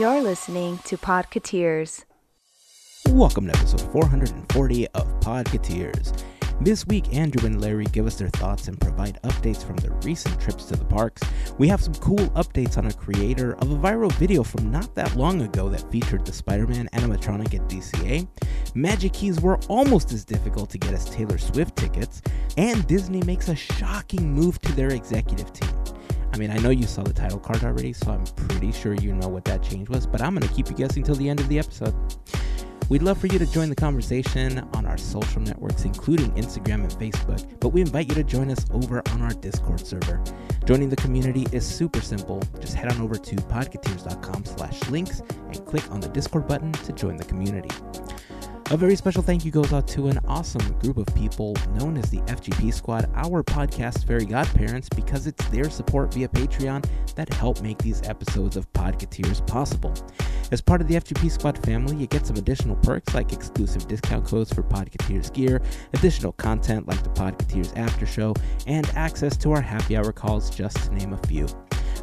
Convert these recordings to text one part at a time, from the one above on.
You're listening to Podcateers. Welcome to episode 440 of Podcateers. This week, Andrew and Larry give us their thoughts and provide updates from their recent trips to the parks. We have some cool updates on a creator of a viral video from not that long ago that featured the Spider Man animatronic at DCA. Magic keys were almost as difficult to get as Taylor Swift tickets, and Disney makes a shocking move to their executive team. I mean, I know you saw the title card already, so I'm pretty sure you know what that change was, but I'm going to keep you guessing till the end of the episode. We'd love for you to join the conversation on our social networks, including Instagram and Facebook, but we invite you to join us over on our Discord server. Joining the community is super simple. Just head on over to podcateers.com slash links and click on the Discord button to join the community. A very special thank you goes out to an awesome group of people known as the FGP Squad, our podcast fairy godparents, because it's their support via Patreon that help make these episodes of Podcateers possible. As part of the FGP Squad family, you get some additional perks like exclusive discount codes for Podcateers gear, additional content like the Podcateers After Show, and access to our happy hour calls, just to name a few.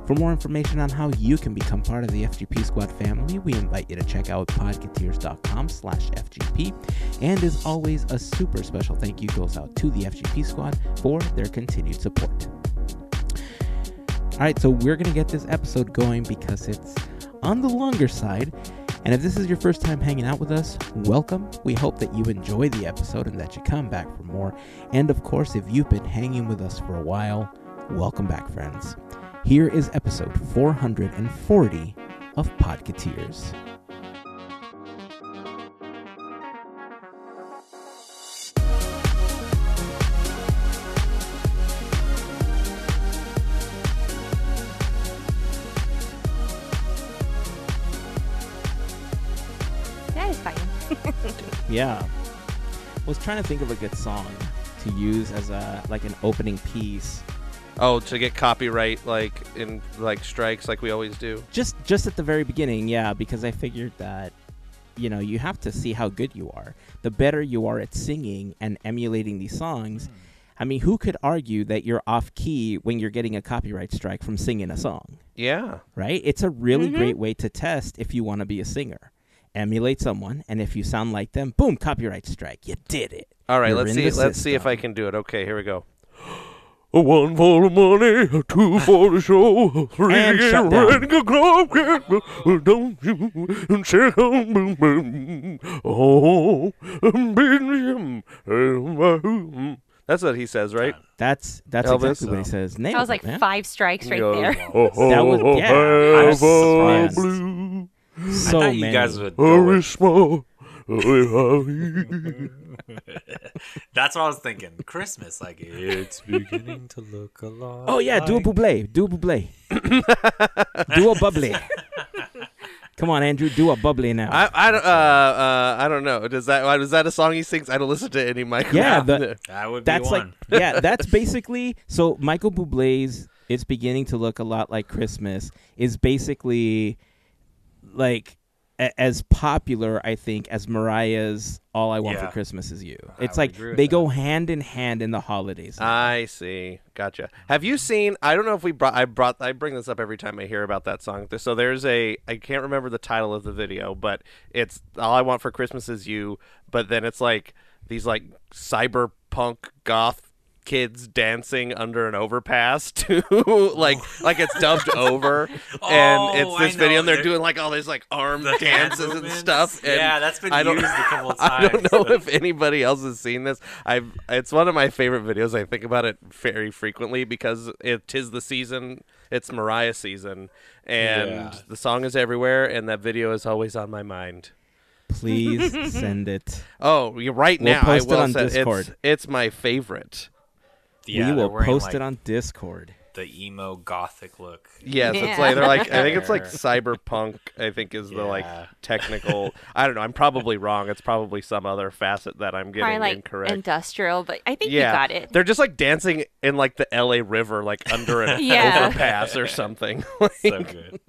For more information on how you can become part of the FGP Squad family, we invite you to check out podcateers.com slash FGP. And as always, a super special thank you goes out to the FGP Squad for their continued support. All right, so we're going to get this episode going because it's on the longer side. And if this is your first time hanging out with us, welcome. We hope that you enjoy the episode and that you come back for more. And of course, if you've been hanging with us for a while, welcome back, friends. Here is episode 440 of Podcateers. That is fine. Yeah. I was trying to think of a good song to use as a like an opening piece. Oh, to get copyright like in like strikes like we always do. Just just at the very beginning, yeah, because I figured that you know, you have to see how good you are. The better you are at singing and emulating these songs, I mean, who could argue that you're off key when you're getting a copyright strike from singing a song? Yeah. right? It's a really Mhm. great way to test if you want to be a singer. Emulate someone, and if you sound like them, boom, copyright strike. You did it. All right, You're let's see. Let's see if I can do it. Okay, here we go. A one for the money, a two for the show, three And shut down. ring a clock, yeah, don't you check on boom boom. Oh, bing, bing. That's what he says, right? That's that's Elvis? exactly what he says. Nailed That was like it, man. five strikes right He goes, there. Oh, That was- oh, yeah, have I was a surprised. blue, So I thought you many. guys would go very with- small. That's what I was thinking. Christmas, like it's beginning to look a lot. Oh yeah, do a like- Bublé, do a Bublé, do a bubbly. Come on, Andrew, do a bubbly now. I, I don't uh, uh I don't know. Does that was that a song he sings? I don't listen to any Michael. Yeah, the- That would be that's like yeah, that's basically so Michael Bublé's "It's beginning to look a lot like Christmas" is basically like a- as popular, I think, as Mariah's "All I Want Yeah. for Christmas Is You." It's like they that. go hand in hand in the holidays. I see. Gotcha. Have you seen? I don't know if we brought. I brought. I bring this up every time I hear about that song. So there's a. I can't remember the title of the video, but it's "All I Want for Christmas Is You." But then it's like these like cyberpunk goth kids dancing under an overpass to like oh. like it's dubbed over and oh, it's Oh, this video and they're They're- doing like all these like arm The dances and stuff and yeah, that's been I don't- used a couple I times. don't know if anybody else has seen this. I've it's one of my favorite videos. I think about it very frequently because it tis the season. It's Mariah season, and Yeah. the song is everywhere, and that video is always on my mind. Please send it. Oh, you right We'll now post I it will on send- Discord. It's, it's my favorite. Yeah, we will post like, it on Discord. the emo gothic look. Yes, it's like they're like I think it's like cyberpunk. I think is the like technical. I don't know. I'm probably wrong. It's probably some other facet that I'm getting Probably like incorrect. industrial, but I think yeah, you got it. They're just like dancing in like the L.A. River, like under an Yeah. overpass or something. So good.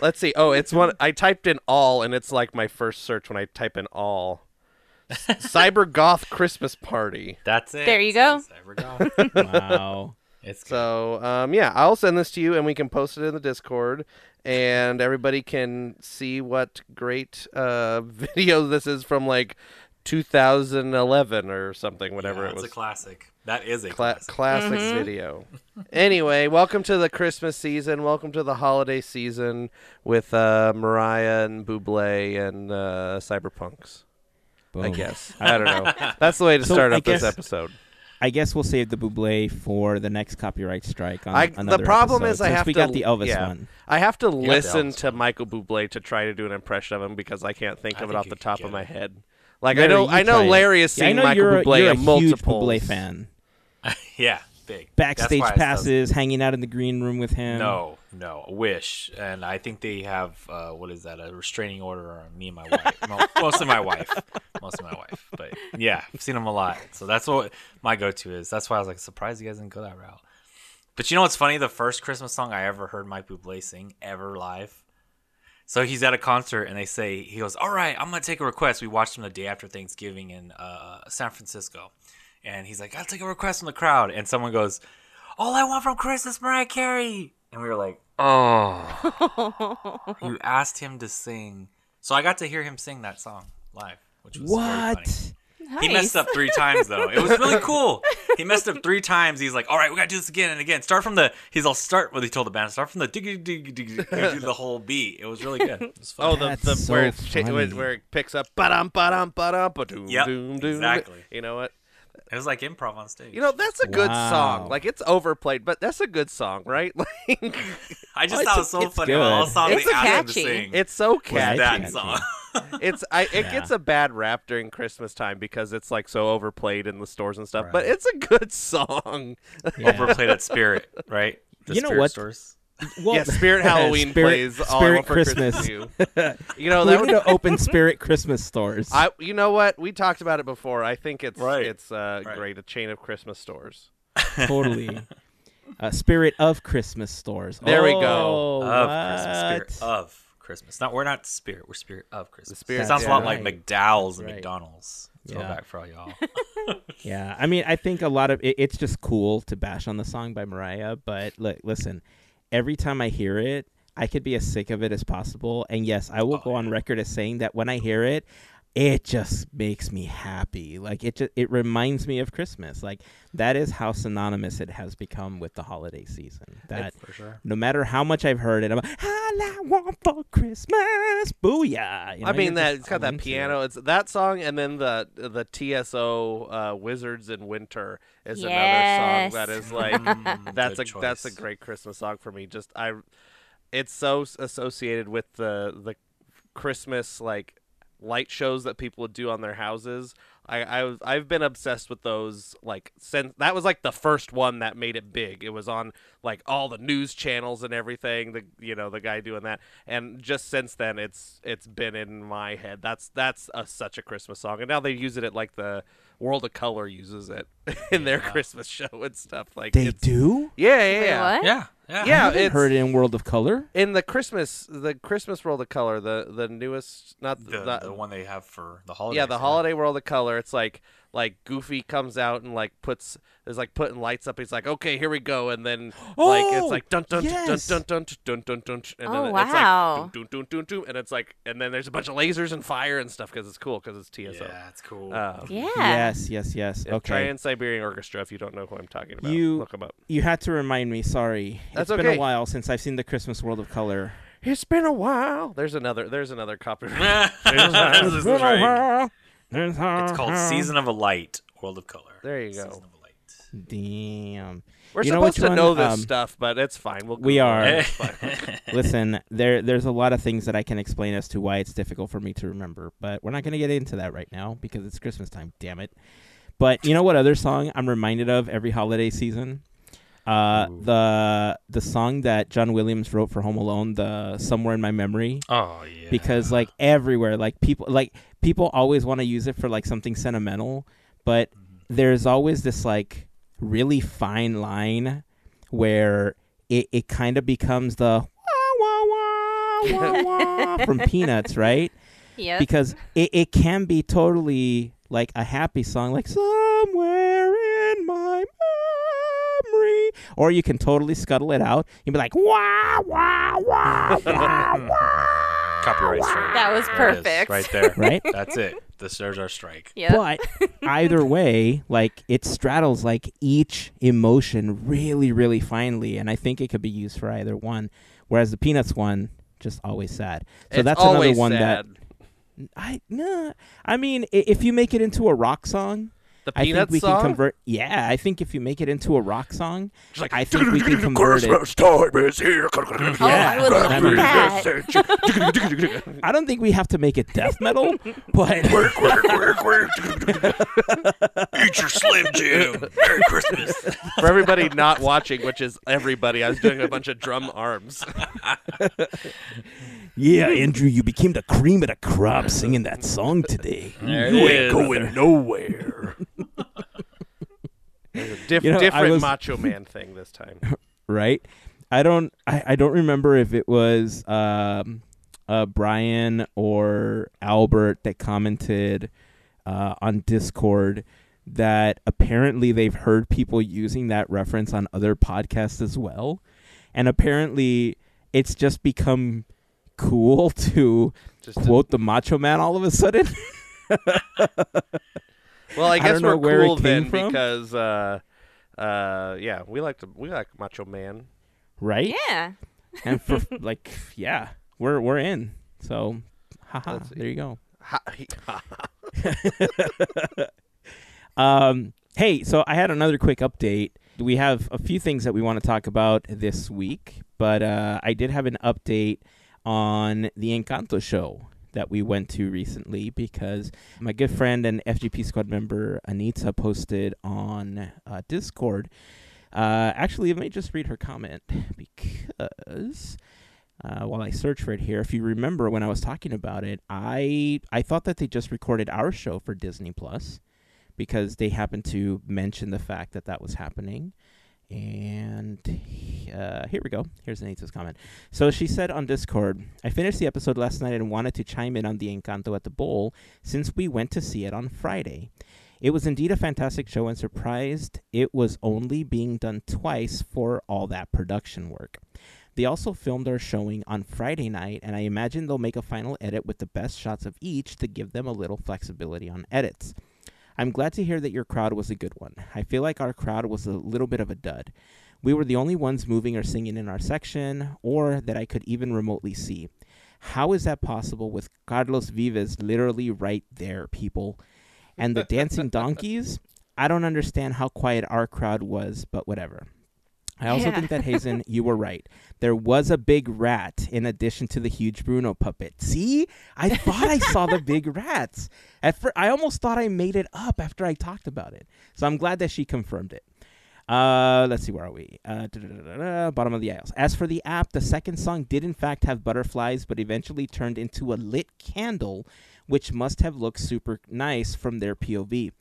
Let's see. Oh, it's one I typed in all, and it's like my first search when I type in all. Cyber goth Christmas party. That's it. There you go. Cyber goth. Wow. It's. So um, yeah, I'll send this to you, and we can post it in the Discord, and everybody can see what great uh, video this is from like 2011 or something, whatever Yeah, it it's was. a classic. That is a Cla- classic. classics video. anyway, welcome to the Christmas season. Welcome to the holiday season with uh, Mariah and Bublé and uh, Cyberpunks. I guess I don't know. That's the way to So, start I up this guess- episode. I guess we'll save the Bublé for the next copyright strike. On I- the another problem episode, is I since have we to- got the Elvis yeah. one. I have to the listen Elvis to one. Michael Bublé to try to do an impression of him because I can't think I of it think off you the could top get of my it. head. Like I Larry, know, you I know try it. Larry has Yeah, I seen know Michael you're, a- Bublé you're a in huge multiple Bublé fan. yeah, big. That's Backstage why I still- passes, hanging out in the green room with him. No, no, a wish, and I think they have uh, what is that? A restraining order on me and my wife. Mo- mostly my wife, mostly my wife. But yeah, I've seen them a lot, so that's what my go-to is. That's why I was like surprised you guys didn't go that route. But you know what's funny? The first Christmas song I ever heard Mike Bublé sing ever live. So he's at a concert and they say he goes, "All right, I'm gonna take a request." We watched him the day after Thanksgiving in uh, San Francisco, and he's like, "I'll take a request from the crowd." And someone goes, "All I want from Christmas, Mariah Carey," and we were like, "Oh." you asked him to sing, so I got to hear him sing that song live, which was very funny. What? He messed up three times though. It was really cool. He messed up three times. He's like, "All right, we gotta do this again and again. Start from the." He's all start. What he told the band, start from the diggy diggy diggy. Do the whole beat. It was really good. It was fun. Oh, the, the so where, it's where, it- where it picks up ba-dum, ba-dum, ba-dum, ba-doom, Yep, doom, doom. exactly. You know what? It was like improv on stage. You know that's a good song. Like it's overplayed, but that's a good song, right? Like I just Oh, thought it was so it's funny. All good. song It's they asked catchy. sing it's so was catchy. that catchy. song. It's I it Yeah. gets a bad rap during Christmas time because it's like so overplayed in the stores and stuff. But it's a good song. Yeah. Overplayed at Spirit, right? The You know Spirit what? Stores. Well, yeah, Spirit Halloween Spirit- plays all I Spirit want for Christmas. Christmas. You. you know we that need would, to open Spirit Christmas stores. I you know what we talked about it before. I think it's Right. it's uh, Right. great a chain of Christmas stores. totally. Uh, Spirit of Christmas stores. There we Oh, go. Of Christmas. Spirit of Christmas. Not we're not Spirit. We're Spirit of Christmas. The Spirit- it sounds a yeah. lot like Right. McDowell's and Right. McDonald's. Yeah. Throwback for all y'all. Yeah, I mean, I think a lot of it, it's just cool to bash on the song by Mariah, but look, listen, every time I hear it, I could be as sick of it as possible. And yes, I will Oh, go on record as saying that when I hear it, it just makes me happy. Like it just it reminds me of Christmas. Like that is how synonymous it has become with the holiday season. That for sure. no matter how much I've heard it, I'm like, all I want for Christmas, booyah. You know, I mean that it's got that piano. it. It's that song, and then the the TSO uh, Wizards in Winter is Yes. another song that is like Mm, that's a good that's a great Christmas song for me. Just I, it's so associated with the the Christmas like light shows that people would do on their houses. I, I I've been obsessed with those like since that was like the first one that made it big. It was on like all the news channels and everything. The you know the guy doing that, and just since then it's it's been in my head. That's that's a, such a Christmas song, and now they use it at like the World of Color uses it in their Yeah. Christmas show and stuff. Like They it's, do? yeah yeah Wait, yeah. what? Yeah. Yeah. Yeah, I haven't it's- heard it in World of Color. in the Christmas the Christmas World of Color the the newest not The, the, the one they have for the holiday. yeah the holiday World of Color it's like like Goofy comes out and like puts is like putting lights up he's like okay here we go and then like it's Oh, like dun dun yes. dun dun dun dun dun dun and Oh, then wow. like dun, dun, dun, dun, dun, and it's like and then there's a bunch of lasers and fire and stuff because it's cool because it's TSO Yeah, it's cool. um, Yeah. Yes, yes, yes. yeah, Okay. Trans Siberian Orchestra if you don't know who I'm talking about You- look them up You had to remind me. Sorry, That's it's been okay. a while since I've seen the Christmas World of Color. it's been a while there's another there's another copyright This is Been a while. It's called Season of a Light, World of Color. There you go. Season of a Light. Damn. we're You supposed which to one, know this um, stuff but it's fine we'll we are. it. It's fine. Listen, there there's a lot of things that I can explain as to why it's difficult for me to remember, but we're not going to get into that right now because it's Christmas time. Damn it! But you know what other song I'm reminded of every holiday season? Uh, the the song that John Williams wrote for Home Alone, the "Somewhere in My Memory." Oh yeah. because like everywhere like people like people always want to use it for like something sentimental but there's always this like really fine line where it, it kind of becomes the wah, wah, wah, wah, wah from peanuts right Yep. because it, it can be totally like a happy song like somewhere in my memory or you can totally scuttle it out. You'd be like, wah, wah, wah, wah, wah. Copyright strike. That was There it is, perfect. right there. Right? That's it. This there's our strike. Yep. But either way, like it straddles like each emotion really, really finely, and I think it could be used for either one. Whereas the Peanuts one, just always sad. So It's that's another always one sad. I nah. I mean, if you make it into a rock song, the I think we song. can convert. Yeah, I think if you make it into a rock song, like, I think we can convert it. time is here. Mm-hmm. Oh, I would love I mean- that. I don't think we have to make it death metal, but Eat your Slim Jim. Merry Christmas. For everybody not watching, which is everybody, I was doing a bunch of drum arms. yeah, Andrew, you became the cream of the crop singing that song today. There going nowhere. Diff- You know, different was- Macho Man thing this time. right? I don't I, I don't remember if it was um, uh, Brian or Albert that commented uh, on Discord that apparently they've heard people using that reference on other podcasts as well, and apparently it's just become cool to Just to- quote the Macho Man all of a sudden. well, I I guess don't we're where cool then from. because, uh, uh, yeah, we like to we like Macho Man. right? Yeah. And for like, yeah, we're we're in. So, haha, there you go. Ha- he- Um, hey, so I had another quick update. We have a few things that we want to talk about this week, but uh, I did have an update on the Encanto show that we went to recently because my good friend and FGP squad member Anita posted on uh, Discord. Uh, actually, let me just read her comment because uh, while I search for it here, if you remember when I was talking about it, I I thought that they just recorded our show for Disney Plus because they happened to mention the fact that that was happening. And uh, here we go. Here's Anita's comment. So she said on Discord, I finished the episode last night and wanted to chime in on the Encanto at the Bowl since we went to see it on Friday. It was indeed a fantastic show and surprised it was only being done twice for all that production work. They also filmed our showing on Friday night, and I imagine they'll make a final edit with the best shots of each to give them a little flexibility on edits. I'm glad to hear that your crowd was a good one. I feel like our crowd was a little bit of a dud. We were the only ones moving or singing in our section, or that I could even remotely see. How is that possible with Carlos Vives literally right there, people? And the dancing donkeys? I don't understand how quiet our crowd was, but whatever. I also Yeah. think that Hazen, you were right. There was a big rat in addition to the huge Bruno puppet. See, I thought I saw the big rats. At fir- I almost thought I made it up after I talked about it. So I'm glad that she confirmed it. Uh, let's see, where are we? Uh, bottom of the aisles. As for the app, the second song did in fact have butterflies, but eventually turned into a lit candle, which must have looked super nice from their POV.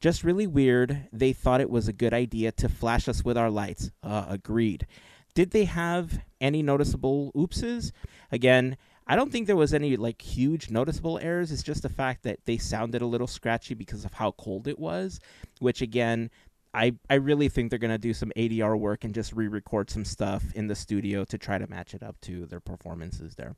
Just really weird. They thought it was a good idea to flash us with our lights. Uh, agreed. Did they have any noticeable oopses? Again, I don't think there was any like huge noticeable errors. It's just the fact that they sounded a little scratchy because of how cold it was, which again, I, I really think they're going to do some ADR work and just re record some stuff in the studio to try to match it up to their performances there.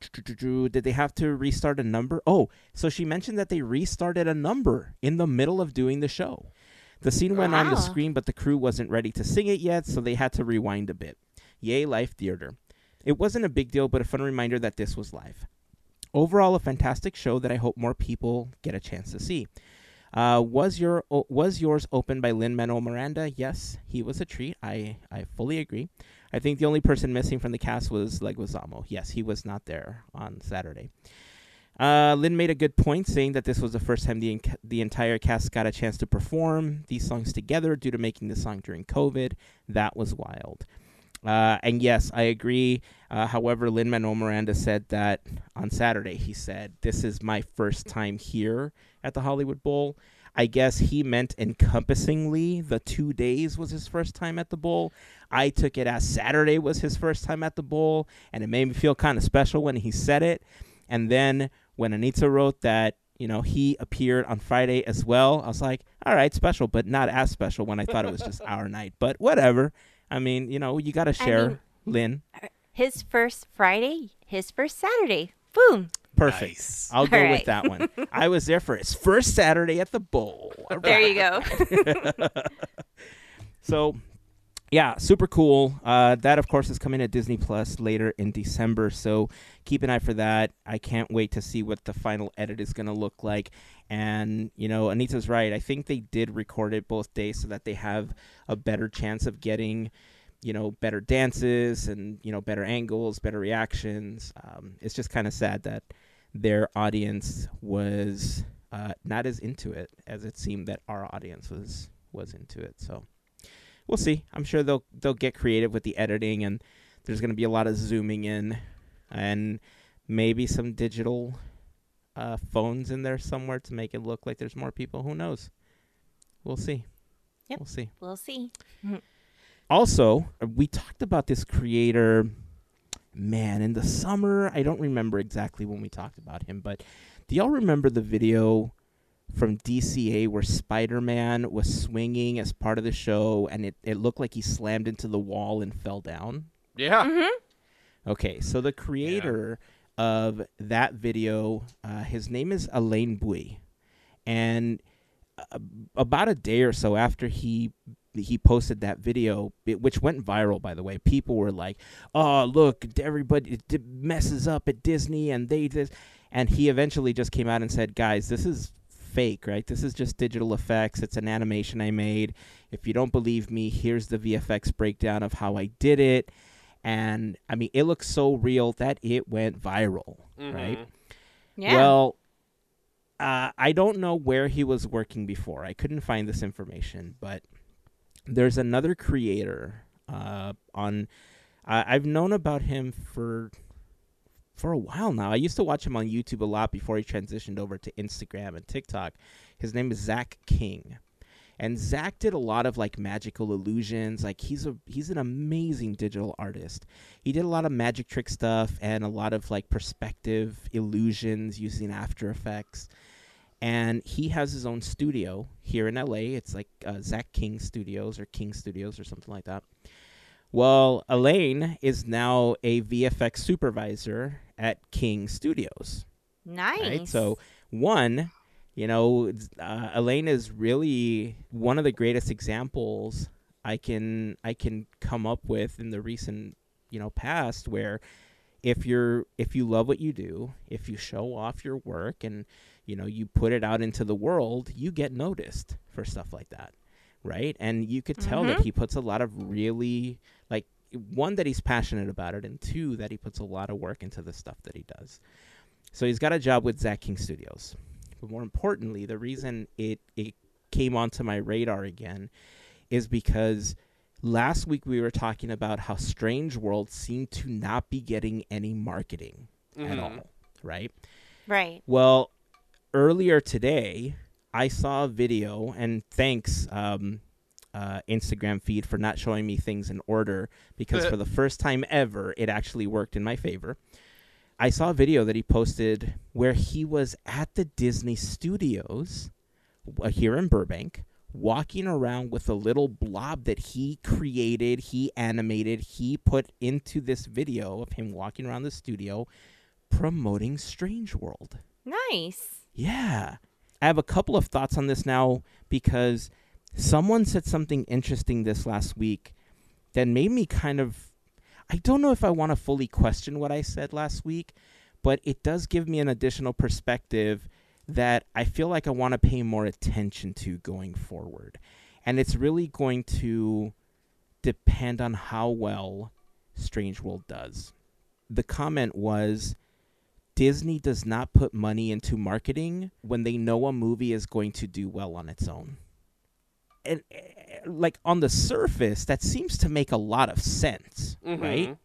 Did they have to restart a number? Oh, so she mentioned that they restarted a number in the middle of doing the show. The scene went on the screen, but the crew wasn't ready to sing it yet, so they had to rewind a bit. Yay, live theater. It wasn't a big deal, but a fun reminder that this was live. Overall, a fantastic show that I hope more people get a chance to see. Uh, was your was yours opened by Lin Manuel Miranda? Yes, he was a treat. I I fully agree. I think the only person missing from the cast was Leguizamo. Yes, he was not there on Saturday. Uh, Lin made a good point, saying that this was the first time the the entire cast got a chance to perform these songs together due to making the song during COVID. That was wild. Uh, and yes, I agree. Uh, however, Lin Manuel Miranda said that on Saturday. He said, "This is my first time here at the Hollywood Bowl." I guess he meant encompassingly the two days was his first time at the bowl. I took it as Saturday was his first time at the bowl, and it made me feel kind of special when he said it. And then when Anita wrote that you know, he appeared on Friday as well. I was like, all right, special, but not as special when I thought it was just our night. But whatever. I mean, you know, you got to share, mean- Lin. His first Friday, his first Saturday. Boom. Perfect. Nice. I'll go All with that one. I was there for his first Saturday at the bowl. All There you go. So, yeah, super cool. Uh, that, of course, is coming at Disney Plus later in December. So keep an eye for that. I can't wait to see what the final edit is going to look like. And, you know, Anita's right. I think they did record it both days so that they have a better chance of getting, you know, better dances and, you know, better angles, better reactions. Um, it's just kind of sad that their audience was uh, not as into it as it seemed that our audience was was into it. So we'll see. I'm sure they'll they'll get creative with the editing, and there's going to be a lot of zooming in, and maybe some digital uh, phones in there somewhere to make it look like there's more people. Who knows? We'll see. Yep. We'll see. We'll see. Also, we talked about this creator, man, in the summer. I don't remember exactly when we talked about him, but do y'all remember the video from DCA where Spider Man was swinging as part of the show and it, it looked like he slammed into the wall and fell down? Yeah. Mm-hmm. Okay, so the creator of that video, uh, his name is Elaine Bui, and uh, about a day or so after he he posted that video, which went viral by the way, people were like, "Oh, look, everybody messes up at Disney, and they this," and he eventually just came out and said, "Guys, this is." Fake, right? This is just digital effects. It's an animation I made. If you don't believe me, here's the VFX breakdown of how I did it and I mean it looks so real that it went viral, right? Mhm. Yeah. Well, uh, I don't know where he was working before. I couldn't find this information, but there's another creator uh, on. I've known about him for for a while now. I used to watch him on YouTube a lot before he transitioned over to Instagram and TikTok. His name is Zach King. And Zach did a lot of like magical illusions. Like he's a he's an amazing digital artist. He did a lot of magic trick stuff and a lot of like perspective illusions using After Effects. And he has his own studio here in LA. It's like uh, Zach King Studios or King Studios or something like that. Well, Elaine is now a VFX supervisor at King Studios. nice. Right? So, one, you know, uh, Elaine is really one of the greatest examples I can I can come up with in the recent you know past where if you're if you love what you do, if you show off your work and you know you put it out into the world, you get noticed for stuff like that, right? And you could tell that Mhm. he puts a lot of really like one that he's passionate about it, and two that he puts a lot of work into the stuff that he does. So he's got a job with Zach King Studios. But more importantly, the reason it, it came onto my radar again is because last week we were talking about how Strange World seemed to not be getting any marketing at Mhm. all, right? right. Well, earlier today, I saw a video, and thanks, um, uh, Instagram feed, for not showing me things in order because for the first time ever, it actually worked in my favor. I saw a video that he posted where he was at the Disney studios uh, here in Burbank walking around with a little blob that he created, he animated, he put into this video of him walking around the studio promoting Strange World. Nice. Yeah. I have a couple of thoughts on this now because someone said something interesting this last week that made me kind of I don't know if I want to fully question what I said last week, but it does give me an additional perspective that I feel like I want to pay more attention to going forward. And it's really going to depend on how well Strange World does. The comment was Disney does not put money into marketing when they know a movie is going to do well on its own. And eh, like on the surface, that seems to make a lot of sense, right? Mhm.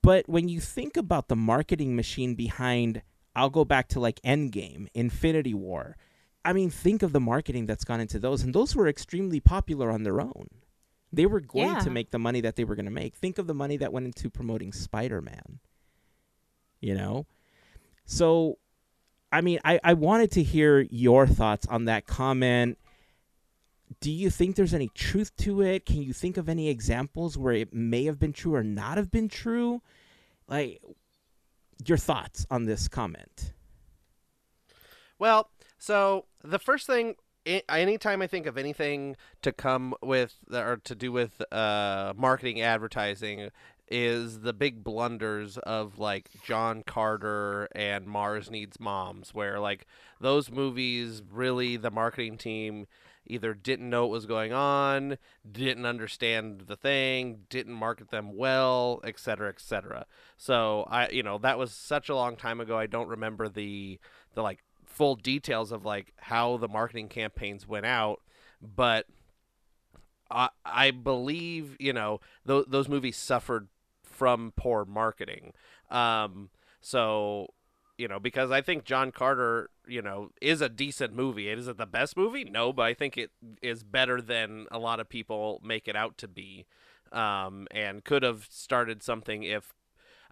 But when you think about the marketing machine behind, I'll go back to like Endgame, Infinity War. I mean, think of the marketing that's gone into those, and those were extremely popular on their own. They were going Yeah. to make the money that they were going to make. Think of the money that went into promoting Spider Man. You know? So I mean, I, I wanted to hear your thoughts on that comment. Do you think there's any truth to it? Can you think of any examples where it may have been true or not have been true? Like, your thoughts on this comment? Well, so the first thing, anytime I think of anything to come with or to do with uh, marketing, advertising, is the big blunders of like John Carter and Mars Needs Moms, where like those movies really the marketing team either didn't know what was going on, didn't understand the thing, didn't market them well, et cetera, et cetera. So I, you know, that was such a long time ago. I don't remember the the like full details of like how the marketing campaigns went out, but I I believe you know th- those movies suffered from poor marketing. Um, so you know because I think John Carter you know is a decent movie. Is it the best movie? No, but I think it is better than a lot of people make it out to be. Um, and could have started something if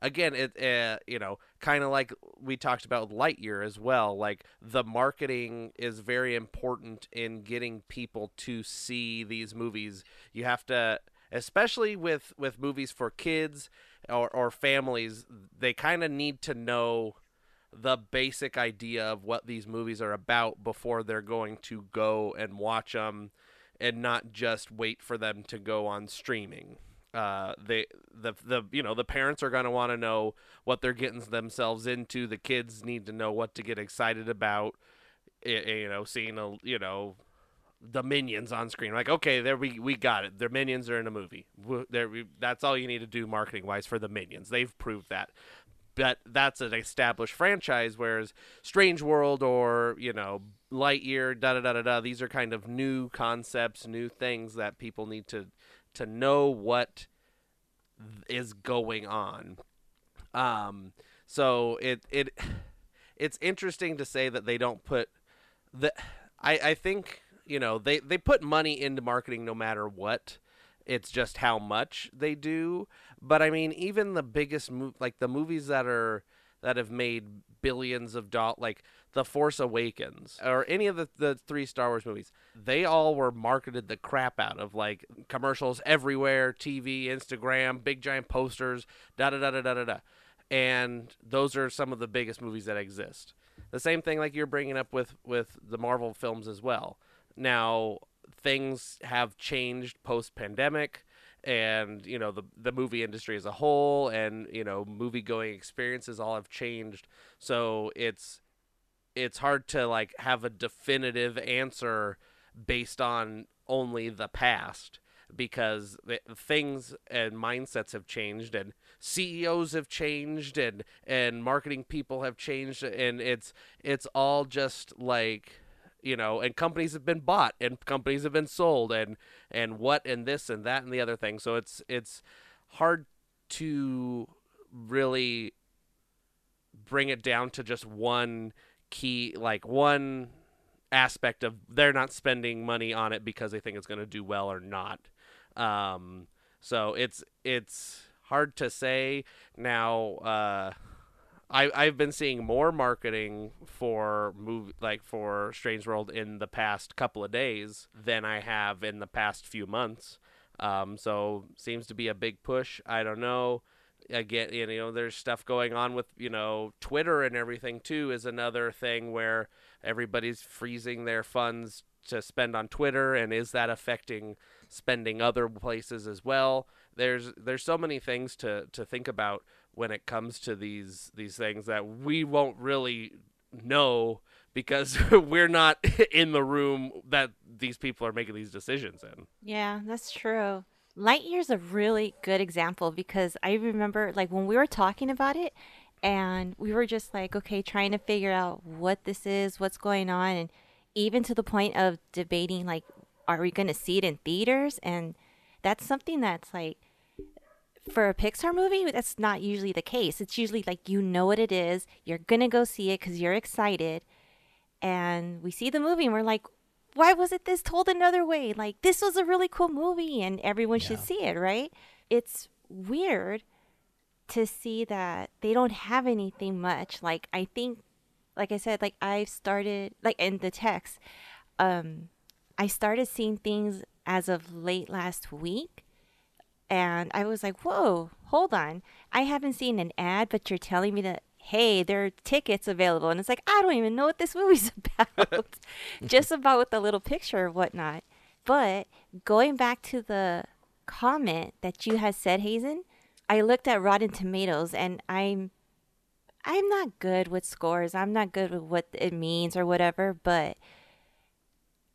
again it uh, you know kind of like we talked about lightyear as well like the marketing is very important in getting people to see these movies you have to especially with with movies for kids or, or families they kind of need to know the basic idea of what these movies are about before they're going to go and watch them and not just wait for them to go on streaming uh, they the the you know the parents are going to want to know what they're getting themselves into. The kids need to know what to get excited about. you know, seeing a you know the minions on screen. Like, okay, there we we got it. Their minions are in a movie. There, we, that's all you need to do marketing wise for the minions. They've proved that. But that's an established franchise, whereas Strange World or you know Lightyear, da da da da da. These are kind of new concepts, new things that people need to to know what is going on. Um, so it it it's interesting to say that they don't put the. I I think you know they they put money into marketing no matter what. It's just how much they do. But I mean, even the biggest like the movies that are that have made billions of dollars, like The Force Awakens or any of the, the three Star Wars movies, they all were marketed the crap out of like commercials everywhere, TV, Instagram, big giant posters, da da da da da da da. And those are some of the biggest movies that exist. The same thing like you're bringing up with with the Marvel films as well. Now things have changed post pandemic and you know the the movie industry as a whole and you know movie going experiences all have changed. So it's it's hard to like have a definitive answer based on only the past because things and mindsets have changed and CEOs have changed and and marketing people have changed and it's it's all just like you know, and companies have been bought and companies have been sold and and what and this and that and the other thing. So it's it's hard to really bring it down to just one key like one aspect of they're not spending money on it because they think it's going to do well or not. Um, so it's it's hard to say now. Uh, I I've been seeing more marketing for like for Strange World in the past couple of days than I have in the past few months. Um, so seems to be a big push. I don't know. Again, you know, there's stuff going on with you know Twitter and everything too. Is another thing where everybody's freezing their funds to spend on Twitter, and is that affecting spending other places as well? There's there's so many things to to think about when it comes to these these things that we won't really know because we're not in the room that these people are making these decisions in. Yeah, that's true. Lightyear's a really good example because I remember like when we were talking about it and we were just like okay trying to figure out what this is, what's going on and even to the point of debating like are we going to see it in theaters and that's something that's like for a Pixar movie, that's not usually the case. It's usually like you know what it is, you're gonna go see it because you're excited, and we see the movie and we're like, why wasn't this told another way? Like this was a really cool movie and everyone yeah. should see it, right? It's weird to see that they don't have anything much. Like I think like I said, like I've started like in the text, um, I started seeing things as of late last week, and I was like, "Whoa, hold on! I haven't seen an ad, but you're telling me that." Hey, there are tickets available, and it's like I don't even know what this movie's about, just about with the little picture or whatnot. But going back to the comment that you had said, Hazen, I looked at Rotten Tomatoes, and I'm I'm not good with scores. I'm not good with what it means or whatever, but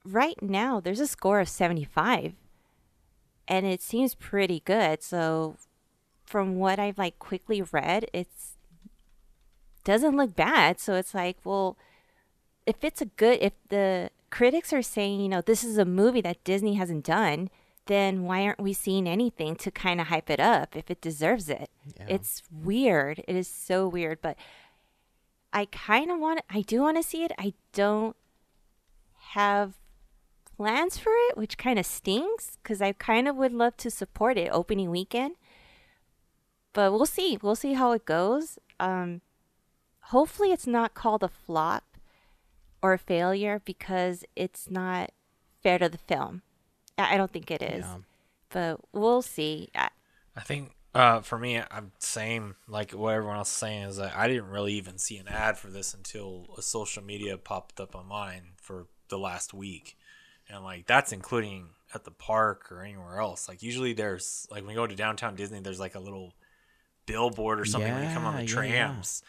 right now there's a score of 75 and it seems pretty good. So from what I've like quickly read, it's doesn't look bad. So it's like, well, if it's a good if the critics are saying, you know, this is a movie that Disney hasn't done, then why aren't we seeing anything to kind of hype it up if it deserves it? Yeah. It's weird. It is so weird, but I kind of want I do want to see it. I don't have plans for it, which kind of stings cuz I kind of would love to support it opening weekend. But we'll see. We'll see how it goes. Um hopefully it's not called a flop or a failure because it's not fair to the film. I I don't think it is. Yeah. But we'll see. I, I think uh, for me, I'm same like what everyone else is saying is that I didn't really even see an ad for this until a social media popped up on mine for the last week, and like that's including at the park or anywhere else. Like usually there's like when we go to downtown Disney, there's like a little billboard or something when you come on the Yeah, yeah, yeah. trams,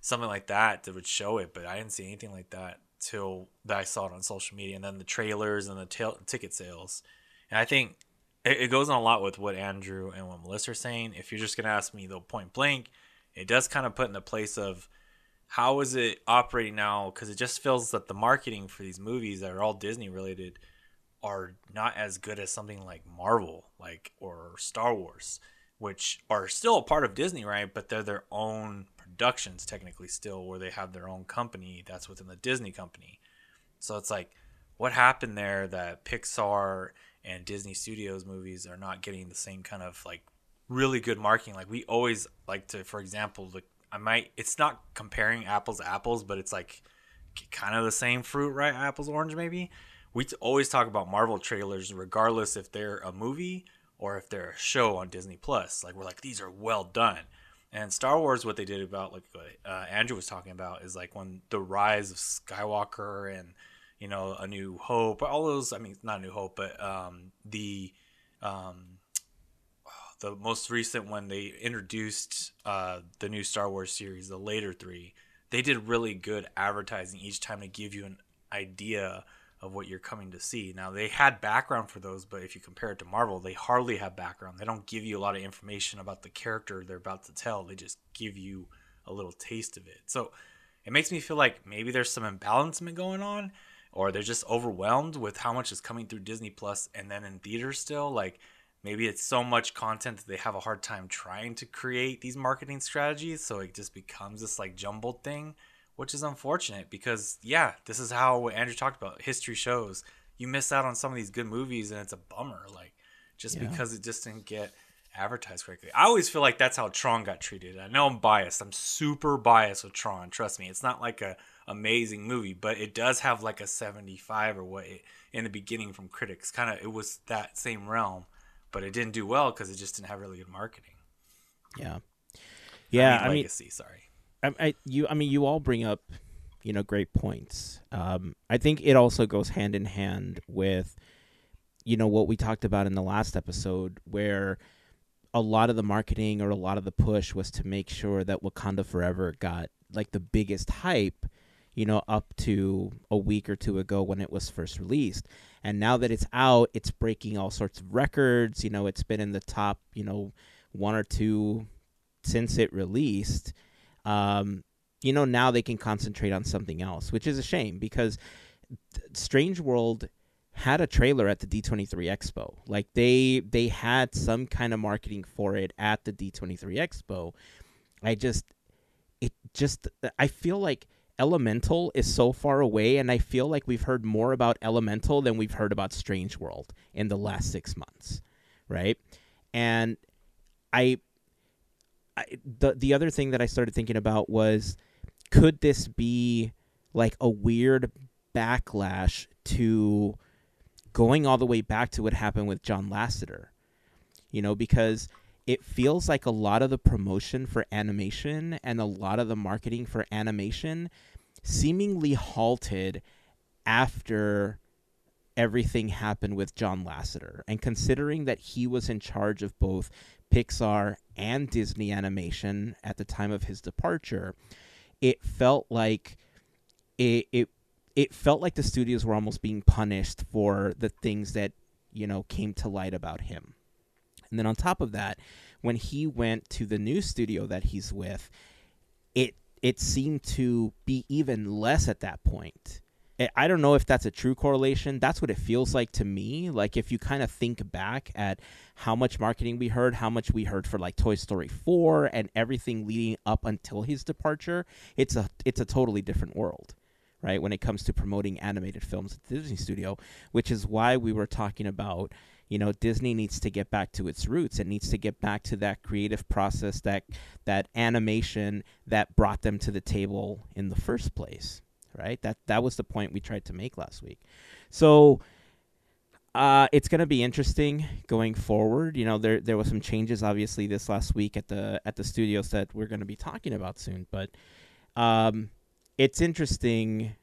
something like that that would show it. But I didn't see anything like that till that I saw it on social media, and then the trailers and the ticket sales. And I think it, it goes on a lot with what Andrew and what Melissa are saying. If you're just gonna ask me though, point blank, it does kind of put in the place of how is it operating now? Because it just feels that the marketing for these movies that are all Disney related are not as good as something like Marvel, like or Star Wars, which are still a part of Disney, right? But they're their own productions technically still, where they have their own company that's within the Disney company. So it's like, what happened there that Pixar and Disney Studios movies are not getting the same kind of like really good marketing? Like we always like to, for example, like I might, it's not comparing apples to apples, but it's like kind of the same fruit, right? Apples, orange, maybe. We always talk about Marvel trailers, regardless if they're a movie or if they're a show on Disney Plus. Like we're like, these are well done. And Star Wars, what they did about like what uh, Andrew was talking about is like when the rise of Skywalker and you know a New Hope, all those. I mean, not a New Hope, but um, the um, the most recent one they introduced uh, the new Star Wars series, the later three. They did really good advertising each time to give you an idea of what you're coming to see. Now they had background for those, but if you compare it to Marvel, they hardly have background. They don't give you a lot of information about the character they're about to tell. They just give you a little taste of it. So it makes me feel like maybe there's some imbalancement going on, or they're just overwhelmed with how much is coming through Disney Plus and then in theaters still. Like maybe it's so much content that they have a hard time trying to create these marketing strategies, so it just becomes this like jumbled thing which is unfortunate because yeah, this is how what Andrew talked about. History shows you miss out on some of these good movies, and it's a bummer. Like just Yeah. because it just didn't get advertised correctly. I always feel like that's how Tron got treated. I know I'm biased. I'm super biased with Tron. Trust me, it's not like a amazing movie, but it does have like a 75 or what it, in the beginning from critics. Kind of, it was that same realm, but it didn't do well because it just didn't have really good marketing. Yeah. Yeah, I mean, legacy. sorry. I, I you I mean you all bring up you know great points. Um, I think it also goes hand in hand with you know what we talked about in the last episode where a lot of the marketing or a lot of the push was to make sure that Wakanda Forever got like the biggest hype you know up to a week or two ago when it was first released and now that it's out it's breaking all sorts of records you know it's been in the top you know one or two since it released um, you know, now they can concentrate on something else, which is a shame because Strange World had a trailer at the D23 Expo. Like they they had some kind of marketing for it at the D23 Expo. I just it just I feel like Elemental is so far away and I feel like we've heard more about Elemental than we've heard about Strange World in the last 6 months, right? And I I, the the other thing that I started thinking about was could this be like a weird backlash to going all the way back to what happened with John Lasseter? You know, because it feels like a lot of the promotion for animation and a lot of the marketing for animation seemingly halted after everything happened with John Lasseter. And considering that he was in charge of both Pixar and Disney Animation at the time of his departure, it felt like it it it felt like the studios were almost being punished for the things that, you know, came to light about him. And then on top of that, when he went to the new studio that he's with, it it seemed to be even less at that point. I- don't know if that's a true correlation. That's what it feels like to me. Like if you kind of think back at how much marketing we heard, how much we heard for like Toy Story 4 and everything leading up until his departure, it's a it's a totally different world, right? When it comes to promoting animated films at the Disney studio, which is why we were talking about you know Disney needs to get back to its roots. It needs to get back to that creative process that that animation that brought them to the table in the first place, right? That that was the point we tried to make last week. So uh, it's going to be interesting going forward. You know, there there was some changes obviously this last week at the at the studios that we're going to be talking about soon, but um, it's interesting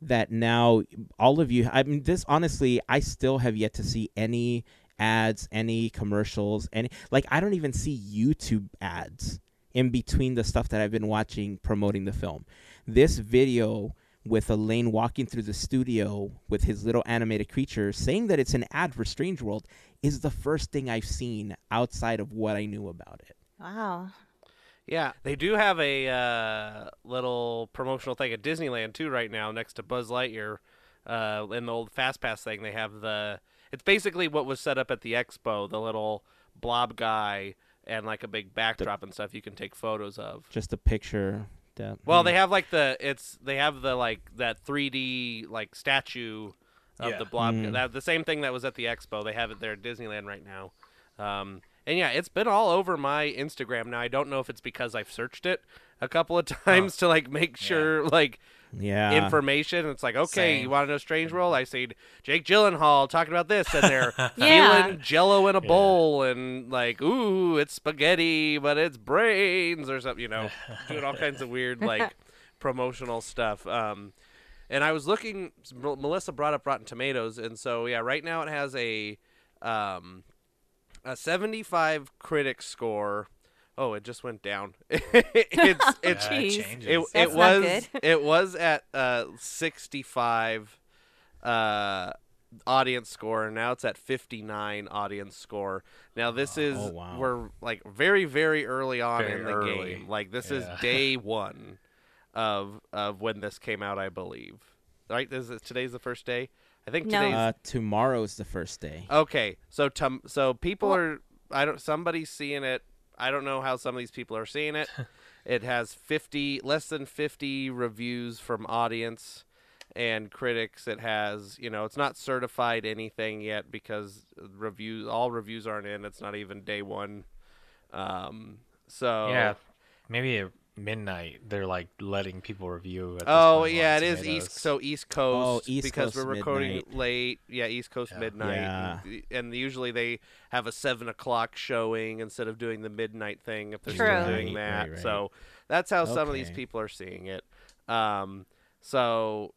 that now all of you I mean this honestly I still have yet to see any ads, any commercials, any like I don't even see YouTube ads in between the stuff that I've been watching promoting the film. This video with Elaine walking through the studio with his little animated creature saying that it's an ad for Strange World is the first thing I've seen outside of what I knew about it. Wow. Yeah, they do have a uh, little promotional thing at Disneyland too right now, next to Buzz Lightyear. Uh, in the old Fast Pass thing, they have the. It's basically what was set up at the expo, the little blob guy and like a big backdrop and stuff you can take photos of. Just a picture that Well, they have like the it's they have the like that 3D like statue of Yeah. the blob. Mm. That the same thing that was at the expo. They have it there at Disneyland right now. Um, and yeah, it's been all over my Instagram now. I don't know if it's because I've searched it a couple of times to like make sure like yeah. information. It's like okay, you want to know Strange World? I see Jake Gyllenhaal talking about this, and they're Yeah. feeling Jello in a Yeah. bowl, and like ooh, it's spaghetti, but it's brains or something. You know, doing all kinds of weird like promotional stuff. Um, and I was looking. Melissa brought up Rotten Tomatoes, and so yeah, right now it has a um, a 75 critic score. Oh, it just went down. it's it's Yeah, it Jeez. changes. it, it was it was at uh 65 uh audience score and now it's at 59 audience score now this is Oh, wow. we're like very very early on Very in the early. game like this is day one of of when this came out i believe right this is today's the first day i think No. today's uh, tomorrow's the first day. Okay, so tum- so people Well- are I don't somebody's seeing it. I don't know how some of these people are seeing it. it has 50 less than 50 reviews from audience and critics. It has, you know, it's not certified anything yet because reviews all reviews aren't in. It's not even day 1. Um so Yeah, maybe at midnight they're like letting people review. At this Oh point yeah, it Rotten is Tomatoes. East so East Coast Oh, East because Coast we're recording midnight. late. Yeah, East Coast Yeah. midnight, Yeah. and, and usually they have a seven o'clock showing instead of doing the midnight thing if they're True. still doing Right, that. right, right. So that's how some of these people are seeing it. Um, so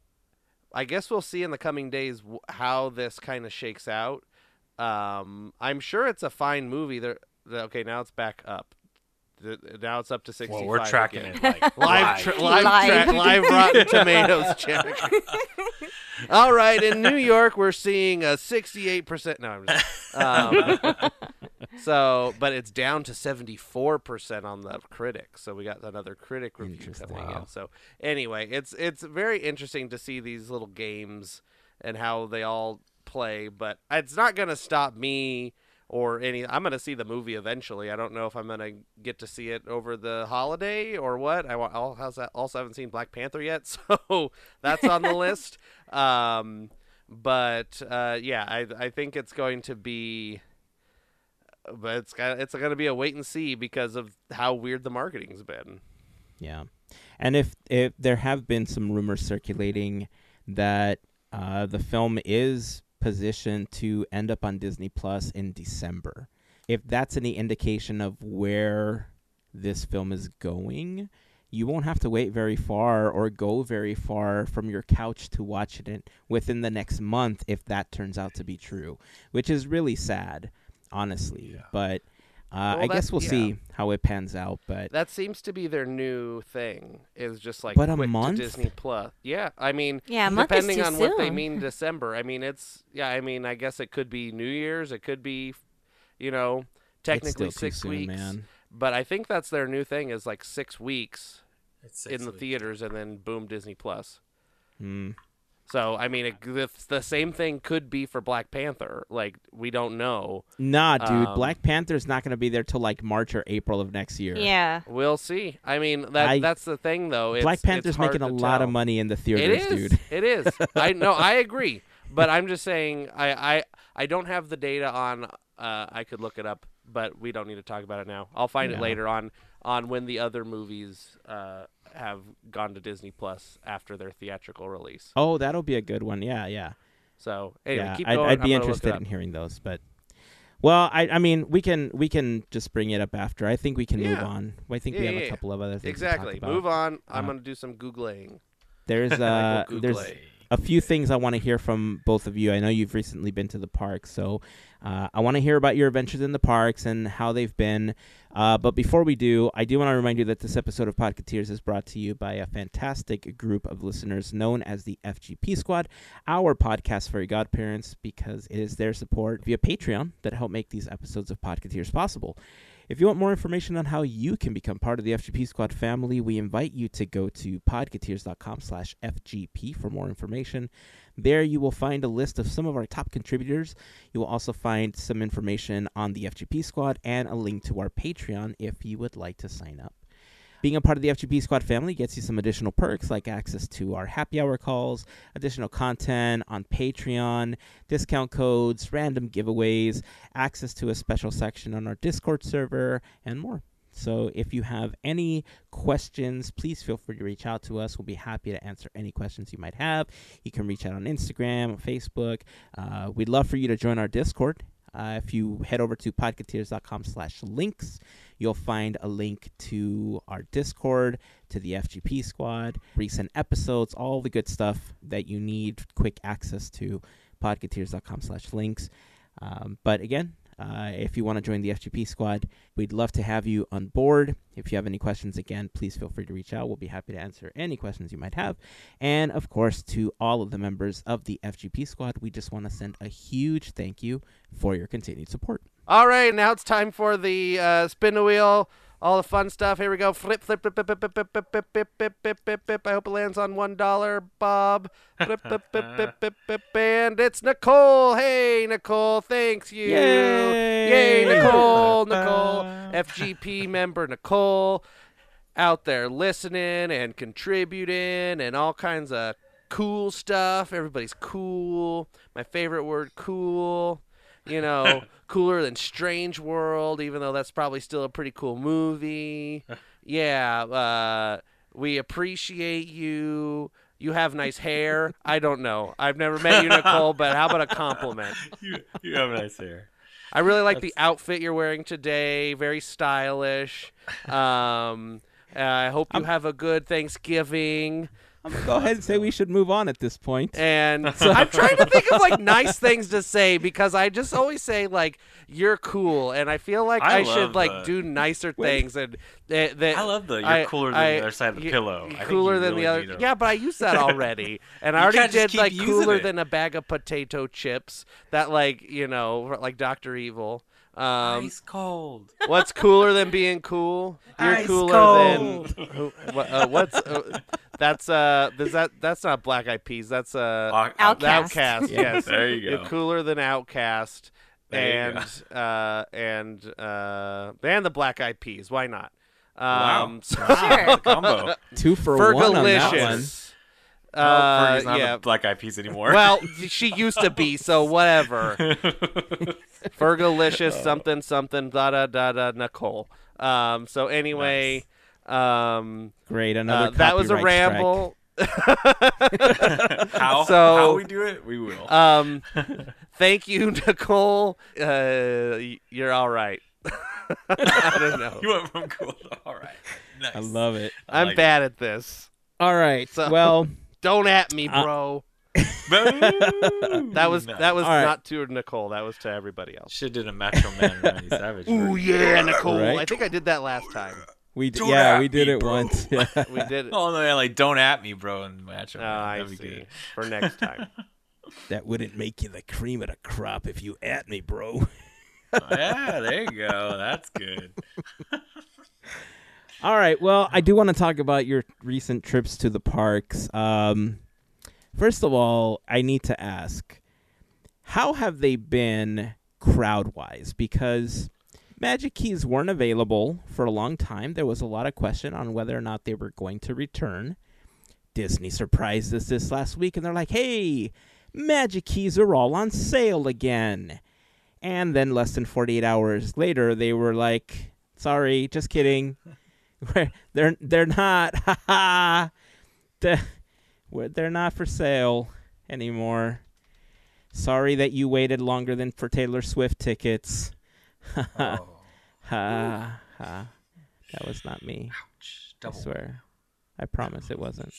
I guess we'll see in the coming days how this kind of shakes out. Um, I'm sure it's a fine movie. There, okay, now it's back up. The- Now it's up to sixty-five. Well, we're tracking again. it like Live, live. tra- live, Live. tra- live Rotten Tomatoes check. All right, in New York, we're seeing a 68%. No, I'm just, um, so, but it's down to 74% on the critics. So we got another critic review coming Wow. in. So anyway, it's it's very interesting to see these little games and how they all play. But it's not going to stop me or any. I'm going to see the movie eventually. I don't know if I'm going to get to see it over the holiday or what. I wa- I'll- how's that? also haven't seen Black Panther yet, so that's on the list. Um, but uh, yeah, I I think it's going to be. But it's got, it's going to be a wait and see because of how weird the marketing's been. Yeah. And if if there have been some rumors circulating that uh, the film is positioned to end up on Disney Plus in December, if that's any indication of where this film is going, you won't have to wait very far or go very far from your couch to watch it within the next month if that turns out to be true, which is really sad, honestly. Yeah. But uh, Well, I guess we'll yeah. see how it pans out. But That seems to be their new thing. Is just like But a quick month? to Disney Plus. Yeah, I mean, Yeah, a month is depending too on what they mean December. I mean, it's yeah. I mean, I guess it could be New Year's. It could be, you know, technically six soon, weeks. man. But I think that's their new thing is like six weeks It's in the theaters and then boom Disney Plus. Mm. So I mean, it, the, the same thing could be for Black Panther. Like we don't know. Nah, dude, Um, Black Panther's not going to be there till like March or April of next year. Yeah. We'll see. I mean, that I- that's the thing though. It's, Black it's Panther's hard making a to lot of money in the theaters, is. dude. It is. I know. I agree. But I'm just saying. I I I don't have the data on. Uh, I could look it up, but we don't need to talk about it now. I'll find it later on on when the other movies uh, have gone to Disney Plus after their theatrical release. Oh, that'll be a good one. Yeah, yeah. So anyway, yeah, keep I'd. I'd be gonna look it interested in hearing those, but well, I I mean, we can we can just bring it up after. I think we can move on. I think Yeah, we have yeah, a yeah. couple of other things. to Exactly. talk about. Move on. I'm Uh, gonna do some googling. There's uh there's a few things I want to hear from both of you. I know you've recently been to the park, so uh, I want to hear about your adventures in the parks and how they've been. Uh, but before we do, I do want to remind you that this episode of Podcateers is brought to you by a fantastic group of listeners known as the FGP Squad, our podcast for your godparents, because it is their support via Patreon that help make these episodes of Podcateers possible. If you want more information on how you can become part of the FGP Squad family, we invite you to go to podcateers.com slash FGP for more information. There you will find a list of some of our top contributors. You will also find some information on the FGP Squad and a link to our Patreon if you would like to sign up. Being a part of the FGP Squad family gets you some additional perks like access to our happy hour calls, additional content on Patreon, discount codes, random giveaways, access to a special section on our Discord server, and more. So if you have any questions, please feel free to reach out to us. We'll be happy to answer any questions you might have. You can reach out on Instagram, Facebook. Uh, we'd love for you to join our Discord. Uh, if you head over to podcateers.com slash links, you'll find a link to our Discord, to the FGP squad, recent episodes, all the good stuff that you need quick access to, podcateers.com slash links. Um, but again, uh, if you want to join the FGP squad, we'd love to have you on board. If you have any questions, again, please feel free to reach out. We'll be happy to answer any questions you might have. And of course, to all of the members of the FGP squad, we just want to send a huge thank you for your continued support. All right, now it's time for the uh, spin the wheel, all the fun stuff. Here we go. Flip, flip, flip, flip, flip, flip, flip, flip, flip, flip, flip, flip, flip. I hope it lands on one dollar, Bob. Flip, flip, flip, flip, flip, flip, and it's Nicole. Hey, Nicole, thanks you. Yay! Yay, Nicole, Nicole, FGP member Nicole, out there listening and contributing and all kinds of cool stuff. Everybody's cool. My favorite word, cool. You know, cooler than Strange World, even though that's probably still a pretty cool movie. Yeah, uh, we appreciate you. You have nice hair. I don't know. I've never met you, Nicole, but how about a compliment? you, you have nice hair. I really like the outfit you're wearing today. Very stylish. Um, I hope you have a good Thanksgiving. I'm gonna go ahead and say we should move on at this point. And I'm trying to think of like nice things to say because I just always say like you're cool, and I feel like I, I should love like the- do nicer Wait. things. And that, that I love the you're I- cooler than I- the other side of the y- pillow. y- I think Cooler than really the other. Yeah, but I used that already, and I already did like cooler it. than a bag of potato chips. That like you know like Doctor Evil. Um, Ice cold. What's cooler than being cool? You're Ice cooler cold. than who, what, uh, what's uh, that's uh does that that's not Black Eyed Peas. That's uh OutKast. OutKast. Yeah. Yes, There you You're go. cooler than OutKast, There and uh and uh and the Black Eyed Peas. Why not? Wow. Um, so- Sure. Combo. Two for one on that one. Fergalicious. Uh, Uh, Fergie's not yeah. a Black Eyed Peas anymore. Well, she used to be, so whatever. Fergalicious, something, something, da da da da, Nicole. Um, so anyway, Um, Great, another uh, that was a ramble. How So- how we do it, we will. Um, thank you, Nicole. Uh, you're all right. I don't know. you went from cool to all right. Nice. I love it. I I'm like bad at this. All right. So- well, Don't at me, Uh, bro. Boom. that was that was All right. not to Nicole. That was to everybody else. Should did a Macho Man Randy Savage. Ooh version. yeah, Nicole. Right. I think I did that last time. We d- Don't yeah we did me, it bro. once. Yeah. We did. it. Oh no, yeah, like don't at me, bro, and Macho Oh, I That'd be see. good. For next time. that wouldn't make you the cream of the crop if you at me, bro. yeah, there you go. That's good. All right. Well, I do want to talk about your recent trips to the parks. Um, first of all, I need to ask, how have they been crowd wise? Because Magic Keys weren't available for a long time. There was a lot of question on whether or not they were going to return. Disney surprised us this last week, and they're like, "Hey, Magic Keys are all on sale again." And then less than 48 hours later, they were like, "Sorry, just kidding." They're they're not ha ha they're not for sale anymore sorry that you waited longer than for taylor swift tickets Oh, ha ha. That was not me. Ouch. i swear. I promise it wasn't.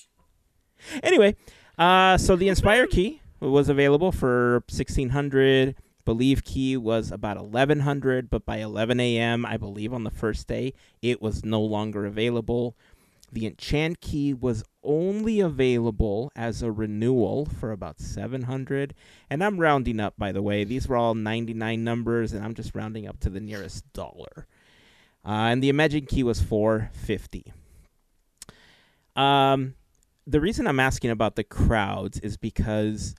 Anyway uh so the inspire key was available for 1600 believe key was about 1100 but by 11 a.m i believe on the first day it was no longer available the enchant key was only available as a renewal for about 700 and i'm rounding up by the way. These were all 99 numbers and i'm just rounding up to the nearest dollar. Uh, and the imagine key was 450 um the reason i'm asking about the crowds is because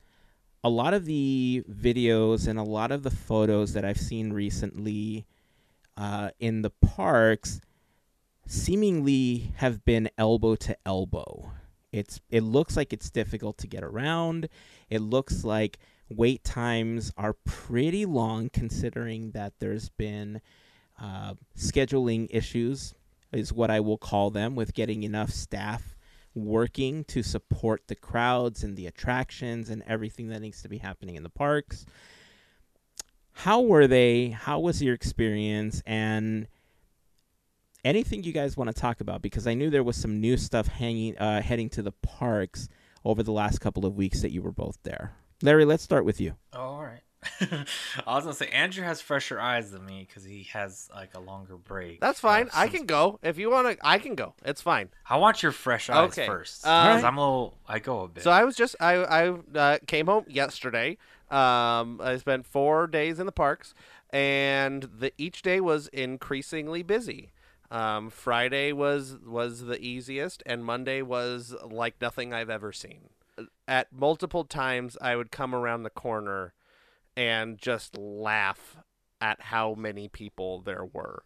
a lot of the videos and a lot of the photos that I've seen recently uh, in the parks seemingly have been elbow to elbow. It's it looks like it's difficult to get around. It looks like wait times are pretty long, considering that there's been uh, scheduling issues, is what I will call them, with getting enough staff working to support the crowds and the attractions and everything that needs to be happening in the parks. How were they? How was your experience? And anything you guys want to talk about? Because I knew there was some new stuff hanging, uh, heading to the parks over the last couple of weeks that you were both there. Larry, let's start with you. Oh, all right. I was gonna say Andrew has fresher eyes than me because he has like a longer break. That's fine. Uh, I can go if you want to. I can go. It's fine. I want your fresh eyes Okay. first. Um, 'cause I'm a little. I go a bit. So I was just I I uh, came home yesterday. Um, I spent four days in the parks, and the each day was increasingly busy. Um, Friday was was the easiest, and Monday was like nothing I've ever seen. At multiple times, I would come around the corner and just laugh at how many people there were.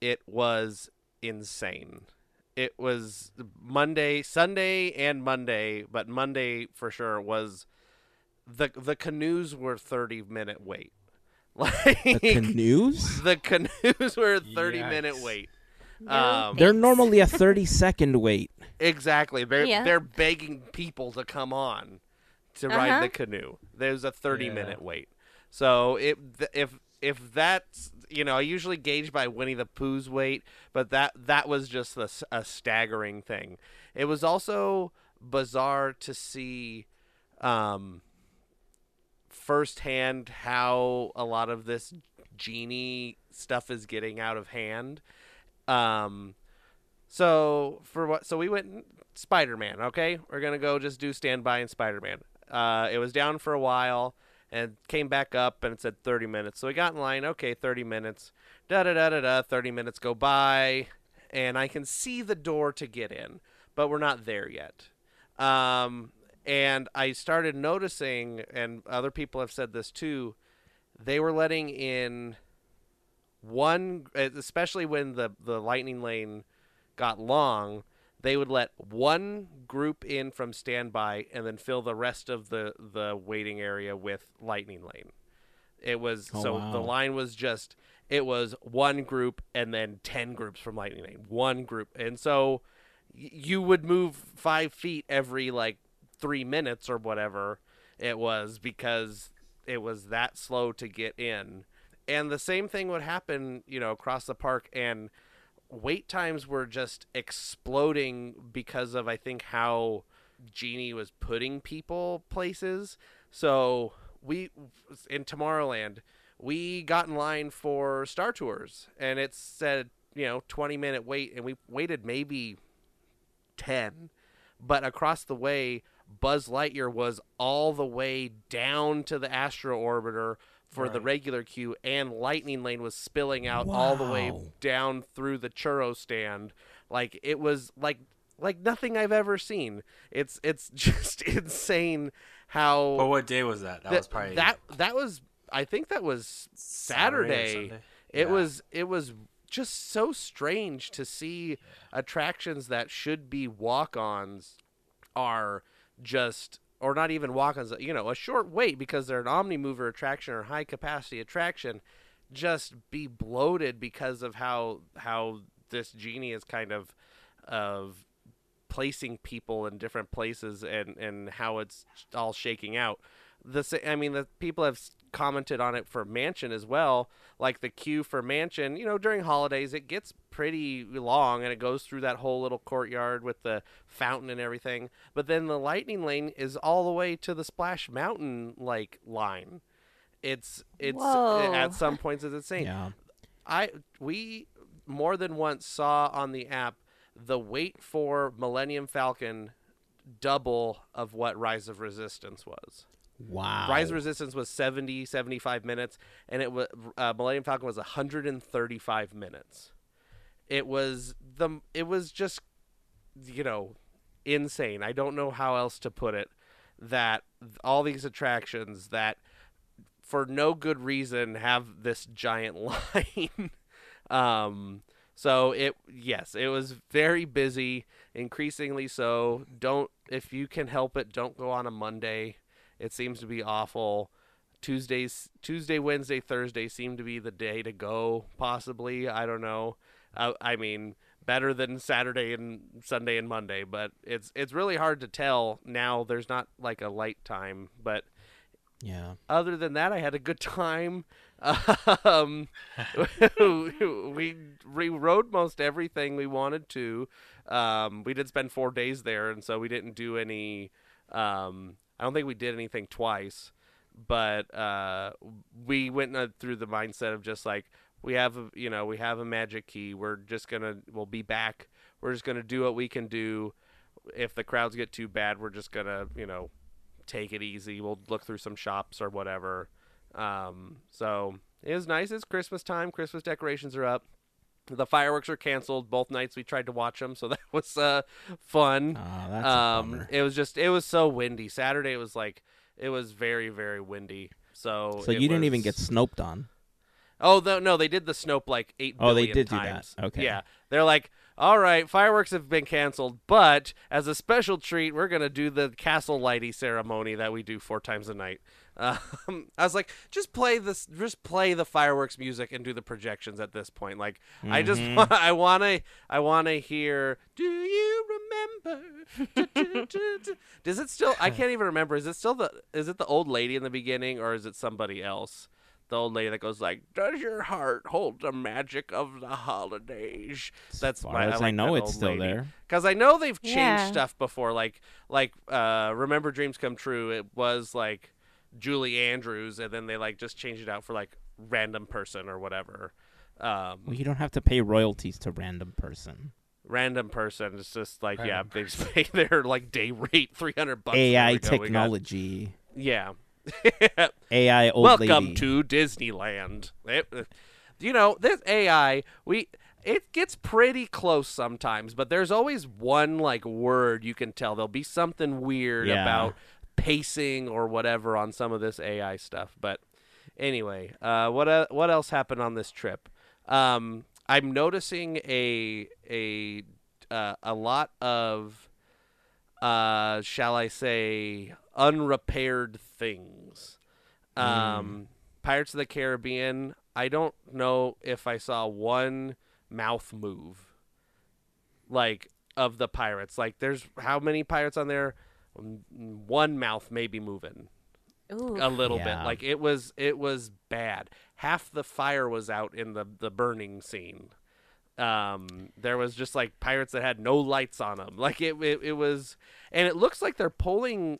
It was insane. It was Monday, Sunday, and Monday, but Monday for sure was the the canoes were thirty minute wait. Like The canoes? the canoes were a thirty minute wait. No, Um, They're normally a 30 second wait. Exactly. They're Yeah. they're begging people to come on to ride Uh-huh. the canoe. There's a 30 Yeah. minute wait. So it th- if if that's you know I usually gauge by Winnie the Pooh's wait, but that that was just a, s- a staggering thing. It was also bizarre to see um firsthand how a lot of this genie stuff is getting out of hand. Um so for what? So we went Spider Man. Okay, we're gonna go just do standby and Spider Man. Uh, it was down for a while and came back up and it said 30 minutes. So we got in line. Okay, 30 minutes. Da da da da da. 30 minutes go by, and I can see the door to get in, but we're not there yet. Um, and I started noticing, and other people have said this too. They were letting in one, eh, especially when the the lightning lane got long, they would let one group in from standby and then fill the rest of the the waiting area with lightning lane. It was Oh, so wow. the line was just it was one group and then 10 groups from Lightning Lane, one group. And so y- you would move five feet every like three minutes or whatever it was because it was that slow to get in. And the same thing would happen, you know, across the park. And wait times were just exploding because of, I think, how Genie was putting people places. So we, in Tomorrowland, we got in line for Star Tours and it said, you know, 20 minute wait. And we waited maybe 10. But across the way, Buzz Lightyear was all the way down to the Astro Orbiter for the regular queue, and Lightning Lane was spilling out all the way down through the churro stand. Like it was like like nothing I've ever seen. It's it's just insane how But what day was that? That that- was probably that that was I think that was Saturday Saturday. It Yeah. was it was just so strange to see attractions that should be walk-ons are just or not even walk-ons, you know, a short wait because they're an omni-mover attraction or high capacity attraction just be bloated because of how how this genie is kind of of placing people in different places and and how it's all shaking out. The I mean the people have commented on it for Mansion as well. Like the queue for Mansion, you know, during holidays it gets pretty long and it goes through that whole little courtyard with the fountain and everything. But then the Lightning Lane is all the way to the Splash Mountain like line. It's it's Whoa. at some points it's insane. Yeah. I we more than once saw on the app the wait for Millennium Falcon double of what Rise of Resistance was. Wow. Rise of Resistance was 70 75 minutes and it was uh, Millennium Falcon was 135 minutes. It was the it was just you know insane. I don't know how else to put it that all these attractions that for no good reason have this giant line. um so it yes, it was very busy, increasingly so. Don't if you can help it, don't go on a Monday. It seems to be awful. Tuesdays, Tuesday, Wednesday, Thursday seem to be the day to go. Possibly, I don't know. Uh, I mean, better than Saturday and Sunday and Monday, but it's it's really hard to tell now. There's not like a light time, but Yeah. other than that, I had a good time. Um, we we rode most everything we wanted to. Um, we did spend four days there, and so we didn't do any. Um, I don't think we did anything twice, but uh, we went uh, through the mindset of just like we have, a, you know, we have a magic key. We're just gonna, we'll be back. We're just gonna do what we can do. If the crowds get too bad, we're just gonna, you know, take it easy. We'll look through some shops or whatever. Um, so it was nice. It's Christmas time. Christmas decorations are up. The fireworks were canceled both nights. We tried to watch them, so that was uh, fun. Oh, um, it was just it was so windy. Saturday it was like it was very very windy. So So you didn't even get snoped on. Oh no, no, they did the Snope like eight Oh, they did do that. times. Okay. Yeah, they're like, all right, fireworks have been canceled, but as a special treat, we're gonna do the castle lighty ceremony that we do four times a night. Um, I was like, just play this, just play the fireworks music and do the projections at this point. Like, I just, Mhm. wa- I wanna, I wanna hear. Do you remember? Does it still? I can't even remember. Is it still the? Is it the old lady in the beginning, or is it somebody else? the old lady that goes like, "Does your heart hold the magic of the holidays?" That's as far my, as I, like know, it's still lady. there. Because I know they've changed Yeah. stuff before, like like uh, Remember Dreams Come True. It was like Julie Andrews, and then they like just change it out for like random person or whatever. Um, Well, you don't have to pay royalties to random person. random person. It's just like yeah, Random they just pay their like day rate three hundred bucks. AI There we go, we got- technology. Yeah. AI old Welcome lady. to Disneyland. It- you know, this AI, we it gets pretty close sometimes, but there's always one like word you can tell. There'll be something weird Yeah. about pacing or whatever on some of this AI stuff. But anyway, uh, what uh, what else happened on this trip? Um, I'm noticing a a uh, a lot of uh, shall I say, unrepaired things. Um, Pirates of the Caribbean, I don't know if I saw one mouth move, like of the pirates. Like, there's how many pirates on there? One mouth maybe moving Ooh. a little Yeah. bit. Like it was, it was bad. Half the fire was out in the the burning scene. Um, there was just like pirates that had no lights on them. Like it, it, it was, and it looks like they're pulling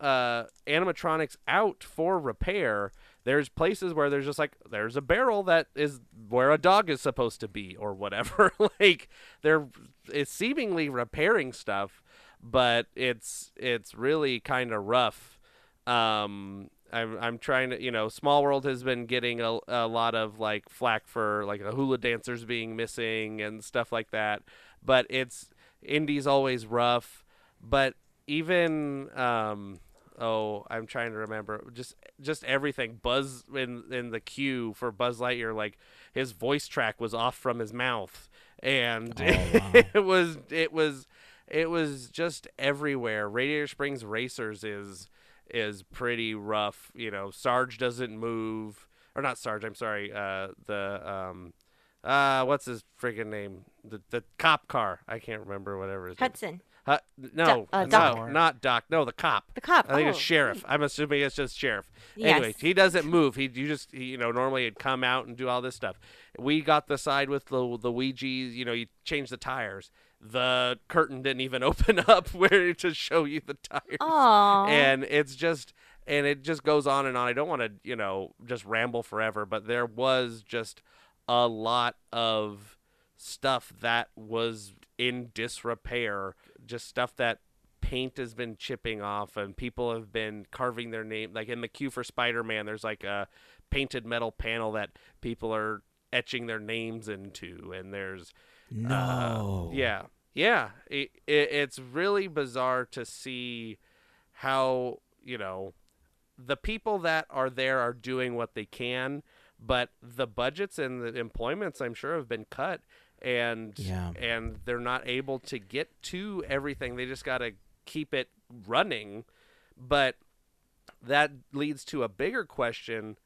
uh animatronics out for repair. There's places where there's just like there's a barrel that is where a dog is supposed to be or whatever. like they're it's seemingly repairing stuff, but it's it's really kind of rough. Um I'm I'm trying to, you know, Small World has been getting a, a lot of like flack for like the hula dancers being missing and stuff like that. But it's Indy's always rough, but even um oh i'm trying to remember just just everything buzz in in the queue for buzz lightyear like his voice track was off from his mouth and Oh, wow. it was it was it was just everywhere radiator springs racers is is pretty rough you know sarge doesn't move or not sarge i'm sorry uh the um uh what's his friggin name the the cop car i can't remember whatever his Hudson. uh, no, Doc- uh, no, not Doc. No, the cop. The cop. I think it's Oh, sheriff. I'm assuming it's just sheriff. Yes. Anyway, he doesn't move. He you just he, you know normally he'd come out and do all this stuff. We got the side with the the Luigi. You know, you change the tires. The curtain didn't even open up where to show you the tires. Aw. And it's just and it just goes on and on. I don't want to you know just ramble forever, but there was just a lot of stuff that was in disrepair, just stuff that paint has been chipping off and people have been carving their name like in the queue for Spider-Man there's like a painted metal panel that people are etching their names into and there's No. uh, yeah yeah it, it, it's really bizarre to see how you know the people that are there are doing what they can but the budgets and the employments i'm sure have been cut and Yeah. and they're not able to get to everything. They just got to keep it running. But that leads to a bigger question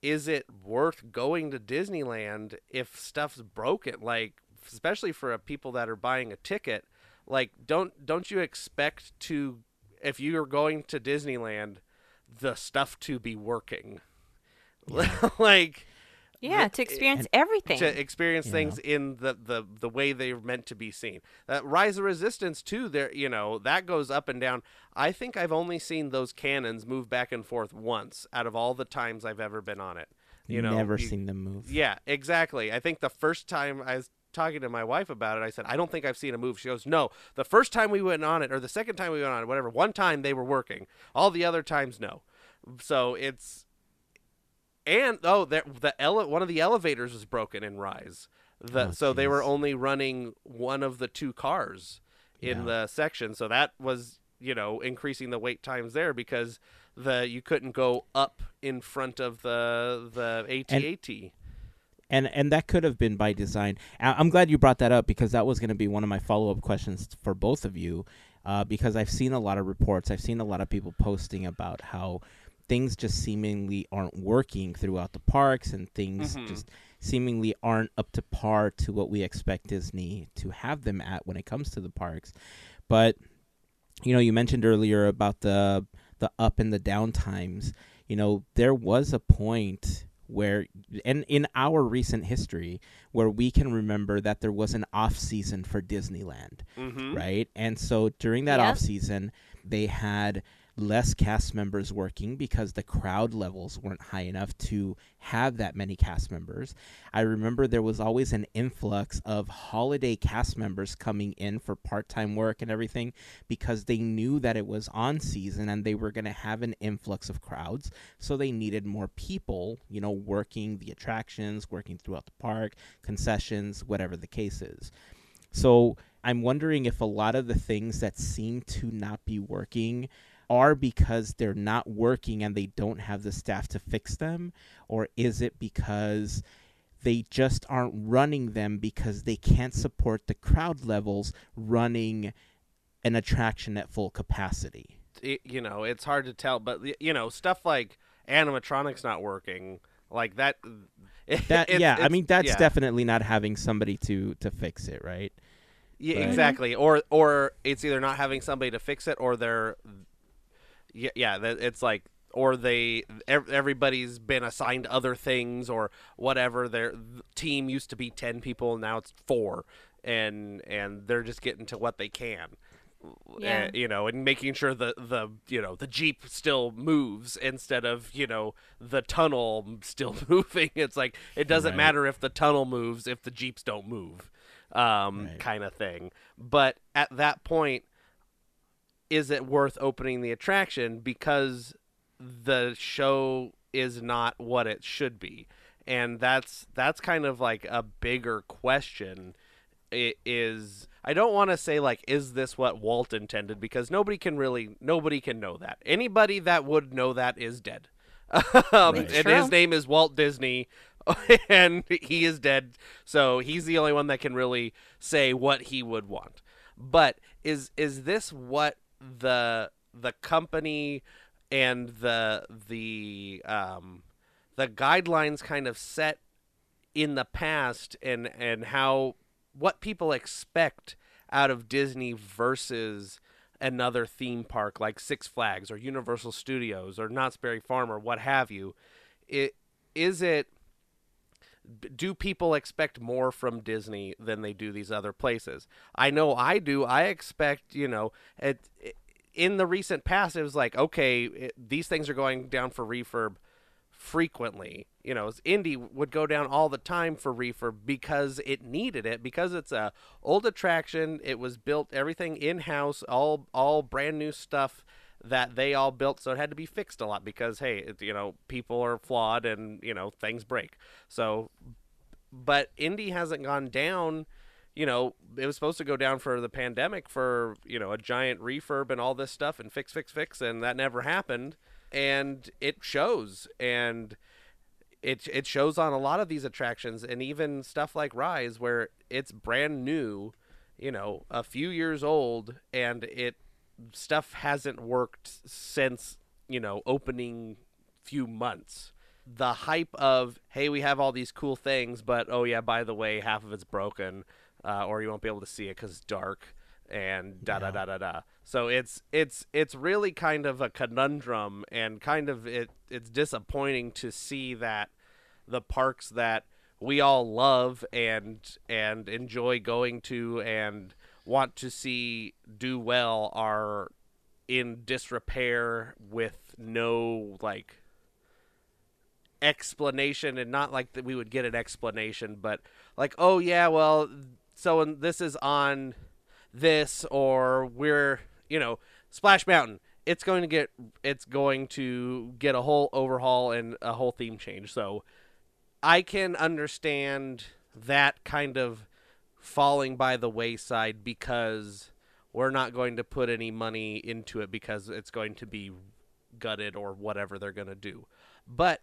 is it worth going to disneyland if stuff's broken? Like especially for uh, people that are buying a ticket like don't don't you expect to if you're going to disneyland the stuff to be working like yeah, to experience everything. to experience Yeah. things in the, the the way they're meant to be seen. That Rise of Resistance too, there you know that goes up and down. I think I've only seen those cannons move back and forth once out of all the times I've ever been on it. You know, never you- seen them move. Yeah, exactly. I think the first time I was talking to my wife about it, I said, I don't think I've seen a move. She goes, No. The first time we went on it, or the second time we went on it, whatever, one time they were working. All the other times, no. So it's. And, oh, there, the ele- one of the elevators was broken in Rise. The, Oh, so they were only running one of the two cars in Yeah. the section. So that was, you know, increasing the wait times there because the you couldn't go up in front of the the AT-AT. and and and that could have been by design. I'm glad you brought that up because that was going to be one of my follow up questions for both of you, uh, because I've seen a lot of reports, I've seen a lot of people posting about how things just seemingly aren't working throughout the parks, and things Mhm. just seemingly aren't up to par to what we expect Disney to have them at when it comes to the parks. But you know, you mentioned earlier about the the up and the down times. You know, there was a point where and in our recent history where we can remember that there was an off season for Disneyland, Mm-hmm. right? And so during that Yep. off season, they had less cast members working because the crowd levels weren't high enough to have that many cast members. I remember there was always an influx of holiday cast members coming in for part-time work and everything because they knew that it was on season and they were going to have an influx of crowds, so they needed more people, you know, working the attractions, working throughout the park, concessions, whatever the case is. So I'm wondering if a lot of the things that seem to not be working are because they're not working and they don't have the staff to fix them, or is it because they just aren't running them because they can't support the crowd levels running an attraction at full capacity? it, you know, it's hard to tell, but you know, stuff like animatronics not working, Like that. That it's- yeah, I mean that's yeah. definitely not having somebody to to fix it, right? Yeah, Right. exactly. Or or it's either not having somebody to fix it, or they're yeah, yeah. It's like or they everybody's been assigned other things or whatever. Their team used to be ten people, now it's four, and and they're just getting to what they can. Yeah. Uh, you know, and making sure the the you know the jeep still moves instead of you know the tunnel still moving. It's like it doesn't Right. matter if the tunnel moves if the jeeps don't move, um, Right. kind of thing. But at that point, is it worth opening the attraction because the show is not what it should be? And that's that's kind of like a bigger question. It is I don't want to say like is this what Walt intended because nobody can really nobody can know that. Anybody that would know that is dead. um, Right. and True. his name is Walt Disney and he is dead. So he's the only one that can really say what he would want. But is is this what the the company and the the um the guidelines kind of set in the past and and how what people expect out of Disney versus another theme park like Six Flags or Universal Studios or Knott's Berry Farm or what have you. It is it do people expect more from Disney than they do these other places? I know I do. I expect, you know, it, in the recent past, it was like, okay, it, these things are going down for refurb frequently. You know, Indy would go down all the time for refurb because it needed it because it's a old attraction. It was built everything in house, all all brand new stuff that they all built, so it had to be fixed a lot because hey, it, you know, people are flawed and you know things break. So, but Indy hasn't gone down. You know, it was supposed to go down for the pandemic for you know a giant refurb and all this stuff and fix, fix, fix, and that never happened. And it shows, and it it shows on a lot of these attractions, and even stuff like Rise, where it's brand new, you know, a few years old, and it stuff hasn't worked since you know opening few months. The hype of hey we have all these cool things but oh yeah by the way half of it's broken uh, or you won't be able to see it because it's dark and da da da da da. So it's it's it's really kind of a conundrum and kind of it it's disappointing to see that the parks that we all love and and enjoy going to and want to see do well are in disrepair with no like explanation and not like that we would get an explanation but like oh yeah well so when this is on this or we're you know splash mountain it's going to get it's going to get a whole overhaul and a whole theme change. So i can understand that kind of falling by the wayside because we're not going to put any money into it because it's going to be gutted or whatever they're going to do. But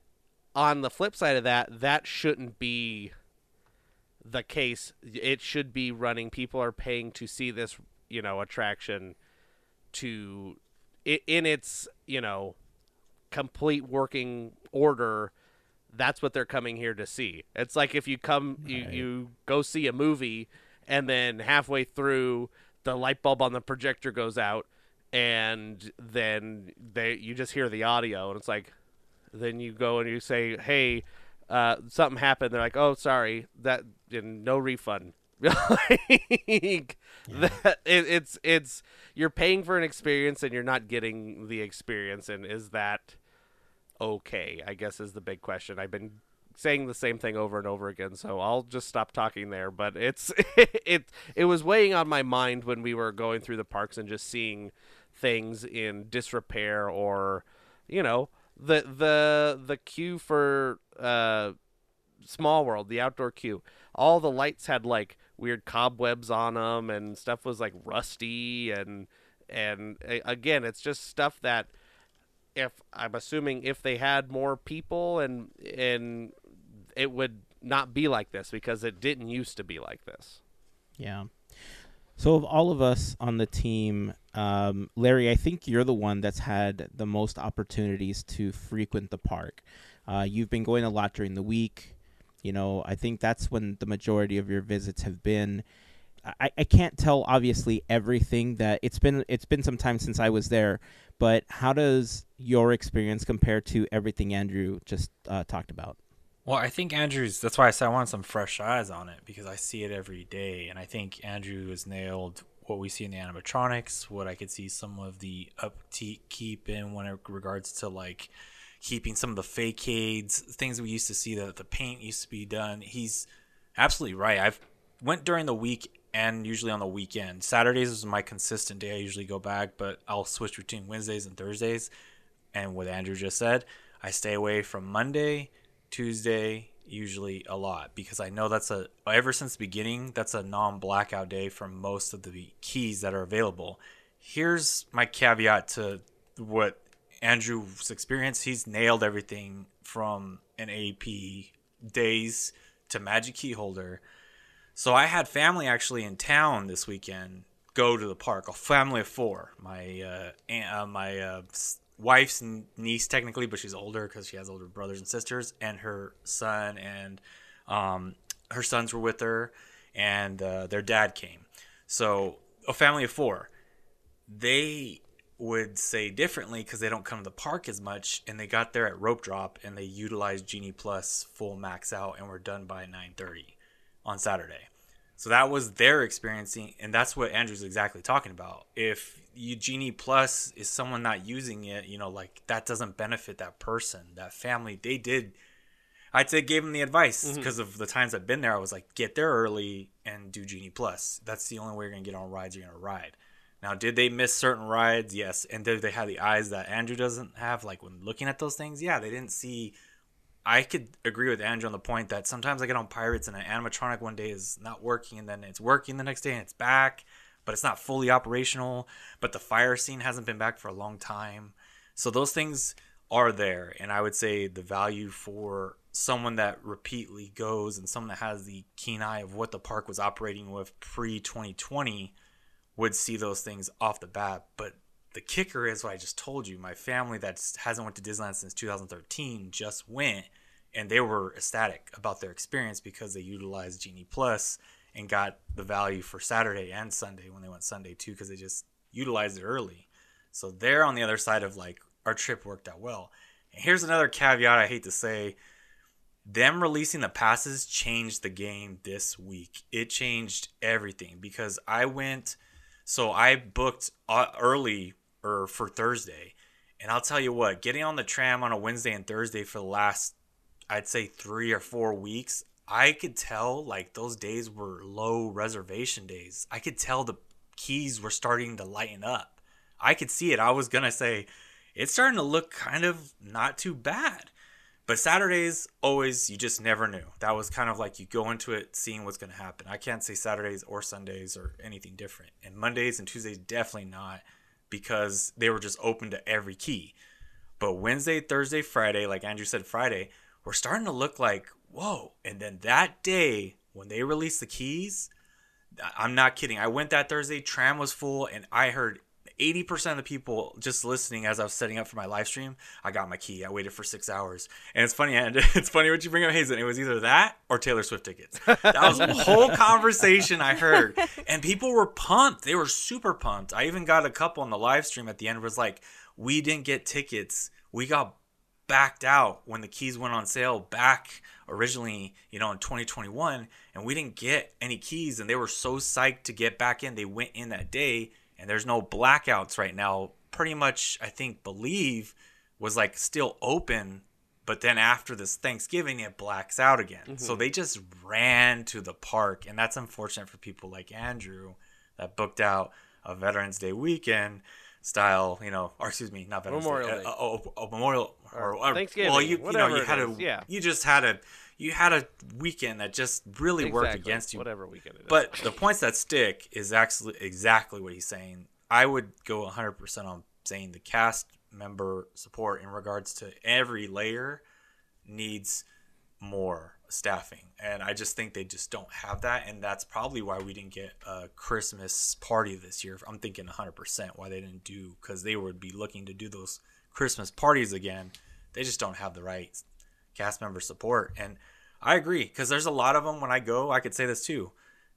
on the flip side of that that shouldn't be the case. It should be running. People are paying to see this you know attraction to in its you know complete working order that's what they're coming here to see. It's like if you come you, Right. you go see a movie and then halfway through the light bulb on the projector goes out and then they you just hear the audio and it's like then you go and you say hey uh, something happened. They're like oh sorry that and no refund. Like, that, it, it's it's you're paying for an experience and you're not getting the experience and is that okay i guess is the big question. I've been saying the same thing over and over again so i'll just stop talking there but it's it it was weighing on my mind when we were going through the parks and just seeing things in disrepair or you know the the the queue for uh small world the outdoor queue all the lights had like weird cobwebs on them and stuff was like rusty and and again it's just stuff that if i'm assuming if they had more people and and it would not be like this because it didn't used to be like this Yeah. So of all of us on the team, um, Larry, I think you're the one that's had the most opportunities to frequent the park. Uh, you've been going a lot during the week. You know, I think that's when the majority of your visits have been. I, I can't tell obviously everything that it's been it's been some time since I was there, but how does your experience compare to everything Andrew just uh, talked about? Well, I think Andrew's. That's why I said I want some fresh eyes on it because I see it every day, and I think Andrew has nailed what we see in the animatronics. What I could see some of the upkeep in when it regards to like keeping some of the fake facades, things we used to see that the paint used to be done. He's absolutely right. I've went during the week and usually on the weekend. Saturdays is my consistent day. I usually go back, but I'll switch between Wednesdays and Thursdays. And what Andrew just said, I stay away from Monday, Tuesday, usually a lot because I know that's a ever since the beginning that's a non-blackout day for most of the keys that are available. Here's my caveat to what Andrew's experience. He's nailed everything from an AP days to Magic Key Holder so I had family actually in town this weekend go to the park. A family of four. My uh, aunt, uh, my uh, wife's niece technically, but she's older because she has older brothers and sisters, and her son and um, her sons were with her, and uh, their dad came. So a family of four. They would say differently because they don't come to the park as much, and they got there at rope drop and they utilized Genie Plus full max out, and were done by nine thirty on Saturday. So that was their experiencing, and that's what Andrew's exactly talking about. If Eugenie Plus is someone not using it, you know, like that doesn't benefit that person, that family. They did, I'd say, gave them the advice because mm-hmm. of the times I've been there. I was like, get there early and do Genie Plus. That's the only way you're gonna get on rides. You're gonna ride. Now, did they miss certain rides? Yes. And did they have the eyes that Andrew doesn't have? Like when looking at those things, yeah, they didn't see I could agree with Andrew on the point that sometimes I get on Pirates and an animatronic one day is not working and then it's working the next day and it's back, but it's not fully operational. But the fire scene hasn't been back for a long time. So those things are there. And I would say the value for someone that repeatedly goes and someone that has the keen eye of what the park was operating with pre 2020 would see those things off the bat. But the kicker is what I just told you. My family that hasn't went to Disneyland since 2013 just went, and they were ecstatic about their experience because they utilized Genie Plus and got the value for Saturday and Sunday when they went Sunday too because they just utilized it early. So they're on the other side of like our trip worked out well. And here's another caveat I hate to say. Them releasing the passes changed the game this week. It changed everything because I went so I booked uh, early or for Thursday. And I'll tell you what, getting on the tram on a Wednesday and Thursday for the last, I'd say three or four weeks, I could tell like those days were low reservation days. I could tell the keys were starting to lighten up. I could see it. I was going to say, it's starting to look kind of not too bad. But Saturdays, always, you just never knew. That was kind of like you go into it seeing what's going to happen. I can't say Saturdays or Sundays or anything different. And Mondays and Tuesdays, definitely not because they were just open to every key. But Wednesday, Thursday, Friday, like Andrew said, Friday, we're starting to look like, whoa. And then that day, when they released the keys, I'm not kidding. I went that Thursday, tram was full, and I heard 80% of the people just listening as I was setting up for my live stream, I got my key. I waited for six hours. And it's funny, and it's funny what you bring up, Hazen. It was either that or Taylor Swift tickets. That was a whole conversation I heard. And people were pumped. They were super pumped. I even got a couple on the live stream at the end was like, we didn't get tickets. We got backed out when the keys went on sale back originally, you know, in 2021, and we didn't get any keys. And they were so psyched to get back in. They went in that day and there's no blackouts right now. Pretty much, I think, believe was like still open, but then after this Thanksgiving, it blacks out again. Mm-hmm. So they just ran to the park, and that's unfortunate for people like Andrew that booked out a Veterans Day weekend style, you know, or excuse me, not Veterans Memorial Day, a, a, a, Memorial or, or Thanksgiving. Well, you, you know, you had a yeah. you just had a you had a weekend that just really exactly. worked against you. Whatever weekend it is. But the points that stick is actually exactly what he's saying. I would go 100% on saying the cast member support in regards to every layer needs more staffing. And I just think they just don't have that. And that's probably why we didn't get a Christmas party this year. I'm thinking 100% why they didn't do, because they would be looking to do those Christmas parties again. They just don't have the right cast member support. And I agree because there's a lot of them. When I go, I could say this too.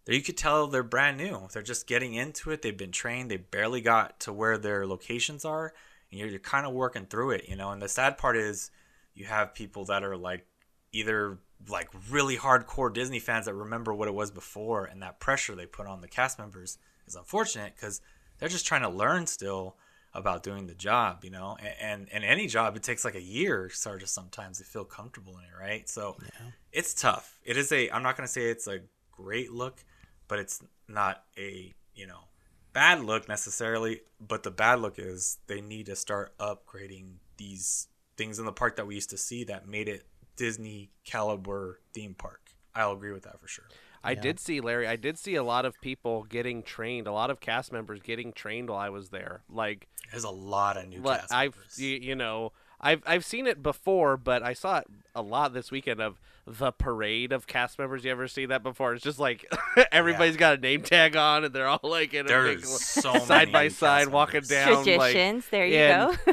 You could tell they're brand new. They're just getting into it. They've been trained. They barely got to where their locations are, and you're, you're kind of working through it, you know. And the sad part is, you have people that are like either like really hardcore Disney fans that remember what it was before, and that pressure they put on the cast members is unfortunate because they're just trying to learn still about doing the job, you know. And and, and any job, it takes like a year, sort of sometimes to feel comfortable in it, right? So it's tough. It is a. I'm not gonna say it's a great look, but it's not a you know bad look necessarily. But the bad look is they need to start upgrading these things in the park that we used to see that made it Disney caliber theme park. I'll agree with that for sure. I did see Larry. I did see a lot of people getting trained. A lot of cast members getting trained while I was there. Like, There's a lot of new what cast I've members. you, you know I've I've seen it before, but I saw it a lot this weekend of the parade of cast members. You ever see that before? It's just like everybody's got a name tag on, and they're all like in a big so side by side walking down. Traditions, Like, there you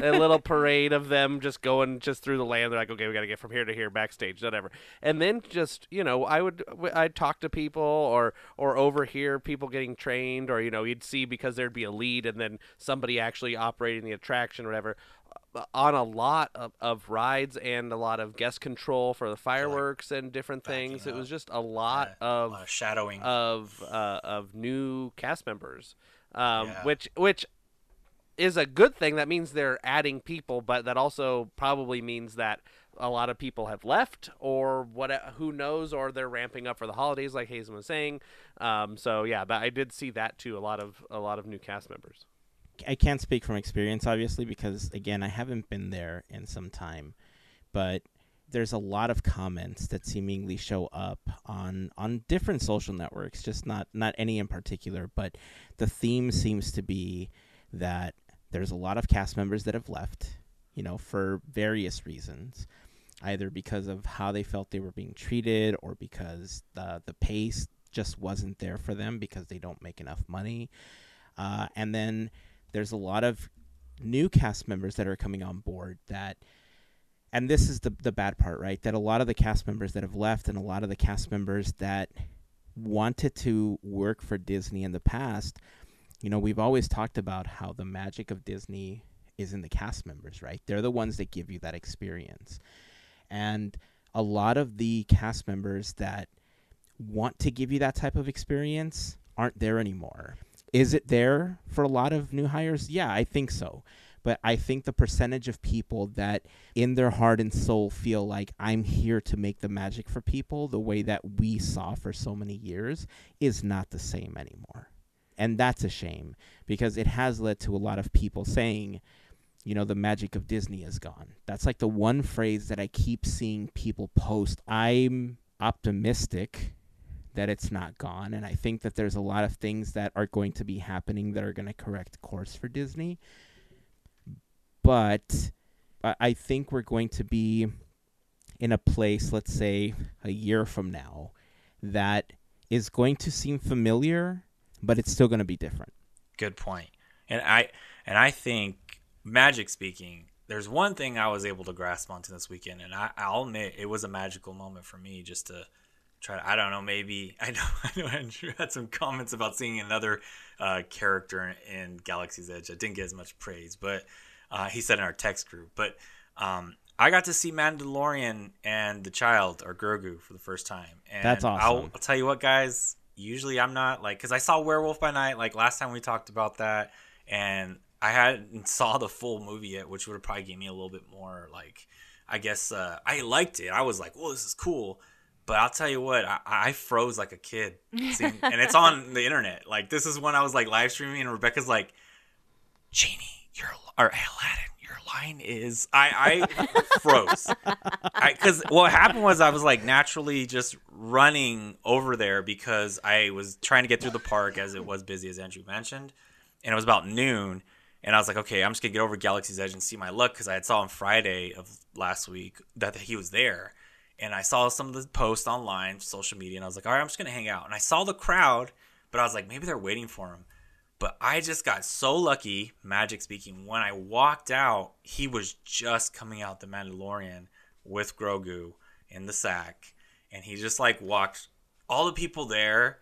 go. a little parade of them just going just through the land. They're like, okay, we got to get from here to here backstage, whatever. And then just you know, I would I'd talk to people or or overhear people getting trained, or you know, you'd see because there'd be a lead and then somebody actually operating the attraction, or whatever. On a lot of, of rides and a lot of guest control for the fireworks and different things. It was just a lot Yeah, of a shadowing. of uh, of new cast members, um, Yeah. which which is a good thing. That means they're adding people, but that also probably means that a lot of people have left, or what? Who knows? Or they're ramping up for the holidays, like Hazen was saying. Um, so yeah, but I did see that too. A lot of a lot of new cast members. I can't speak from experience, obviously, because again, I haven't been there in some time. But there's a lot of comments that seemingly show up on on different social networks, just not not any in particular. But the theme seems to be that there's a lot of cast members that have left, you know, for various reasons, either because of how they felt they were being treated, or because the the pace just wasn't there for them because they don't make enough money. Uh, and then there's a lot of new cast members that are coming on board that and this is the the bad part right? That a lot of the cast members that have left and a lot of the cast members that wanted to work for Disney in the past you know we've always talked about how the magic of Disney is in the cast members right? They're the ones that give you that experience. And a lot of the cast members that want to give you that type of experience aren't there anymore is it there for a lot of new hires? Yeah, I think so. But I think the percentage of people that in their heart and soul feel like I'm here to make the magic for people the way that we saw for so many years is not the same anymore. And that's a shame because it has led to a lot of people saying, you know, the magic of Disney is gone. That's like the one phrase that I keep seeing people post. I'm optimistic that it's not gone. And I think that there's a lot of things that are going to be happening that are going to correct course for Disney. But I- think we're going to be in a place, let's say a year from now, that is going to seem familiar, but it's still going to be different. Good point. And I and I think magic speaking, there's one thing I was able to grasp onto this weekend, and I, I'll admit it was a magical moment for me just to try. To, I don't know, maybe I know I know Andrew had some comments about seeing another uh, character in Galaxy's Edge. I didn't get as much praise, but uh, he said in our text group. But um, I got to see Mandalorian and the child or Grogu for the first time, and That's I'll, awesome. I'll tell you what, guys. Usually, I'm not like because I saw Werewolf by Night like last time we talked about that, and I hadn't saw the full movie yet, which would have probably gave me a little bit more like I guess uh, I liked it. I was like, "Well, this is cool," but I'll tell you what, I, I froze like a kid, seeing, and it's on the internet. Like this is when I was like live streaming, and Rebecca's like, "Genie, your or Aladdin, your line is." I I froze because what happened was I was like naturally just running over there because I was trying to get through the park as it was busy as Andrew mentioned, and it was about noon. And I was like, okay, I'm just gonna get over Galaxy's Edge and see my luck because I had saw him Friday of last week that he was there, and I saw some of the posts online, social media, and I was like, all right, I'm just gonna hang out. And I saw the crowd, but I was like, maybe they're waiting for him. But I just got so lucky, magic speaking, when I walked out, he was just coming out the Mandalorian with Grogu. in the sack, and he just like walked all the people there.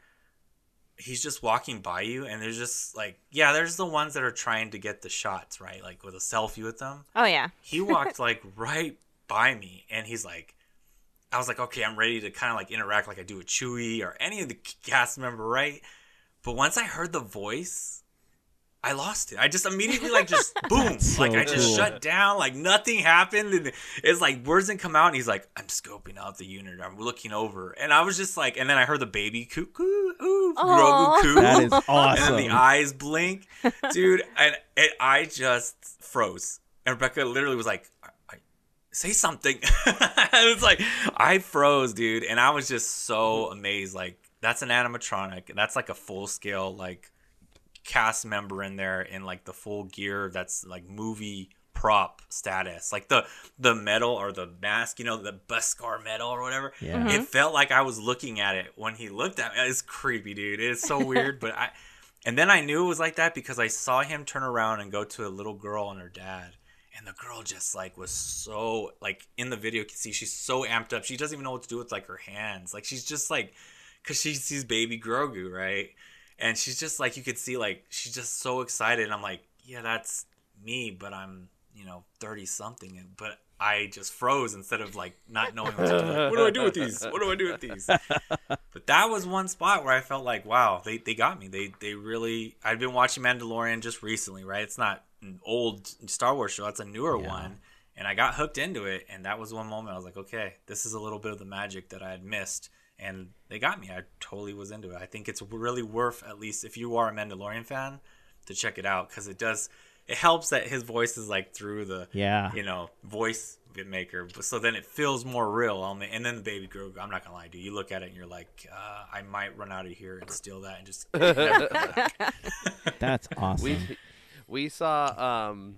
He's just walking by you, and there's just like, yeah, there's the ones that are trying to get the shots, right? Like with a selfie with them. Oh yeah. He walked like right by me, and he's like, I was like, okay, I'm ready to kind of like interact like I do with Chewie or any of the cast member, right? But once I heard the voice, I lost it. I just immediately like just boom, That's like I just cool. shut down, like nothing happened, and it's like words didn't come out, and he's like, I'm scoping out the unit, I'm looking over, and I was just like, and then I heard the baby cuckoo, ooh, Aw. Grogu coo, That is awesome. and then the eyes blink, dude, and, and I just froze, and Rebecca literally was like, "Say something." it's like I froze, dude, and I was just so mm-hmm. amazed. Like that's an animatronic. That's like a full scale like cast member in there in like the full gear. That's like movie prop status, like the the metal or the mask, you know, the Beskar metal or whatever. Yeah. Mm-hmm. It felt like I was looking at it when he looked at me. It's creepy, dude. It's so weird, but I. And then I knew it was like that because I saw him turn around and go to a little girl and her dad. And the girl just like was so like in the video you can see she's so amped up. She doesn't even know what to do with like her hands. Like she's just like cuz she sees baby Grogu, right? And she's just like you could see like she's just so excited. And I'm like, "Yeah, that's me, but I'm, you know, 30 something." But I just froze instead of like not knowing what to do. Like, what do I do with these? What do I do with these? But that was one spot where I felt like, wow, they, they got me. They they really. I've been watching Mandalorian just recently, right? It's not old Star Wars show; That's a newer Yeah. one, and I got hooked into it. And that was one moment I was like, okay, this is a little bit of the magic that I had missed, and they got me. I totally was into it. I think it's really worth at least if you are a Mandalorian fan to check it out because it does. It helps that his voice is like through the Yeah. you know, voice maker. So then it feels more real. Um, And then the baby Grogu, I'm not gonna lie, dude. You look at it and you're like, uh, I might run out of here and steal that and just. never. That's awesome. We we saw um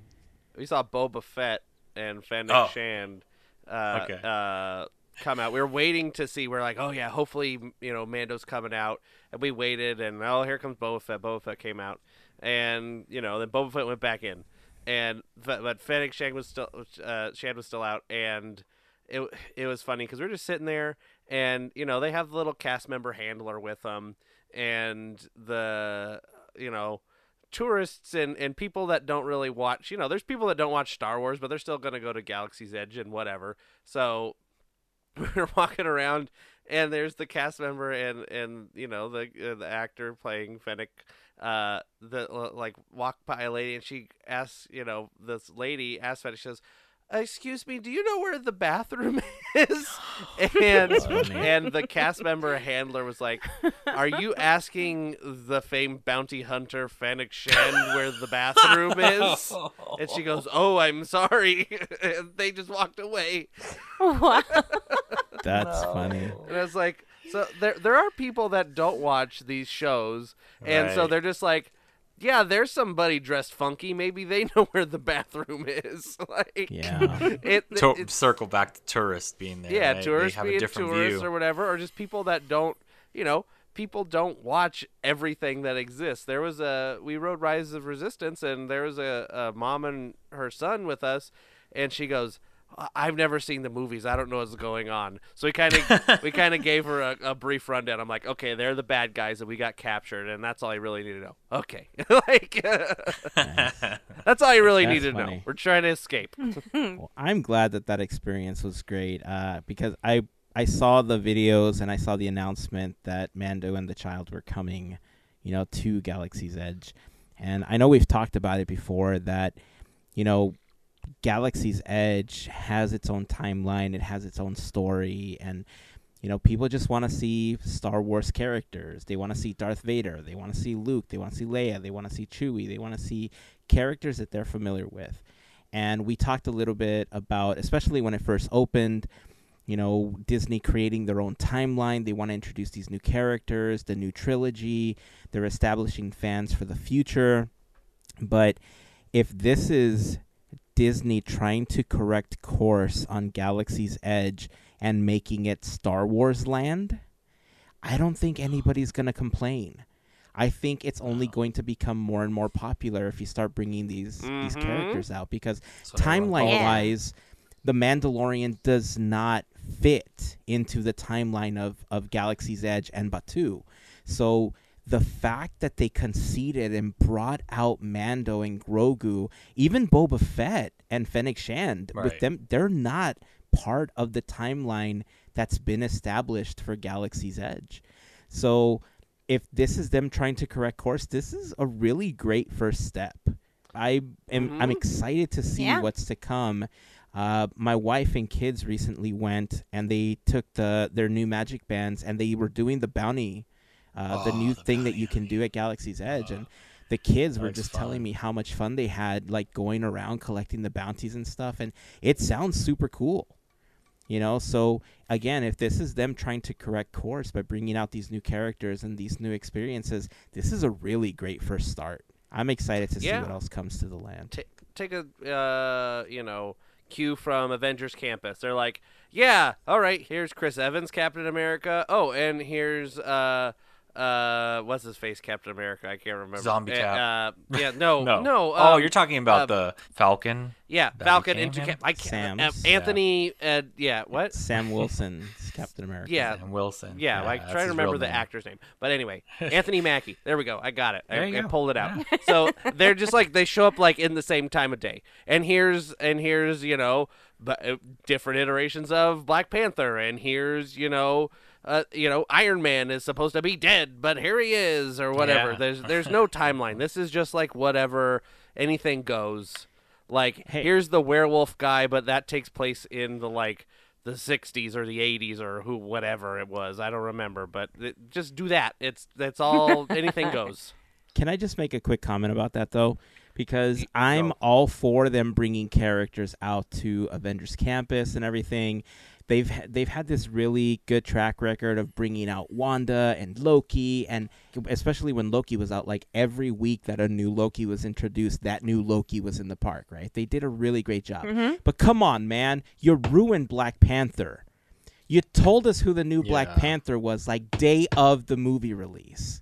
we saw Boba Fett and Fennec Oh. Shand uh, Okay. uh come out. We were waiting to see. We're like, oh yeah, hopefully you know Mando's coming out, and we waited, and oh here comes Boba Fett. Boba Fett came out, and you know then Boba Fett went back in, and but, but Fennec Shand was still uh, Shand was still out, and it it was funny because we are just sitting there, and you know they have the little cast member handler with them, and the you know tourists and, and people that don't really watch you know there's people that don't watch star wars but they're still going to go to galaxy's edge and whatever. So we're walking around and there's the cast member and and you know the uh, the actor playing fennec uh the like walk by a lady and she asks you know this lady asks fennec she says excuse me do you know where the bathroom is and and the cast member handler was like are you asking the famed bounty hunter Fennec Shand where the bathroom is? And she goes, "Oh, I'm sorry." and they just walked away. Wow. That's funny. And I was like, so there there are people that don't watch these shows, and so they're just like, yeah, there's somebody dressed funky. Maybe they know where the bathroom is. like, Yeah. it, To- it's circle back to tourists being there. yeah, right? tourists they have being a different tourists view. or whatever, or just people that don't, you know, people don't watch everything that exists. There was a we rode Rise of Resistance, and there was a, a mom and her son with us, and she goes. "I- I've never seen the movies. I don't know what's going on. So we kind of we kind of gave her a, a brief rundown. I'm like, okay, they're the bad guys, and we got captured, and that's all I really need to know. Okay, like that's all you really That's need to know. We're trying to escape. Well, I'm glad that that experience was great uh, because I I saw the videos and I saw the announcement that Mando and the child were coming, you know, to Galaxy's Edge, and I know we've talked about it before that, you know, Galaxy's Edge has its own timeline, it has its own story, and you know, people just want to see Star Wars characters. They want to see Darth Vader. They want to see Luke. They want to see Leia. They want to see Chewie. They want to see characters that they're familiar with and we talked a little bit about especially when it first opened you know disney creating their own timeline they want to introduce these new characters the new trilogy they're establishing fans for the future but if this is disney trying to correct course on galaxy's edge and making it star wars land i don't think anybody's going to complain I think it's only going to become more and more popular if you start bringing these these Mhm. characters out because That's what everyone timeline Yeah. wise, the Mandalorian does not fit into the timeline of of Galaxy's Edge and Batuu. So the fact that they conceded and brought out Mando and Grogu, even Boba Fett and Fennec Shand, with them, they're not part of the timeline that's been established for Galaxy's Edge. So if this is them trying to correct course, this is a really great first step. I am I'm Mhm. excited to see Yeah. what's to come. Uh, my wife and kids recently went and they took the their new magic bands and they were doing the bounty, uh, the Oh, new the thing that you can do at Galaxy's Edge, Oh, and the kids were just telling me how much fun they had, like going around collecting the bounties and stuff, and it sounds super cool. You know, so again, if this is them trying to correct course by bringing out these new characters and these new experiences, this is a really great first start. I'm excited to see what else comes to the land. Ta take a uh, you know cue from Avengers Campus. They're like, yeah, all right, here's Chris Evans, Captain America. Oh, and here's uh uh what's his face, Captain America? I can't remember. Zombie Uh, Cap. Uh, yeah, no, no, no. oh, um, you're talking about uh, the Falcon. yeah, Falcon became into? Cap. I can't. Uh, Anthony. Uh, yeah, what? Sam Wilson's Captain America. Yeah, Sam Wilson. Yeah, like that's trying to remember the name. actor's name. But anyway, Anthony Mackie. There we go. I got it. I, There you I pulled it out. so they're just like they show up like in the same time of day. And here's and here's you know but uh, different iterations of Black Panther. And here's you know. Uh, you know, Iron Man is supposed to be dead, but here he is, or whatever. Yeah. There's there's no timeline. This is just like whatever, anything goes. Like Hey. here's the werewolf guy, but that takes place in the like the 60s or the 80s or who whatever it was. I don't remember, but it, just do that. It's that's all anything goes. Can I just make a quick comment about that though? Because I'm all for them bringing characters out to Avengers Campus and everything. They've they've had this really good track record of bringing out Wanda and Loki, and especially when Loki was out, like every week that a new Loki was introduced, that new Loki was in the park. Right? They did a really great job. Mhm. But come on, man, you ruined Black Panther. You told us who the new Black Panther was like day of the movie release.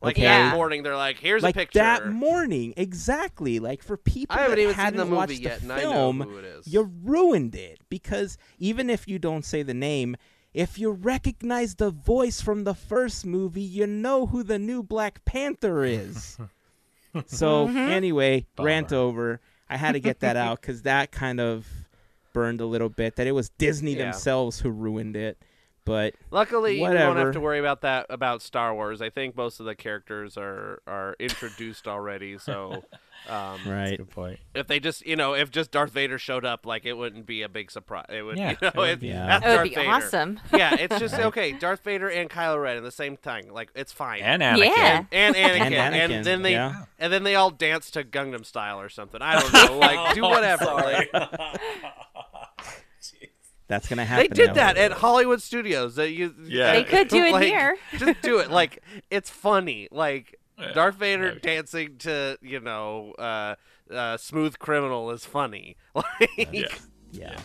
Like Okay. that morning, they're like, "Here's like a picture." that morning, exactly. Like for people I haven't that even hadn't the movie watched yet, the and I know film, who it is. you ruined it because even if you don't say the name, if you recognize the voice from the first movie, you know who the new Black Panther is. so Mhm. anyway, rant over. I had to get that out because that kind of burned a little bit. That it was Disney Yeah. themselves who ruined it. But Luckily, you don't have to worry about that about Star Wars. I think most of the characters are are introduced already. So, um, right, Good point. if they just you know if just Darth Vader showed up, like it wouldn't be a big surprise. It would, Yeah, you know, it would it- be. Yeah. that's That would Darth be Vader. awesome. Yeah, it's just Right. okay. Darth Vader and Kylo Ren at the same time, like it's fine. And Anakin. Yeah. and Anakin, And Anakin. and, then they yeah. and then they all dance to Gangnam Style or something. I don't know, like do whatever. Like, that's gonna happen. they did now. that at Hollywood Studios. That you, Yeah. They could do it like, here. just do it. Like it's funny. Like Yeah. Darth Vader Yeah. dancing to you know uh, uh, Smooth Criminal is funny. Like Yeah. Yeah.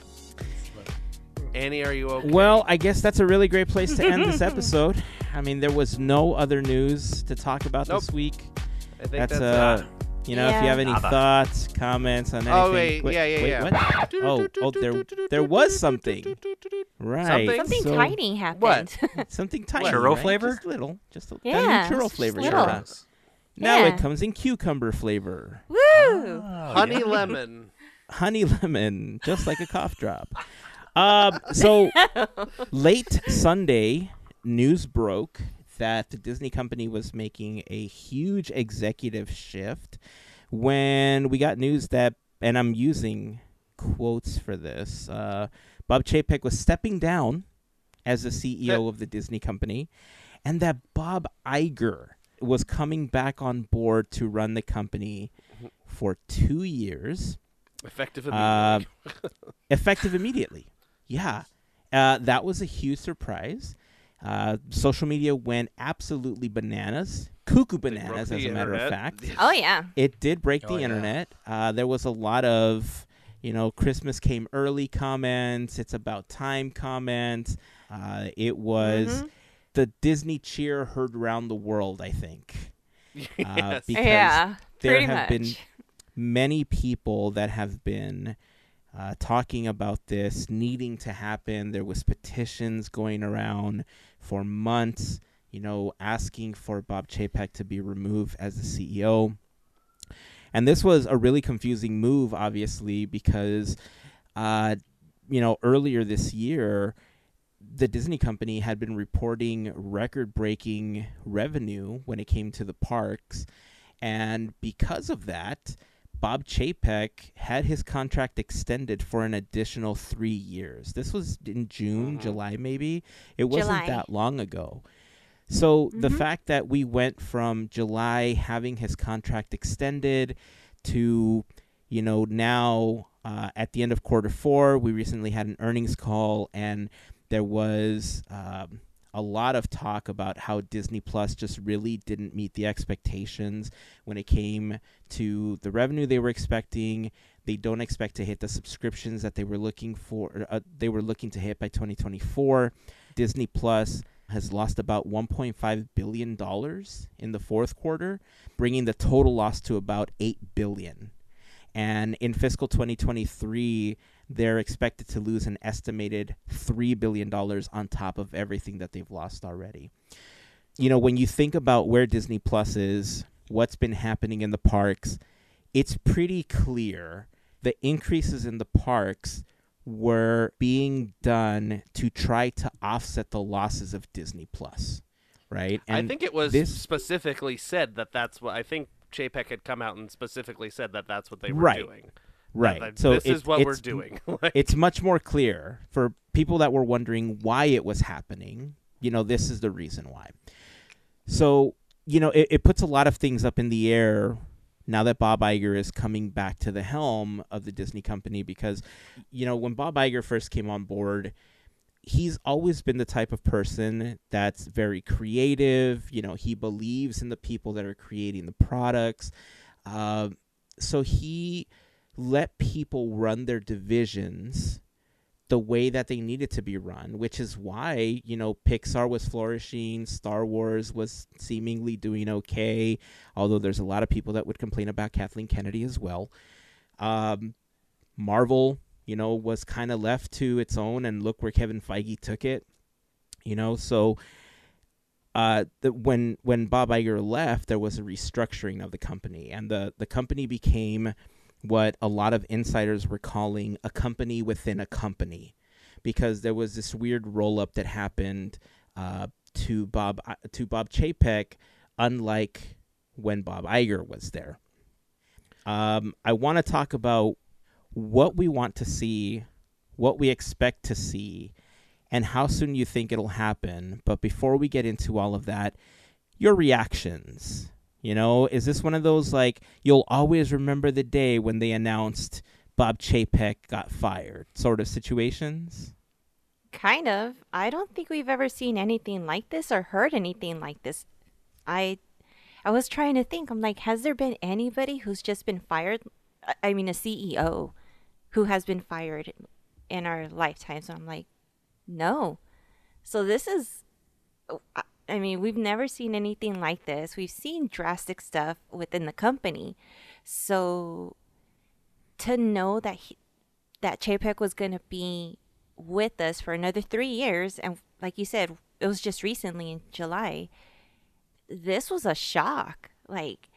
Annie, are you okay? Well, I guess that's a really great place to end this episode. I mean, there was no other news to talk about Nope. this week. I think That's, that's, uh, you know, if you have any Nada. thoughts, comments on anything. Oh wait, wait, yeah, yeah, wait, yeah. What? Oh, oh, there, there was something. Right. Something? Something so- tiny happened. What? Something tiny. Churro right? flavor? Just little. Just a Yeah, yeah, churro just flavor. little. yeah. Now Yeah. it comes in cucumber flavor. Woo! Oh, Honey yeah. lemon. honey lemon, just like a cough drop. Um, so late Sunday, news broke that the Disney company was making a huge executive shift when we got news that, and I'm using quotes for this, uh, Bob Chapek was stepping down as the CEO of the Disney company, and that Bob Iger was coming back on board to run the company for two years Effective uh, immediately. effective immediately. Yeah, uh, that was a huge surprise. Uh, social media went absolutely bananas, cuckoo bananas, as a matter of fact. Oh yeah. It did break Oh, the yeah. internet. Uh, there was a lot of, you know, Christmas came early comments. It's about time comments. Uh, it was Mhm. the Disney cheer heard around the world. I think. Uh, yes. because Yeah. there have much. been many people that have been uh, talking about this needing to happen. There was petitions going around for months, you know, asking for Bob Chapek to be removed as the CEO. And this was a really confusing move, obviously, because, uh, you know, earlier this year, the Disney company had been reporting record breaking revenue when it came to the parks. And because of that, Bob Chapek had his contract extended for an additional three years. This was in June, Mhm. July, maybe. It wasn't July. that long ago. So the Mhm. fact that we went from July having his contract extended to, you know, now uh, at the end of quarter four, we recently had an earnings call and there was um, a lot of talk about how Disney Plus just really didn't meet the expectations when it came to the revenue they were expecting. They don't expect to hit the subscriptions that they were looking for. Uh, they were looking to hit by 2024. Disney Plus has lost about 1.5 billion dollars in the fourth quarter, bringing the total loss to about 8 billion. And in fiscal 2023, they're expected to lose an estimated $3 billion on top of everything that they've lost already. You know, when you think about where Disney Plus is, what's been happening in the parks, it's pretty clear the increases in the parks were being done to try to offset the losses of Disney Plus, right? I think it was this- specifically said that that's what I think Chapek had come out and specifically said that that's what they were Right. doing. Right. So this it- is what we're doing. It's much more clear for people that were wondering why it was happening. You know, this is the reason why. So, you know, it, it puts a lot of things up in the air now that Bob Iger is coming back to the helm of the Disney company because, you know, when Bob Iger first came on board, he's always been the type of person that's very creative. You know, he believes in the people that are creating the products. Uh, so he let people run their divisions the way that they needed to be run, which is why, you know, Pixar was flourishing, Star Wars was seemingly doing okay, although there's a lot of people that would complain about Kathleen Kennedy as well. Um, Marvel, you know, was kind of left to its own, and look where Kevin Feige took it. You know, so uh, the, when when Bob Iger left, there was a restructuring of the company, and the the company became what a lot of insiders were calling a company within a company, because there was this weird roll up that happened uh, to Bob uh, to Bob Chapek, unlike when Bob Iger was there. Um, I want to talk about what we want to see, what we expect to see, and how soon you think it'll happen. But before we get into all of that, your reactions. You know, is this one of those like you'll always remember the day when they announced Bob Chapek got fired sort of situations? Kind of. I don't think we've ever seen anything like this or heard anything like this. I I was trying to think. I'm like, has there been anybody who's just been fired? I- mean, a CEO who has been fired in our lifetimes. And I'm like, no. So this is. Oh, I- mean, we've never seen anything like this. We've seen drastic stuff within the company. So to know that he, that Chapek was going to be with us for another three years, and like you said, it was just recently in July. This was a shock. Like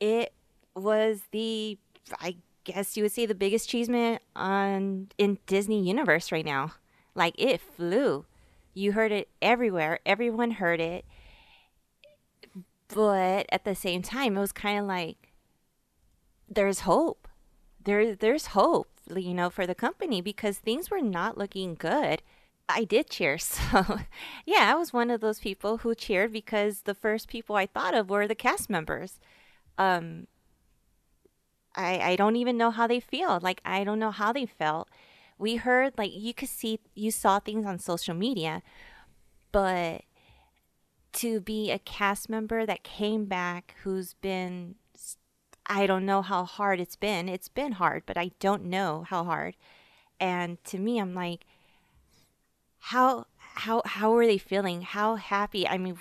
it was the, I guess you would say, the biggest achievement on in Disney universe right now. Like it flew. You heard it everywhere. Everyone heard it. But at the same time, it was kind of like there's hope. There, there's hope, you know, for the company because things were not looking good. I did cheer, so yeah, I was one of those people who cheered because the first people I thought of were the cast members. Um, I I don't even know how they feel. Like I don't know how they felt. We heard like you could see you saw things on social media, but to be a cast member that came back who's been I don't know how hard it's been. It's been hard, but I don't know how hard. And to me I'm like how how how were they feeling? How happy? I mean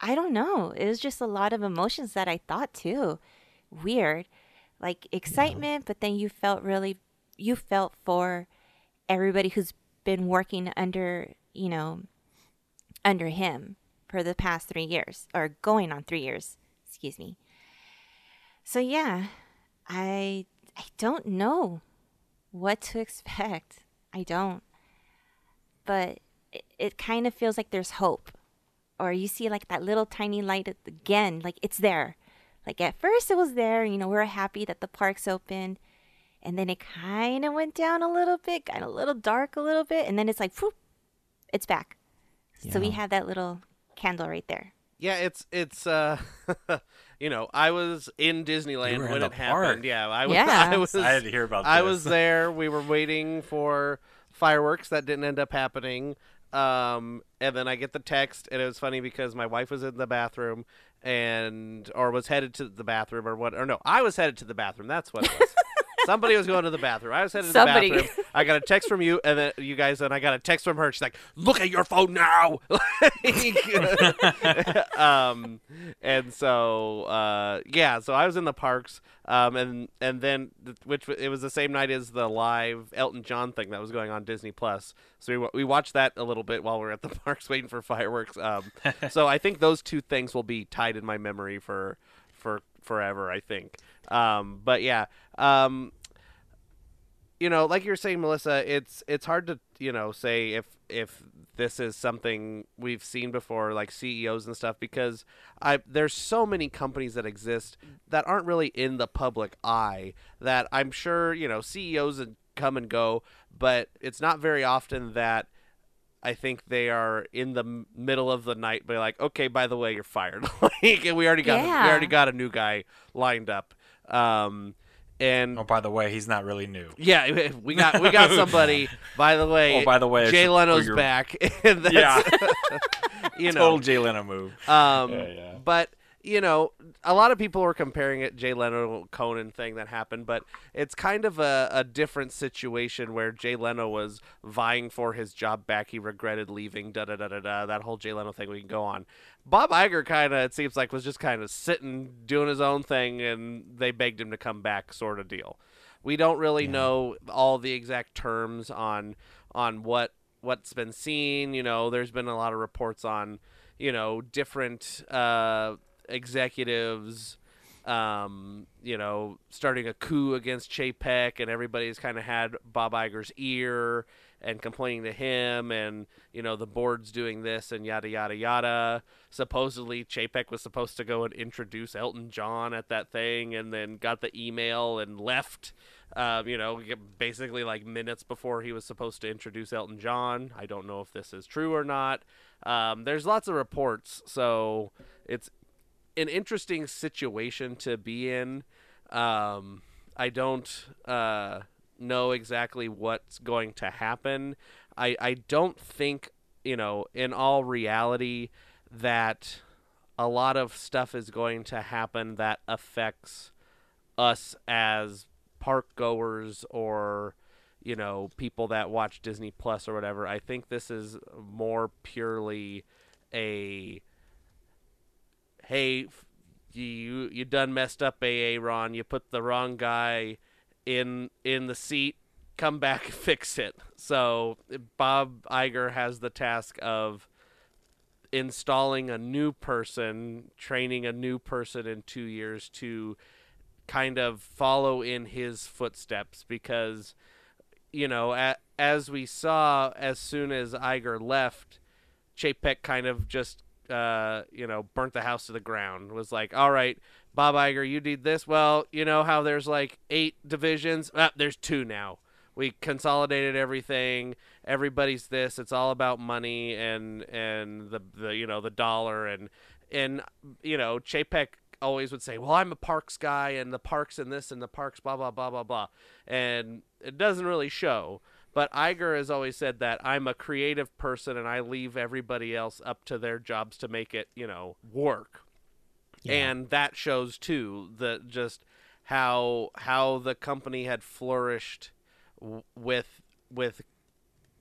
I don't know. It was just a lot of emotions that I thought too. Weird. Like excitement, but then you felt really you felt for everybody who's been working under you know under him for the past three years or going on three years excuse me. So yeah i i don't know what to expect. I don't. But it, it kind of feels like there's hope. Or you see like that little tiny light again like it's there. Like at first it was there you know we're happy that the park's opened and then it kind of went down a little bit got a little dark a little bit and then it's like whoop, it's back so we have that little candle right there Yeah, it's it's uh you know, I was in Disneyland You were in when the it happened. Yeah, I was Yeah. I was I had to hear about this. I this. was there. We were waiting for fireworks that didn't end up happening. Um, and then I get the text, and it was funny because my wife was in the bathroom, and or was headed to the bathroom, or what? Or no, I was headed to the bathroom. That's what it was. Somebody was going to the bathroom. I was headed Somebody. to the bathroom. I got a text from you, and then you guys, and I got a text from her. She's like, "Look at your phone now." um, and so uh, yeah, so I was in the parks, um, and and then which it was the same night as the live Elton John thing that was going on Disney Plus. So we we watched that a little bit while we were at the parks waiting for fireworks. Um, so I think those two things will be tied in my memory for for forever. I think. Um, but yeah. Um, you know, like you're saying, Melissa, it's it's hard to you know say if if this is something we've seen before, like CEOs and stuff, because I there's so many companies that exist that aren't really in the public eye. That I'm sure you know CEOs come and go, but it's not very often that I think they are in the middle of the night, but like, okay, by the way, you're fired. like, and we already got we already got a new guy lined up. Um, and Oh, by the way, he's not really new. yeah, we got we got somebody. By the way, Oh, by the way, Jay Leno's your- back. Yeah, you know, total Jay Leno move. um, Yeah, yeah. but you know, a lot of people were comparing it Jay Leno Conan thing that happened, but it's kind of a, a different situation where Jay Leno was vying for his job back. He regretted leaving. Da da da da da. That whole Jay Leno thing we can go on. Bob Iger kind of it seems like was just kind of sitting doing his own thing, and they begged him to come back, sort of deal. We don't really know all the exact terms on on what what's been seen. You know, there's been a lot of reports on you know different uh, executives. Um, you know, starting a coup against Chapek, and everybody's kind of had Bob Iger's ear and complaining to him, and you know the board's doing this and yada yada yada. Supposedly, Chapek was supposed to go and introduce Elton John at that thing, and then got the email and left. Um, you know, basically like minutes before he was supposed to introduce Elton John. I don't know if this is true or not. Um, there's lots of reports, so it's an interesting situation to be in. Um, I don't uh, know exactly what's going to happen. I, I don't think, you know, in all reality, that a lot of stuff is going to happen that affects us as park goers or you know people that watch Disney Plus or whatever. I think this is more purely a hey you you done messed up AA Ron. You put the wrong guy in in the seat. Come back fix it. So Bob Iger has the task of installing a new person, training a new person in 2 years to kind of follow in his footsteps because you know as we saw as soon as Iger left Chapek kind of just uh, you know burnt the house to the ground was like all right Bob Iger you did this. Well you know how there's like eight divisions? Ah, there's two now. We consolidated everything. Everybody's this. It's all about money and and the the you know the dollar. And and you know Chapek always would say well I'm a parks guy and the parks and this and the parks blah blah blah blah blah. And it doesn't really show but Iger has always said that I'm a creative person and I leave everybody else up to their jobs to make it you know work. And that shows too the just how how the company had flourished w- with with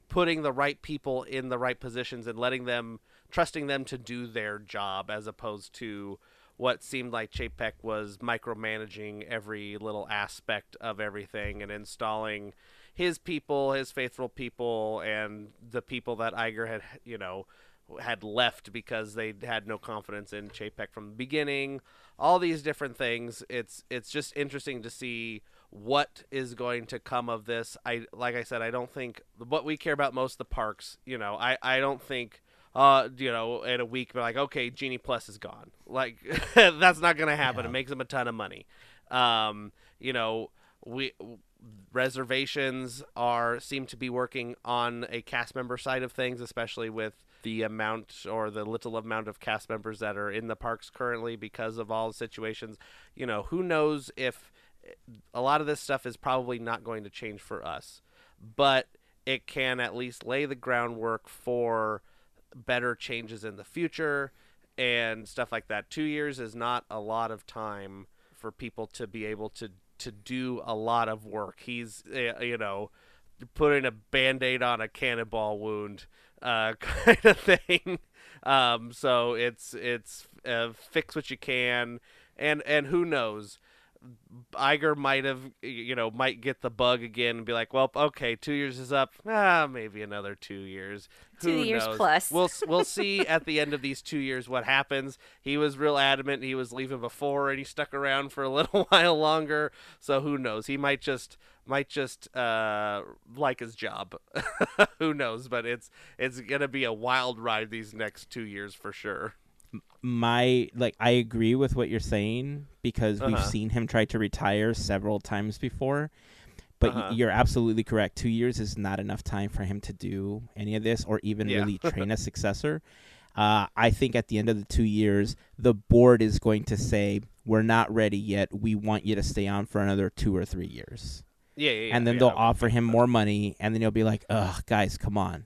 putting the right people in the right positions and letting them trusting them to do their job as opposed to what seemed like Chapek was micromanaging every little aspect of everything and installing his people, his faithful people, and the people that Iger had, you know, had left because they had no confidence in Chapek from the beginning. All these different things. It's it's just interesting to see what is going to come of this. I like I said, I don't think what we care about most the parks. You know, I I don't think. Uh, you know, in a week, we're like, okay, Genie Plus is gone. Like, that's not gonna happen. Yeah. It makes them a ton of money. Um, you know, we reservations are seem to be working on a cast member side of things, especially with the amount or the little amount of cast members that are in the parks currently because of all the situations. You know, who knows if a lot of this stuff is probably not going to change for us, but it can at least lay the groundwork for better changes in the future and stuff like that. Two years is not a lot of time for people to be able to to do a lot of work. He's uh, you know putting a band-aid on a cannonball wound uh, kind of thing. Um, so it's it's uh, fix what you can, and and who knows. Iger might have, you know, might get the bug again and be like, "Well, okay, two years is up. Ah, maybe another two years. Two Who years knows? plus. We'll we'll see at the end of these two years what happens. He was real adamant he was leaving before, and he stuck around for a little while longer. So who knows? He might just might just uh, like his job. who knows? But it's it's gonna be a wild ride these next two years for sure. My like I agree with what you're saying because we've Uh-huh. seen him try to retire several times before. But Uh-huh. you're absolutely correct. Two years is not enough time for him to do any of this or even Yeah. really train a successor. Uh, I think at the end of the two years, the board is going to say, "We're not ready yet. We want you to stay on for another two or three years." Yeah, yeah. yeah and then yeah. they'll offer him more money, and then he'll be like, "Ugh, guys, come on,"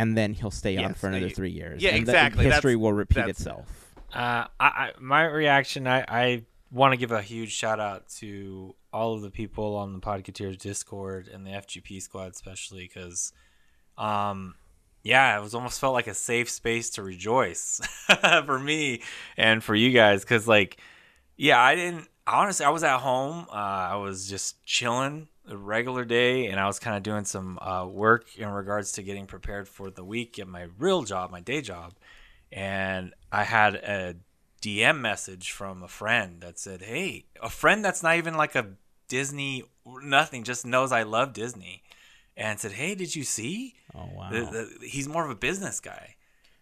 and then he'll stay on for another three years. yeah, and the exactly. history That's- will repeat itself. Uh, I, I my reaction, I, I want to give a huge shout out to all of the people on the Podcateers Discord and the FGP squad, especially because, um, yeah, it was almost felt like a safe space to rejoice for me and for you guys. Because, like, yeah, I didn't honestly. I was at home. Uh, I was just chilling a regular day, and I was kind of doing some uh, work in regards to getting prepared for the week at my real job, my day job and I had a DM message from a friend that said, "Hey, a friend that's not even like a Disney nothing, just knows I love Disney." And said, "Hey, did you see? Oh wow! The, the, he's more of a business guy.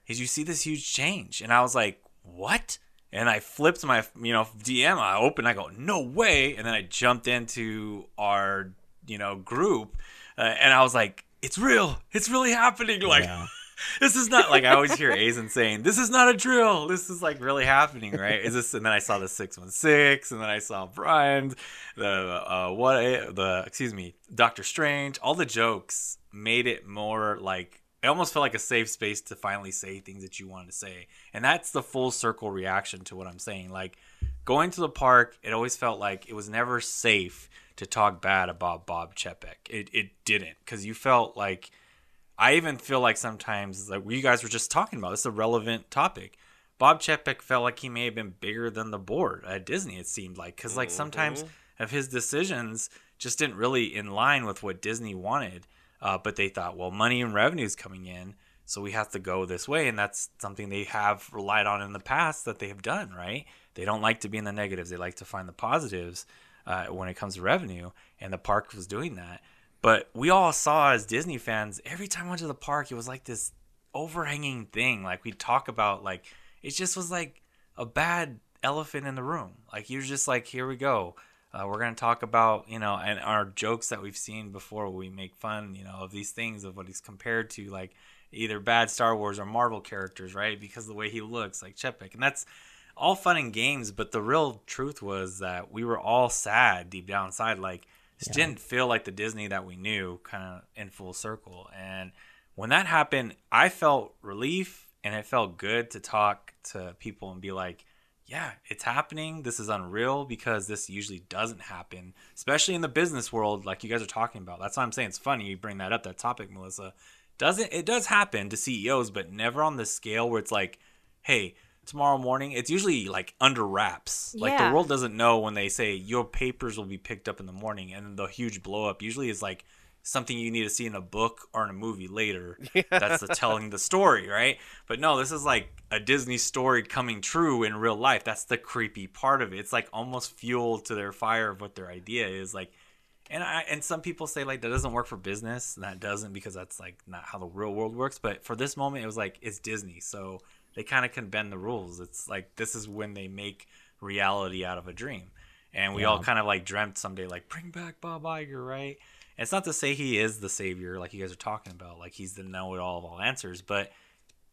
Did you see this huge change?" And I was like, "What?" And I flipped my, you know, DM. I opened. I go, "No way!" And then I jumped into our, you know, group, uh, and I was like, "It's real. It's really happening!" Like, Yeah. this is not like I always hear Azen saying, "This is not a drill. This is like really happening, right?" Is this? And then I saw the six one six, and then I saw Brian, the uh, what the excuse me, Doctor Strange. All the jokes made it more like it almost felt like a safe space to finally say things that you wanted to say, and that's the full circle reaction to what I'm saying. Like going to the park, it always felt like it was never safe to talk bad about Bob Chapek. It it didn't because you felt like I even feel like sometimes like you guys were just talking about. This is a relevant topic. Bob Chapek felt like he may have been bigger than the board at Disney. It seemed like because like sometimes of his decisions just didn't really in line with what Disney wanted. Uh, but they thought, well, money and revenue is coming in, so we have to go this way, and that's something they have relied on in the past that they have done. Right? They don't like to be in the negatives; they like to find the positives uh, when it comes to revenue, and the park was doing that. But we all saw as Disney fans, every time I went to the park, it was like this overhanging thing. Like we'd talk about, like it just was like a bad elephant in the room. Like you're just like, here we go. Uh, we're gonna talk about you know, and our jokes that we've seen before. We make fun, you know, of these things of what he's compared to, like either bad Star Wars or Marvel characters, right? Because the way he looks, like Chapek, and that's all fun and games. But the real truth was that we were all sad deep down inside, like this didn't feel like the Disney that we knew, kind of in full circle. And when that happened, I felt relief, and it felt good to talk to people and be like, yeah, it's happening. This is unreal because this usually doesn't happen, especially in the business world, like you guys are talking about. That's why I'm saying it's funny you bring that up, that topic, Melissa. Doesn't it does happen to CEOs, but never on the scale where it's like, hey, tomorrow morning, it's usually like under wraps. Like Yeah. the world doesn't know when they say your papers will be picked up in the morning, and then the huge blow up usually is like something you need to see in a book or in a movie later. That's the telling the story, right? But no, this is like a Disney story coming true in real life. That's the creepy part of it. It's like almost fuel to their fire of what their idea is. Like and I and some people say like that doesn't work for business, and that doesn't because that's like not how the real world works. But for this moment, it was like it's Disney, so they kind of can bend the rules. It's like this is when they make reality out of a dream, and we all kind of like dreamt someday like bring back Bob Iger, right? And it's not to say he is the savior, like you guys are talking about, like he's the know-it-all of all answers, but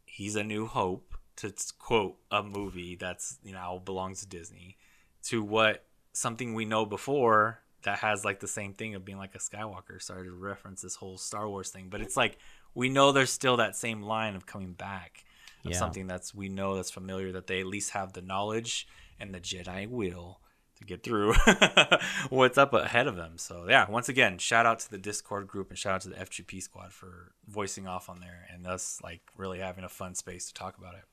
he's a new hope to quote a movie that's you know belongs to Disney to what something we know before that has like the same thing of being like a Skywalker. Sorry to reference this whole Star Wars thing, but it's like we know there's still that same line of coming back of Yeah. something that's we know that's familiar that they at least have the knowledge and the Jedi will to get through what's up ahead of them. So yeah, once again, shout out to the Discord group and shout out to the FGP squad for voicing off on there and us like really having a fun space to talk about it.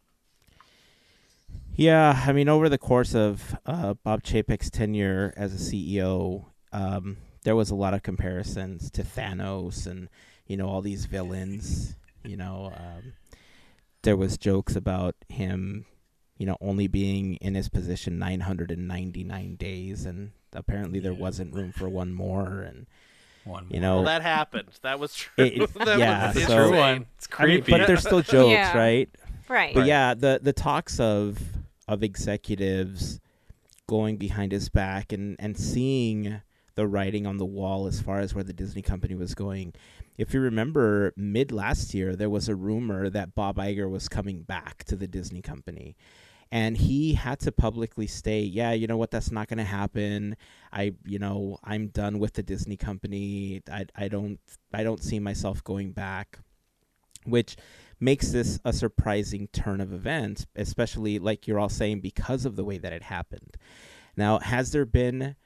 Yeah, I mean, over the course of uh, Bob Chapek's tenure as a CEO, um, there was a lot of comparisons to Thanos and you know all these villains. You know, um, there was jokes about him, you know, only being in his position 999 days, and apparently there Yeah. wasn't room for one more. And One more. you know, Well, that happened. That was true. It- it- That yeah, was so- insane. It's I mean, creepy. but there's still jokes, Yeah. right? Right. But yeah, the the talks of of executives going behind his back and and seeing the writing on the wall as far as where the Disney company was going. If you remember, mid last year there was a rumor that Bob Iger was coming back to the Disney company. And he had to publicly state, yeah, you know what, that's not going to happen. I, you know, I'm done with the Disney company. I, I don't, I don't see myself going back, which makes this a surprising turn of events, especially like you're all saying because of the way that it happened. Now, has there been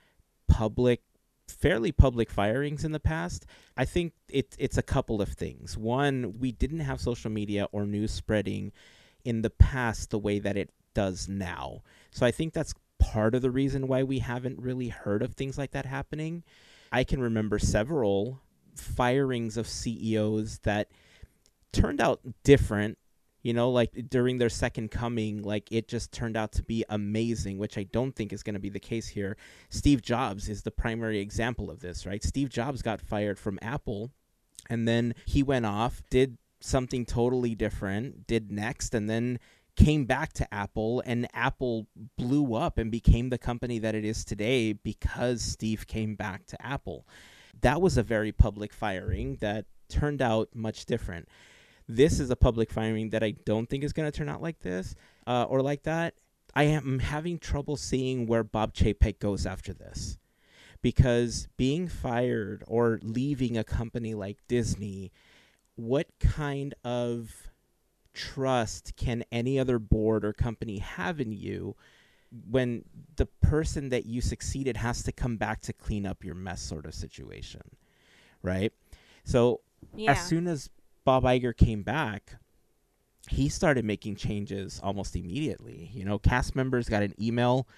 public, fairly public firings in the past? I think it, it's a couple of things. One, we didn't have social media or news spreading in the past the way that it does now. So I think that's part of the reason why we haven't really heard of things like that happening. I can remember several firings of CEOs that turned out different you know like during their second coming like it just turned out to be amazing which i don't think is going to be the case here. Steve jobs is the primary example of this right? Steve jobs got fired from apple and then he went off did something totally different did next and then came back to apple and apple blew up and became the company that it is today because steve came back to apple. That was a very public firing that turned out much different this is a public firing that I don't think is going to turn out like this uh, or like that. I am having trouble seeing where Bob Chapek goes after this because being fired or leaving a company like Disney, what kind of trust can any other board or company have in you when the person that you succeeded has to come back to clean up your mess sort of situation, right? So Yeah. as soon as Bob Iger came back, he started making changes almost immediately. You know, cast members got an email.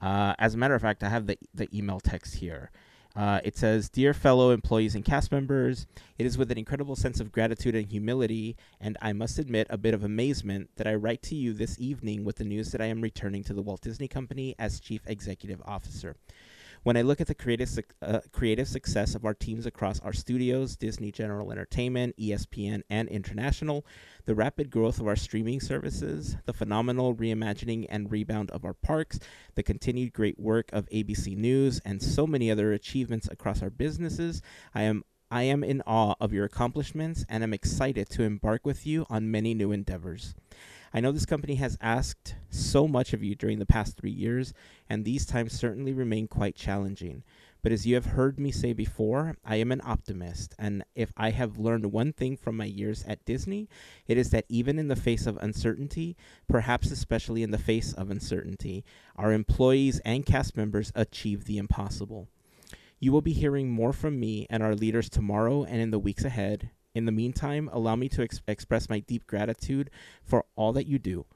Uh, as a matter of fact, I have the the email text here. Uh, it says, "Dear fellow employees and cast members, it is with an incredible sense of gratitude and humility, and I must admit a bit of amazement that I write to you this evening with the news that I am returning to the Walt Disney Company as Chief Executive Officer." When I look at the creative uh, creative success of our teams across our studios, Disney General Entertainment, ESPN, and International, the rapid growth of our streaming services, the phenomenal reimagining and rebound of our parks, the continued great work of ABC News, and so many other achievements across our businesses, I am I am in awe of your accomplishments and am excited to embark with you on many new endeavors. I know this company has asked so much of you during the past three years, and these times certainly remain quite challenging. But as you have heard me say before, I am an optimist, and if I have learned one thing from my years at Disney, it is that even in the face of uncertainty, perhaps especially in the face of uncertainty, our employees and cast members achieve the impossible. You will be hearing more from me and our leaders tomorrow and in the weeks ahead. In the meantime, allow me to ex- express my deep gratitude for all that you do.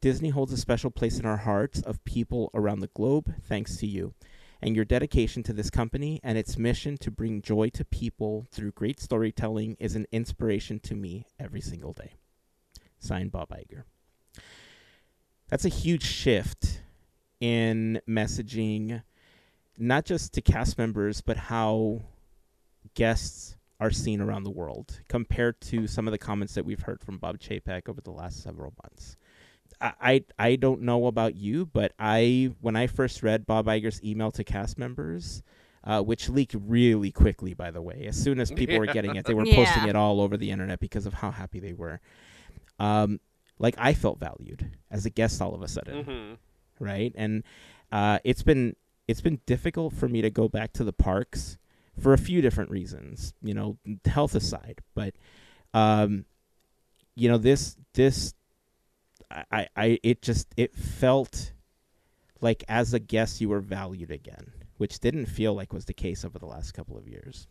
Disney holds a special place in our hearts of people around the globe thanks to you and your dedication to this company and its mission to bring joy to people through great storytelling is an inspiration to me every single day. Signed Bob Iger. That's a huge shift in messaging, not just to cast members, but how guests are seen around the world compared to some of the comments that we've heard from Bob Chapek over the last several months. I, I I don't know about you, but I when I first read Bob Iger's email to cast members, uh, which leaked really quickly, by the way, as soon as people were getting it, they were posting it all over the internet because of how happy they were. Um, like I felt valued as a guest all of a sudden hmm right? And uh, it's been it's been difficult for me to go back to the parks for a few different reasons, you know, health aside. But um, you know, this this I, I it just it felt like as a guest you were valued again, which didn't feel like was the case over the last couple of years.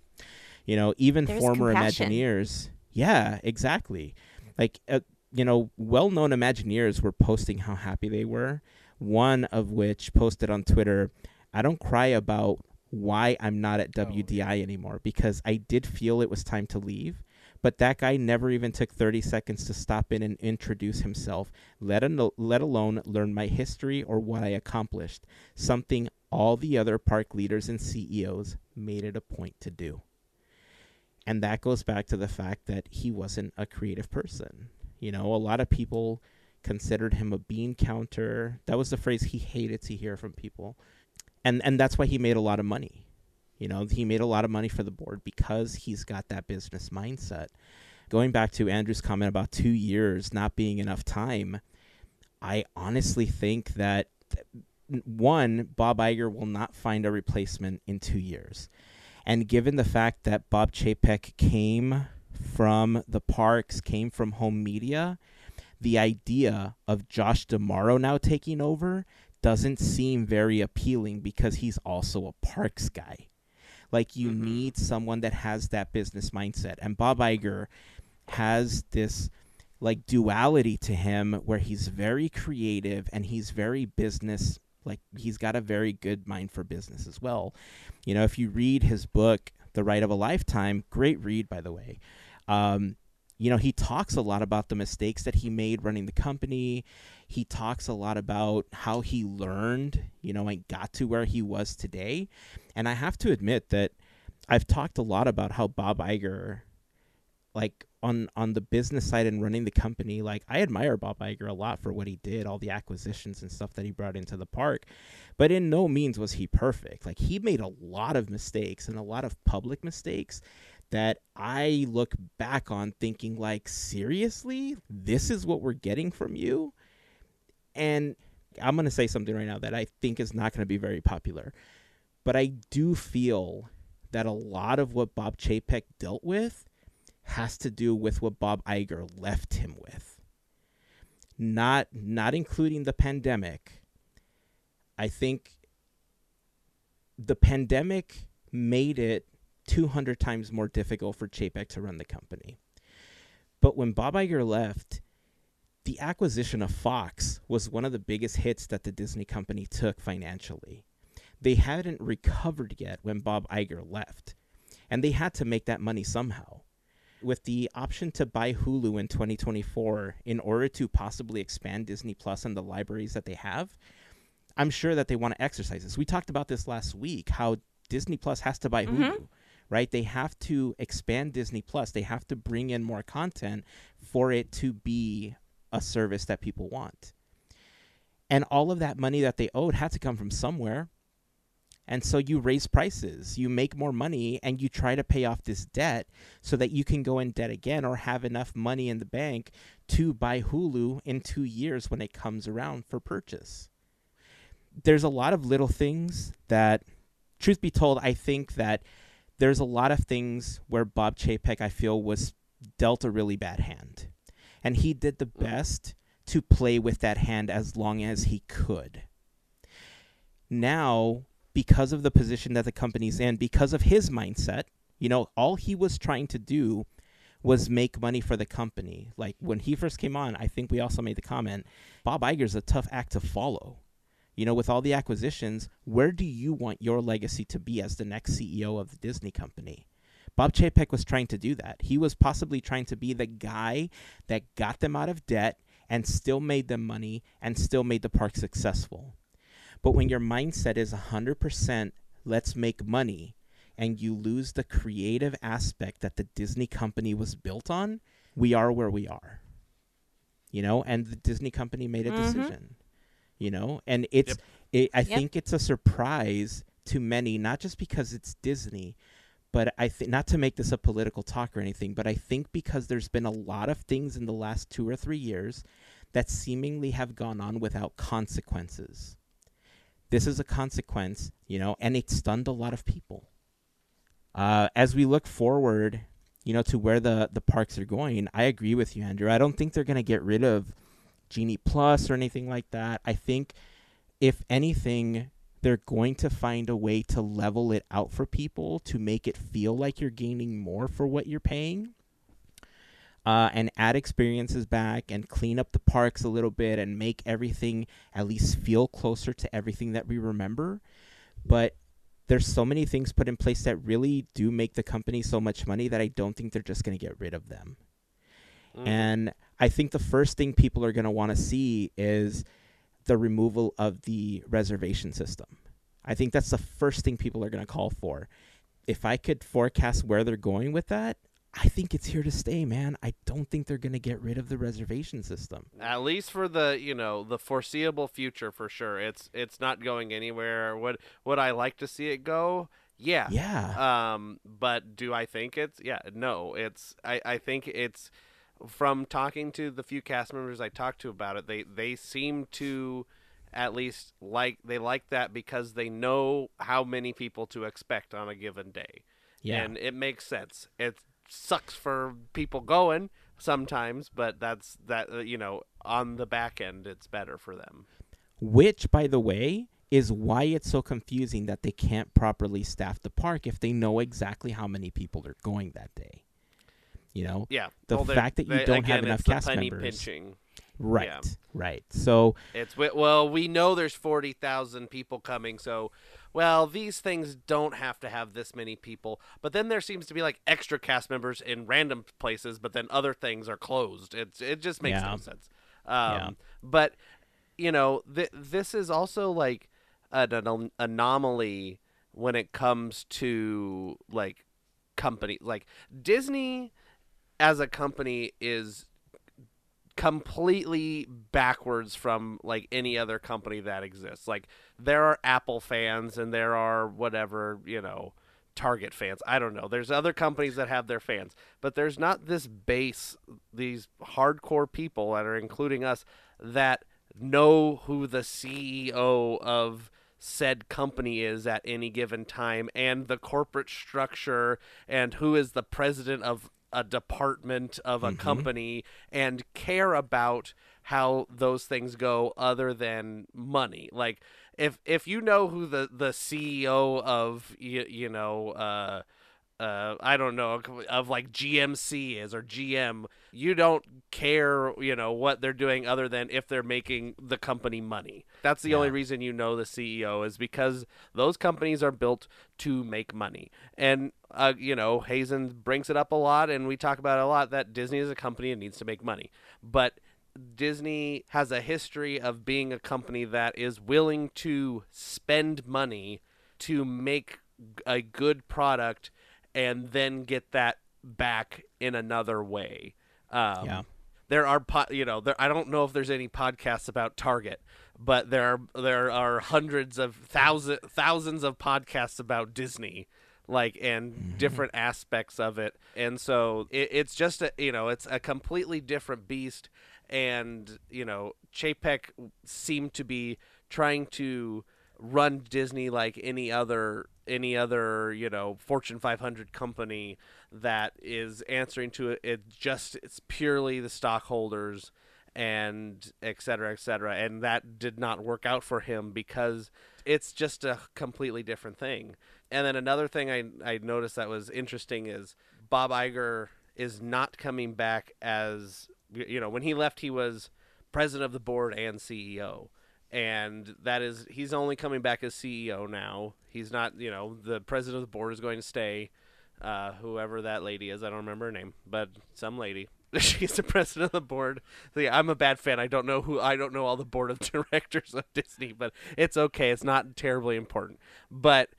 You know, even There's former compassion. Imagineers, yeah, exactly. Like uh, you know, well-known Imagineers were posting how happy they were. One of which posted on Twitter, "I don't cry about why I'm not at oh, WDI anymore because I did feel it was time to leave." But that guy never even took 30 seconds to stop in and introduce himself, let, al- let alone learn my history or what I accomplished, something all the other park leaders and CEOs made it a point to do. And that goes back to the fact that he wasn't a creative person. You know, a lot of people considered him a bean counter. That was the phrase he hated to hear from people. And and that's why he made a lot of money. You know, he made a lot of money for the board because he's got that business mindset. Going back to Andrew's comment about 2 years not being enough time, I honestly think that one Bob Iger will not find a replacement in 2 years. And given the fact that Bob Chapek came from the parks, came from home media, the idea of Josh D'Amaro now taking over doesn't seem very appealing because he's also a parks guy. Like you Mhm. need someone that has that business mindset. And Bob Iger has this like duality to him where he's very creative and he's very business like he's got a very good mind for business as well. You know, if you read his book, The Ride of a Lifetime, great read by the way. Um, you know, he talks a lot about the mistakes that he made running the company. He talks a lot about how he learned, you know, and got to where he was today. And I have to admit that I've talked a lot about how Bob Iger like on on the business side and running the company, like I admire Bob Iger a lot for what he did, all the acquisitions and stuff that he brought into the park. But in no means was he perfect. Like he made a lot of mistakes and a lot of public mistakes that I look back on thinking like seriously, this is what we're getting from you? And I'm going to say something right now that I think is not going to be very popular. But I do feel that a lot of what Bob Chapek dealt with has to do with what Bob Iger left him with. Not not including the pandemic. I think the pandemic made it 200 times more difficult for Chapek to run the company. But when Bob Iger left, the acquisition of Fox was one of the biggest hits that the Disney company took financially. They hadn't recovered yet when Bob Iger left, and they had to make that money somehow. With the option to buy Hulu in 2024 in order to possibly expand Disney Plus and the libraries that they have, I'm sure that they want to exercise this. We talked about this last week how Disney Plus has to buy mm-hmm. Hulu, right? They have to expand Disney Plus. They have to bring in more content for it to be a service that people want. And all of that money that they owed had to come from somewhere. And so you raise prices, you make more money, and you try to pay off this debt so that you can go in debt again or have enough money in the bank to buy Hulu in two years when it comes around for purchase. There's a lot of little things that, truth be told, I think that there's a lot of things where Bob Chapek, I feel, was dealt a really bad hand. And he did the mm-hmm. best to play with that hand as long as he could. Now, because of the position that the company's in, because of his mindset, you know, all he was trying to do was make money for the company. Like when he first came on, I think we also made the comment Bob Iger's a tough act to follow. You know, with all the acquisitions, where do you want your legacy to be as the next CEO of the Disney company? Bob Chapek was trying to do that. He was possibly trying to be the guy that got them out of debt and still made them money and still made the park successful. But when your mindset is 100% let's make money and you lose the creative aspect that the Disney company was built on, we are where we are. You know, and the Disney company made a Mhm. decision. You know, and it's Yep. it, I Yep. think it's a surprise to many, not just because it's Disney, but I think not to make this a political talk or anything, but I think because there's been a lot of things in the last two or three years that seemingly have gone on without consequences. This is a consequence, you know, and it stunned a lot of people. Uh, as we look forward, you know, to where the the parks are going, I agree with you, Andrew. I don't think they're going to get rid of Genie Plus or anything like that. I think, if anything, they're going to find a way to level it out for people to make it feel like you're gaining more for what you're paying. Uh, and add experiences back and clean up the parks a little bit and make everything at least feel closer to everything that we remember. But there's so many things put in place that really do make the company so much money that I don't think they're just going to get rid of them. Mm. And I think the first thing people are going to want to see is the removal of the reservation system. I think that's the first thing people are going to call for. If I could forecast where they're going with that, I think it's here to stay, man. I don't think they're going to get rid of the reservation system. At least for the you know the foreseeable future, for sure. It's it's not going anywhere. Would would I like to see it go? Yeah. Yeah. Um, but do I think it's yeah? No, it's I, I think it's from talking to the few cast members I talked to about it. They they seem to at least like they like that because they know how many people to expect on a given day. yeah. And it makes sense. It sucks for people going sometimes, but that's that uh, you know on the back end it's better for them. Which, by the way, is why it's so confusing that they can't properly staff the park if they know exactly how many people are going that day. You know? Yeah. The Well, fact that you they- don't have enough cast members. pinching. Right. Yeah. Right. So, It's well, we know there's forty thousand people coming, so well, these things don't have to have this many people. But then there seems to be like extra cast members in random places, but then other things are closed. It's it just makes Yeah. no sense. Um, Yeah. But you know, th- this is also like an, an anomaly when it comes to like company like Disney as a company is completely backwards from like any other company that exists. Like there are Apple fans and there are whatever, you know, Target fans. I don't know. There's other companies that have their fans, but there's not this base these hardcore people that are including us that know who the CEO of said company is at any given time and the corporate structure and who is the president of a department of a company and care about how those things go other than money like if if you know who the the CEO of you, you know uh uh, I don't know of like GMC is or GM. You don't care, you know, what they're doing other than if they're making the company money. That's the only reason you know the CEO is because those companies are built to make money. And uh, you know, Hazen brings it up a lot, and we talk about it a lot that Disney is a company and needs to make money, but Disney has a history of being a company that is willing to spend money to make a good product and then get that back in another way. Um, Yeah. There are, po- you know, there. I don't know if there's any podcasts about Target, but there are there are hundreds of thousand thousands of podcasts about Disney, like and mm-hmm. different aspects of it. And so it, it's just a you know it's a completely different beast. And you know, Chapek seemed to be trying to run Disney like any other any other you know Fortune 500 company that is answering to it. It just it's purely the stockholders and et cetera, et cetera. And that did not work out for him because it's just a completely different thing. And then another thing I I noticed that was interesting is Bob Iger is not coming back as you know when he left he was president of the board and CEO and that is he's only coming back as CEO now. He's not you know the president of the board is going to stay uh, whoever that lady is. I don't remember her name but some lady. She's the president of the board. So yeah I'm a bad fan. I don't know who I don't know all the board of directors of Disney but it's okay. It's not terribly important. But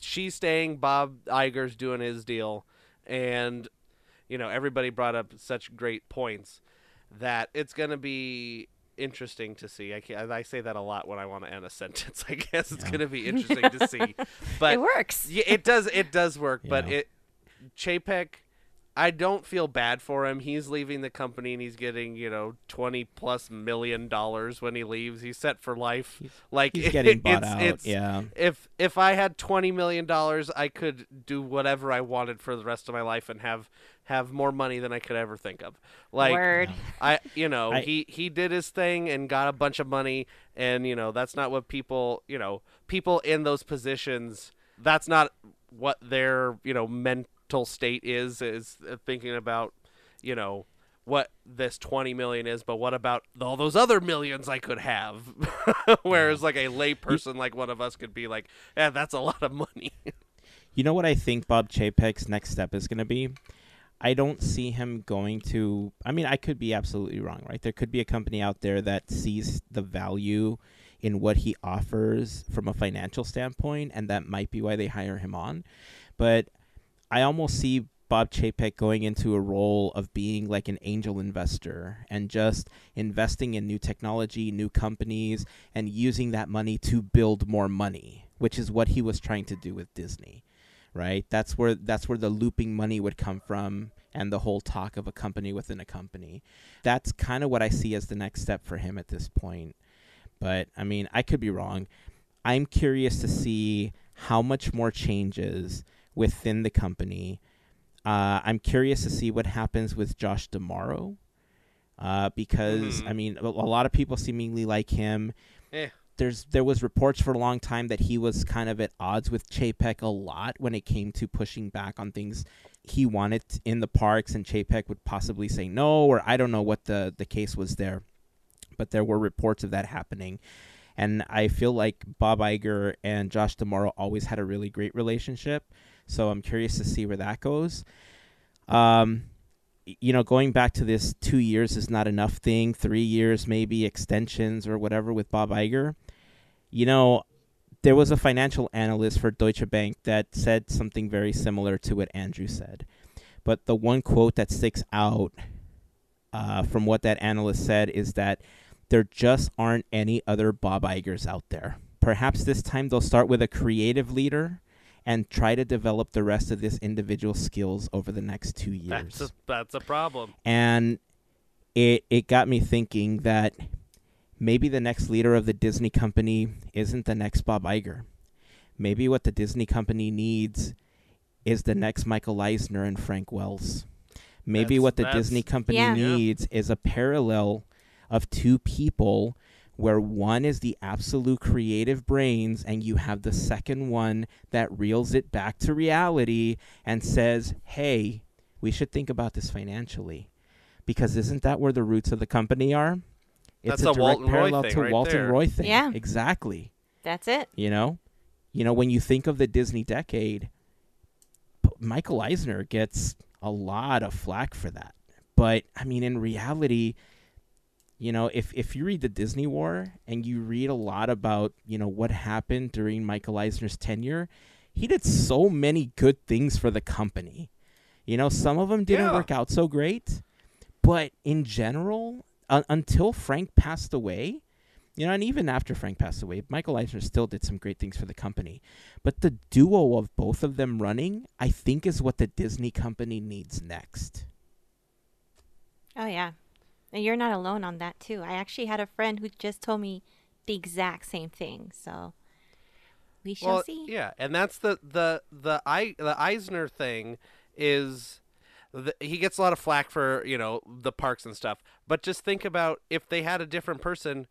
she's staying Bob Iger's doing his deal and you know everybody brought up such great points that it's going to be interesting to see. I can I say that a lot when I want to end a sentence. I guess it's Yeah. going to be interesting to see. But it works. yeah, it does it does work, but Yeah. it Chapek I don't feel bad for him. He's leaving the company and he's getting, you know, 20 plus million dollars when he leaves. He's set for life. like He's getting bought it's, out. It's, yeah. if if I had twenty million dollars, I could do whatever I wanted for the rest of my life and have have more money than I could ever think of. Like Word. I, you know, I- he he did his thing and got a bunch of money, and you know that's not what people, you know, people in those positions. That's not what their you know mental state is is thinking about, you know. What this twenty million is, but what about all those other millions I could have? Whereas, like a layperson like one of us could be like, "Yeah, that's a lot of money." You know what I think Bob Chapek's next step is going to be? I don't see him going to. I mean, I could be absolutely wrong, right? There could be a company out there that sees the value in what he offers from a financial standpoint, and that might be why they hire him on. But I almost see Bob Chapek going into a role of being like an angel investor and just investing in new technology, new companies, and using that money to build more money, which is what he was trying to do with Disney right? That's where that's where the looping money would come from and the whole talk of a company within a company. That's kind of what I see as the next step for him at this point. But I mean, I could be wrong. I'm curious to see how much more changes within the company. Uh, I'm curious to see what happens with Josh D'Amaro. Uh, because Mhm. I mean, a, a lot of people seemingly like him Eh. there's there was reports for a long time that he was kind of at odds with Chapek a lot when it came to pushing back on things he wanted in the parks, and Chapek would possibly say no, or I don't know what the the case was there, but there were reports of that happening. And I feel like Bob Iger and Josh D'Amaro always had a really great relationship, so I'm curious to see where that goes. Um, you know, going back to this two years is not enough thing, three years maybe extensions or whatever with Bob Iger. You know, there was a financial analyst for Deutsche Bank that said something very similar to what Andrew said. But the one quote that sticks out uh, from what that analyst said is that there just aren't any other Bob Igers out there. Perhaps this time they'll start with a creative leader and try to develop the rest of this individual skills over the next two years That's a, that's a problem. and it it got me thinking that maybe the next leader of the Disney company isn't the next Bob Iger. Maybe what the Disney company needs is the next Michael Eisner and Frank Wells. Maybe That's- what the Disney company Yeah. Yeah. needs is a parallel of two people where one is the absolute creative brains and you have the second one that reels it back to reality and says, "Hey, we should think about this financially." Because isn't that where the roots of the company are? It's That's a a direct Walton Roy parallel thing to right Walton there. Roy thing. Yeah. Exactly. That's it. You know? You know, when you think of the Disney decade, Michael Eisner gets a lot of flack for that. But I mean in reality, you know, if if you read the Disney War and you read a lot about, you know, what happened during Michael Eisner's tenure, he did so many good things for the company. You know, some of them didn't Yeah. work out so great, but in general, uh, until Frank passed away, you know, and even after Frank passed away, Michael Eisner still did some great things for the company. But the duo of both of them running, I think, is what the Disney company needs next. Oh yeah. And you're not alone on that too. I actually had a friend who just told me the exact same thing. So we shall well, see. yeah, and that's the the the I the Eisner thing is the, he gets a lot of flack for you know the parks and stuff. But just think about if they had a different person,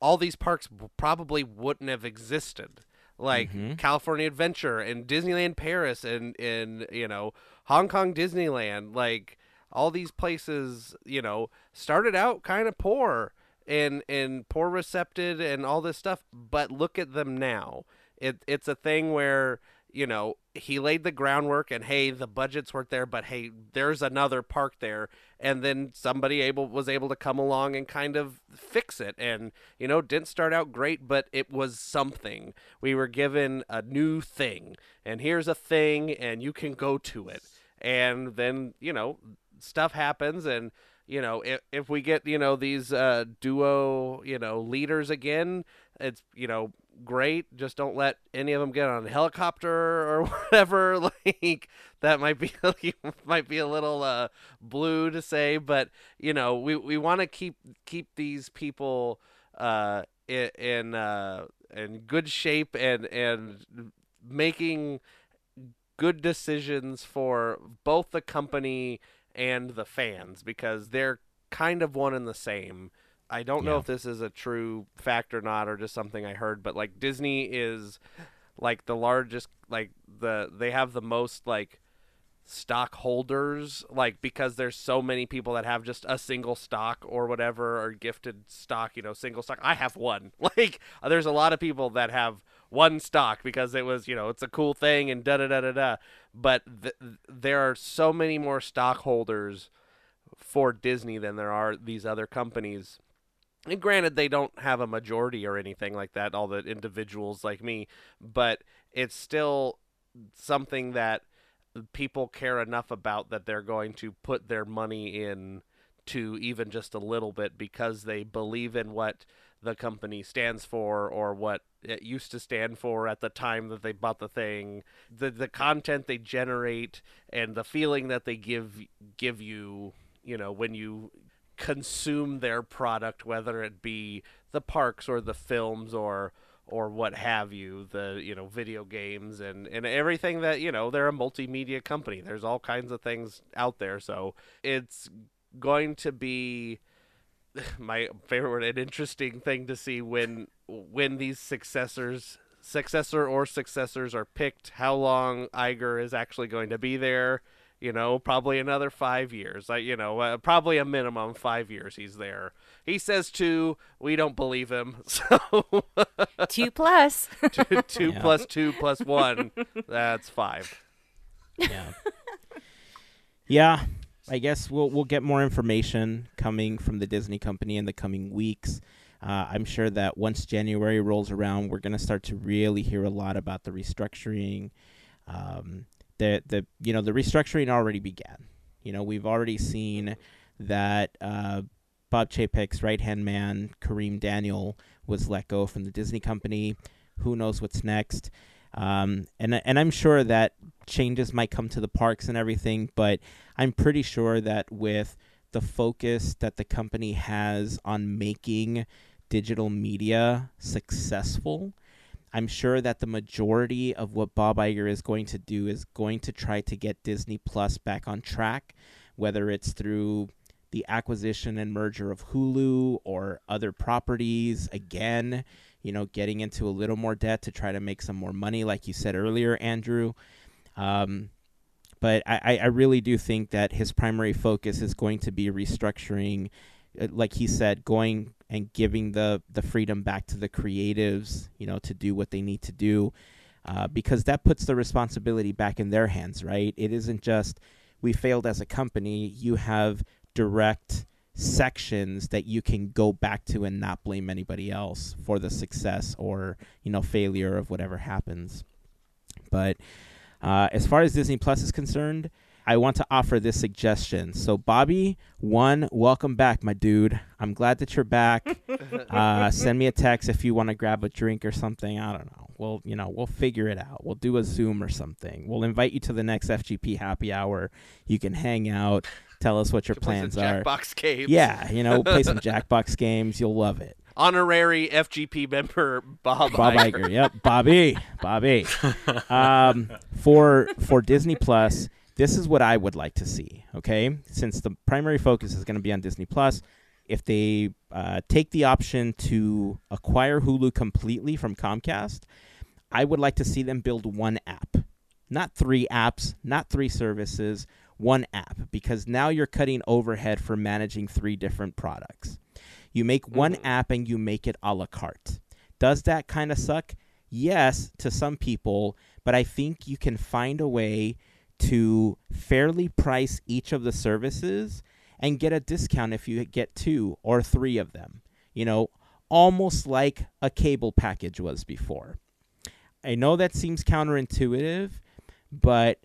all these parks probably wouldn't have existed. like Mhm. California Adventure and Disneyland Paris and and you know Hong Kong Disneyland like all these places you know started out kind of poor and and poor recepted and all this stuff but look at them now. It it's a thing where you know he laid the groundwork and hey the budgets weren't there but hey there's another park there. And then somebody able was able to come along and kind of fix it and you know didn't start out great but it was something. We were given a new thing. And here's a thing and you can go to it. And then you know stuff happens and you know if, if we get you know these uh, duo you know leaders again it's you know great. Just don't let any of them get on a helicopter or whatever. Like that might be might be a little uh blue to say but you know we we want to keep keep these people uh in, uh in good shape and and making good decisions for both the company and the fans because they're kind of one and the same. I don't know if this is a true fact or not or just something I heard, but like Disney is like the largest like the they have the most like stockholders like because there's so many people that have just a single stock or whatever or gifted stock you know single stock. I have one. Like there's a lot of people that have one stock because it was you know it's a cool thing and da da da da da but th- there are so many more stockholders for disney than there are these other companies. And granted they don't have a majority or anything like that all the individuals like me but it's still something that people care enough about that they're going to put their money in to even just a little bit because they believe in what the company stands for or what it used to stand for at the time that they bought the thing. The the content they generate and the feeling that they give give you you know when you consume their product whether it be the parks or the films or or what have you the you know video games and and everything that you know they're a multimedia company. There's all kinds of things out there. So it's going to be my favorite word an interesting thing to see when when these successors successor or successors are picked how long Iger is actually going to be there you know probably another 5 years like you know uh, probably a minimum 5 years he's there he says 2 we don't believe him so Two two, two Yeah. plus two plus one. That's five. yeah. yeah, I guess we'll we'll get more information coming from the Disney company in the coming weeks. Uh, I'm sure that once January rolls around, we're gonna start to really hear a lot about the restructuring. Um, the the you know the restructuring already began. You know we've already seen that uh, Bob Chapek's right hand man Kareem Daniel was let go from the Disney company. Who knows what's next? Um, and and I'm sure that changes might come to the parks and everything, but I'm pretty sure that with the focus that the company has on making digital media successful, I'm sure that the majority of what Bob Iger is going to do is going to try to get Disney Plus back on track, whether it's through the acquisition and merger of Hulu or other properties again, you know, getting into a little more debt to try to make some more money, like you said earlier, Andrew. Um, but I, I- really do think that his primary focus is going to be restructuring, uh, like he said, going and giving the, the freedom back to the creatives, you know, to do what they need to do, uh, because that puts the responsibility back in their hands, right? It isn't just we failed as a company. You have direct sections that you can go back to and not blame anybody else for the success or you know failure of whatever happens. But uh, as far as Disney Plus is concerned, I want to offer this suggestion. So, Bobby, one, welcome back, my dude. I'm glad that you're back. uh, send me a text if you want to grab a drink or something. I don't know. We'll, you know, we'll figure it out. We'll do a Zoom or something. We'll invite you to the next FGP happy hour. You can hang out, tell us what your To play some plans are. Jackbox games. Yeah, you know, play some Jackbox games. You'll love it. Honorary FGP member Bob, Bob Iger. Iger. Yep, Bobby, Bobby. Um, for for Disney Plus, this is what I would like to see. Okay, since the primary focus is going to be on Disney Plus, if they uh, take the option to acquire Hulu completely from Comcast, I would like to see them build one app, not three apps, not three services, one app, because now you're cutting overhead for managing three different products. You make one Mhm. app and you make it a la carte. Does that kind of suck? Yes, to some people, but I think you can find a way to fairly price each of the services and get a discount if you get two or three of them. You know, almost like a cable package was before. I know that seems counterintuitive, but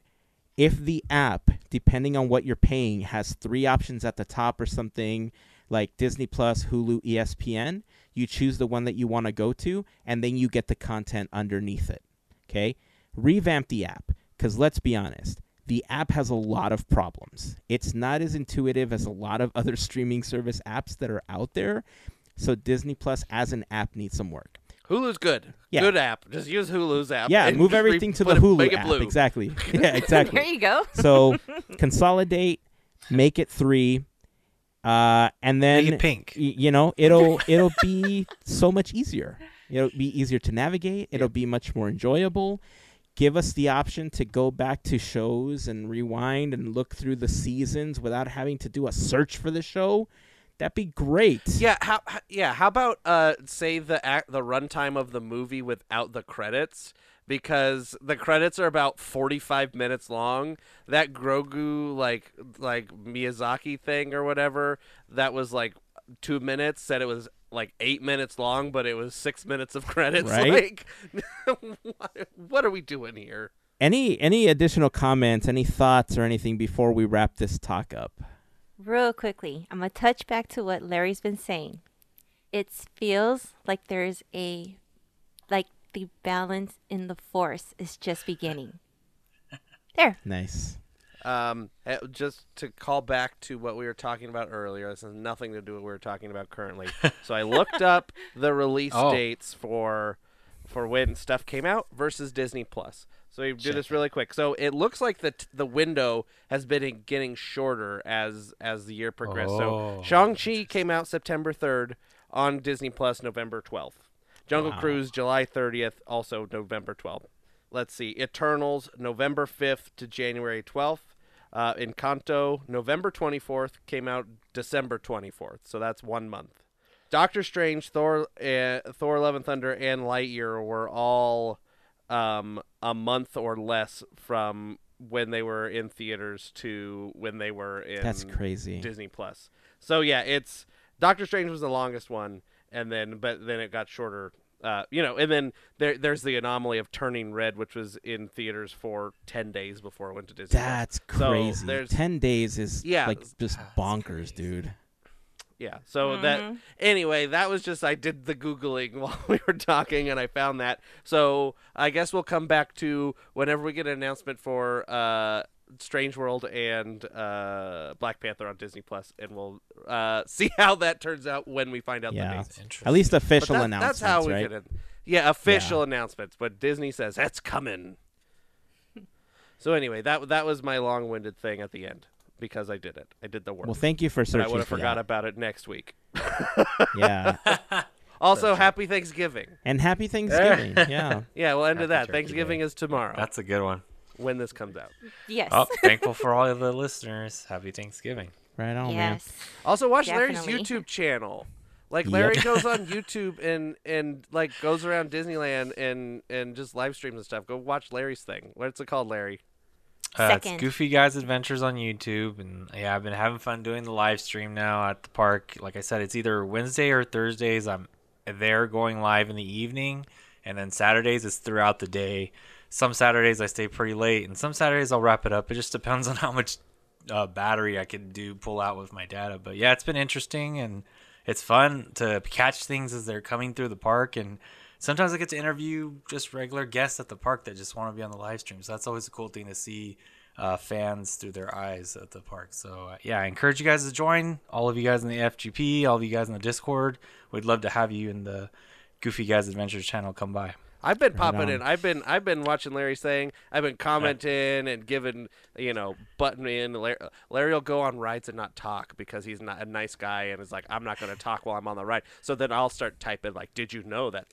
if the app, depending on what you're paying, has three options at the top or something like Disney Plus, Hulu, ESPN, you choose the one that you want to go to, and then you get the content underneath it. Okay? Revamp the app, because let's be honest, the app has a lot of problems. It's not as intuitive as a lot of other streaming service apps that are out there. So Disney Plus as an app needs some work. Hulu's good. Yeah. Good app. Just use Hulu's app. Yeah, move just re- everything to the Hulu it app. blue. Exactly. Yeah, exactly. There you go. So consolidate, make it three, uh, and then Make it pink. y- you know it'll it'll be so much easier. It'll be easier to navigate. It'll be much more enjoyable. Give us the option to go back to shows and rewind and look through the seasons without having to do a search for the show. That'd be great. Yeah, how yeah, how about uh say the act the runtime of the movie without the credits because the credits are about 45 minutes long. That Grogu like like Miyazaki thing or whatever, that was like 2 minutes said it was like 8 minutes long, but it was 6 minutes of credits Right? like what, what are we doing here? Any any additional comments, any thoughts, or anything before we wrap this talk up? Real quickly, I'm gonna touch back to what Larry's been saying. It feels like there's a, like the balance in the force is just beginning. There. Nice. Um, eh, just to call back to what we were talking about earlier, this has nothing to do with what we're talking about currently. so I looked up the release Oh. dates for for when stuff came out versus Disney Plus. So we do this really quick. So it looks like the t- the window has been getting shorter as as the year progressed. Oh, so Shang Chi came out September third on Disney Plus, November twelfth. Jungle Wow. Cruise July thirtieth, also November twelfth. Let's see, Eternals November fifth to January twelfth. Uh, Encanto November twenty fourth came out December twenty fourth. So that's one month. Doctor Strange, Thor, uh, Thor: Love and Thunder, and Lightyear were all um, a month or less from when they were in theaters to when they were in That's crazy. Disney Plus. So yeah, it's Doctor Strange was the longest one, and then but then it got shorter. Uh, you know, and then there there's the anomaly of Turning Red, which was in theaters for ten days before it went to Disney. Plus. That's So crazy. there's- Ten days is Yeah. like just That's bonkers, dude. Yeah. So that anyway, that was just I did the googling while we were talking and I found that. So I guess we'll come back to whenever we get an announcement for uh Strange World and uh Black Panther on Disney Plus and we'll uh see how that turns out when we find out Yeah. the dates. At least official that- announcements, That's how we right? get it. Yeah, official announcements, but Disney says that's coming. so anyway, that that was my long-winded thing at the end because I did it. I did the work. Well, thank you for but I would have for forgot that. about it next week. Yeah, Also, happy Thanksgiving. and happy Thanksgiving. yeah, Yeah, we'll end with Happy that. Thanksgiving Day. is tomorrow That's a good one. when this comes out. Yes. Oh, thankful for all of the listeners. Happy Thanksgiving. right on, man. yes. Also, watch Larry's YouTube channel. Like Yep. Larry goes on YouTube and and like goes around Disneyland and and just live streams and stuff. Go watch Larry's thing. What's it called, Larry? Uh, it's Goofy Guys Adventures on YouTube, and yeah, I've been having fun doing the live stream now at the park. Like I said, it's either Wednesday or Thursdays. I'm there going live in the evening, and then Saturdays it's throughout the day. Some Saturdays I stay pretty late, and some Saturdays I'll wrap it up. It just depends on how much uh, battery I can do pull out with my data. But yeah, it's been interesting and it's fun to catch things as they're coming through the park and sometimes I get to interview just regular guests at the park that just want to be on the live stream. So that's always a cool thing to see uh, fans through their eyes at the park. So uh, yeah, I encourage you guys to join. All of you guys in the FGP, all of you guys in the Discord. We'd love to have you in the Goofy Guys Adventures channel. Come by. I've been popping in. I've been I've been watching Larry saying. I've been commenting and giving you know button in. Larry, Larry will go on rides and not talk because he's not a nice guy and is like I'm not going to talk while I'm on the ride. So then I'll start typing like, Did you know that?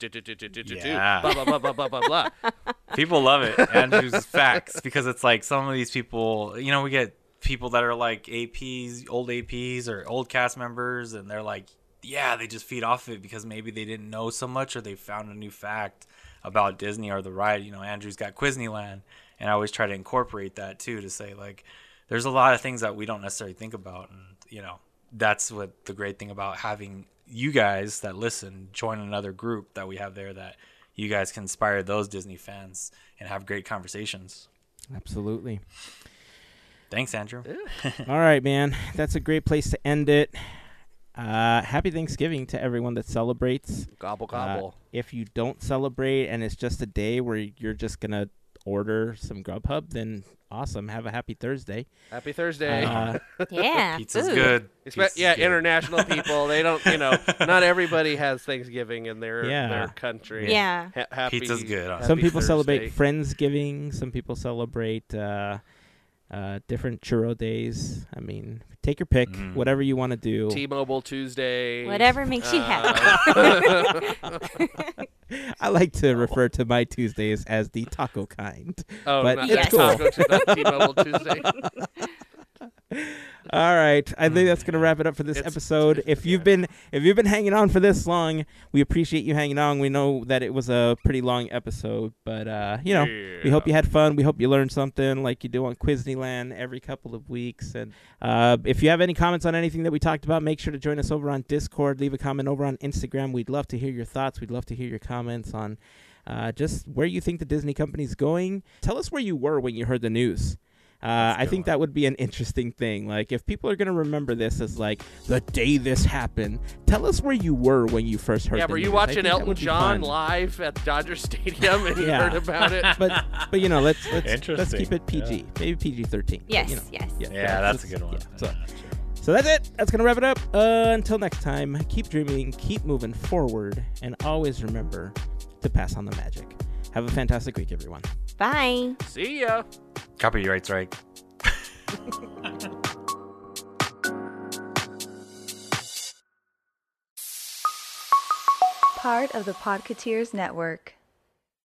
Yeah. blah blah blah blah blah blah blah. People love it, Andrew's facts, because it's like some of these people, you know, we get people that are like APs, old APs or old cast members, and they're like, yeah, they just feed off of it because maybe they didn't know so much or they found a new fact about Disney or the ride. You know, Andrew's got Quizneyland, and I always try to incorporate that too to say like, there's a lot of things that we don't necessarily think about, and you know, that's what the great thing about having you guys that listen join another group that we have there that you guys can inspire those Disney fans and have great conversations. Absolutely. Thanks, Andrew. All right, man. That's a great place to end it. Uh, happy Thanksgiving to everyone that celebrates. Gobble Uh, gobble. if you don't celebrate and it's just a day where you're just gonna order some Grubhub, then awesome. Have a happy Thursday. Happy Thursday. Uh, Yeah. Pizza's food. good. Pizza's yeah, good. international people. They don't, you know, not everybody has Thanksgiving in their Yeah. their country. Yeah. Ha- happy, Pizza's good, huh? some happy people celebrate Thursday. Friendsgiving. Some people celebrate uh, uh, different churro days. I mean, take your pick. Mhm. Whatever you want to do. T-Mobile Tuesday. Whatever makes you Uh, happy. I like to refer to my Tuesdays as the taco kind. Oh, But not, it's not cool. Taco not T-Mobile Tuesday. All right, I think that's gonna wrap it up for this It's- episode. If you've been if you've been hanging on for this long, we appreciate you hanging on. We know that it was a pretty long episode, but uh, you know, we hope you had fun. We hope you learned something, like you do on Quizneyland every couple of weeks. And uh, if you have any comments on anything that we talked about, make sure to join us over on Discord. Leave a comment over on Instagram. We'd love to hear your thoughts. We'd love to hear your comments on uh, just where you think the Disney company's going. Tell us where you were when you heard the news. Uh, I think that would be an interesting thing. Like, if people are going to remember this as like the day this happened, tell us where you were when you first heard. Yeah, the were you news. Watching Elton John fun. live at Dodger Stadium and you Yeah. heard about it? But but you know, let's let's let's keep it PG, maybe PG thirteen. Yes, you know. yes. Yeah, that's a good one. yeah, so, so that's it. That's gonna wrap it up. Uh, until next time, keep dreaming, keep moving forward, and always remember to pass on the magic. Have a fantastic week, everyone. Bye. See ya. Copyright strike. Part of the Podcateers Network.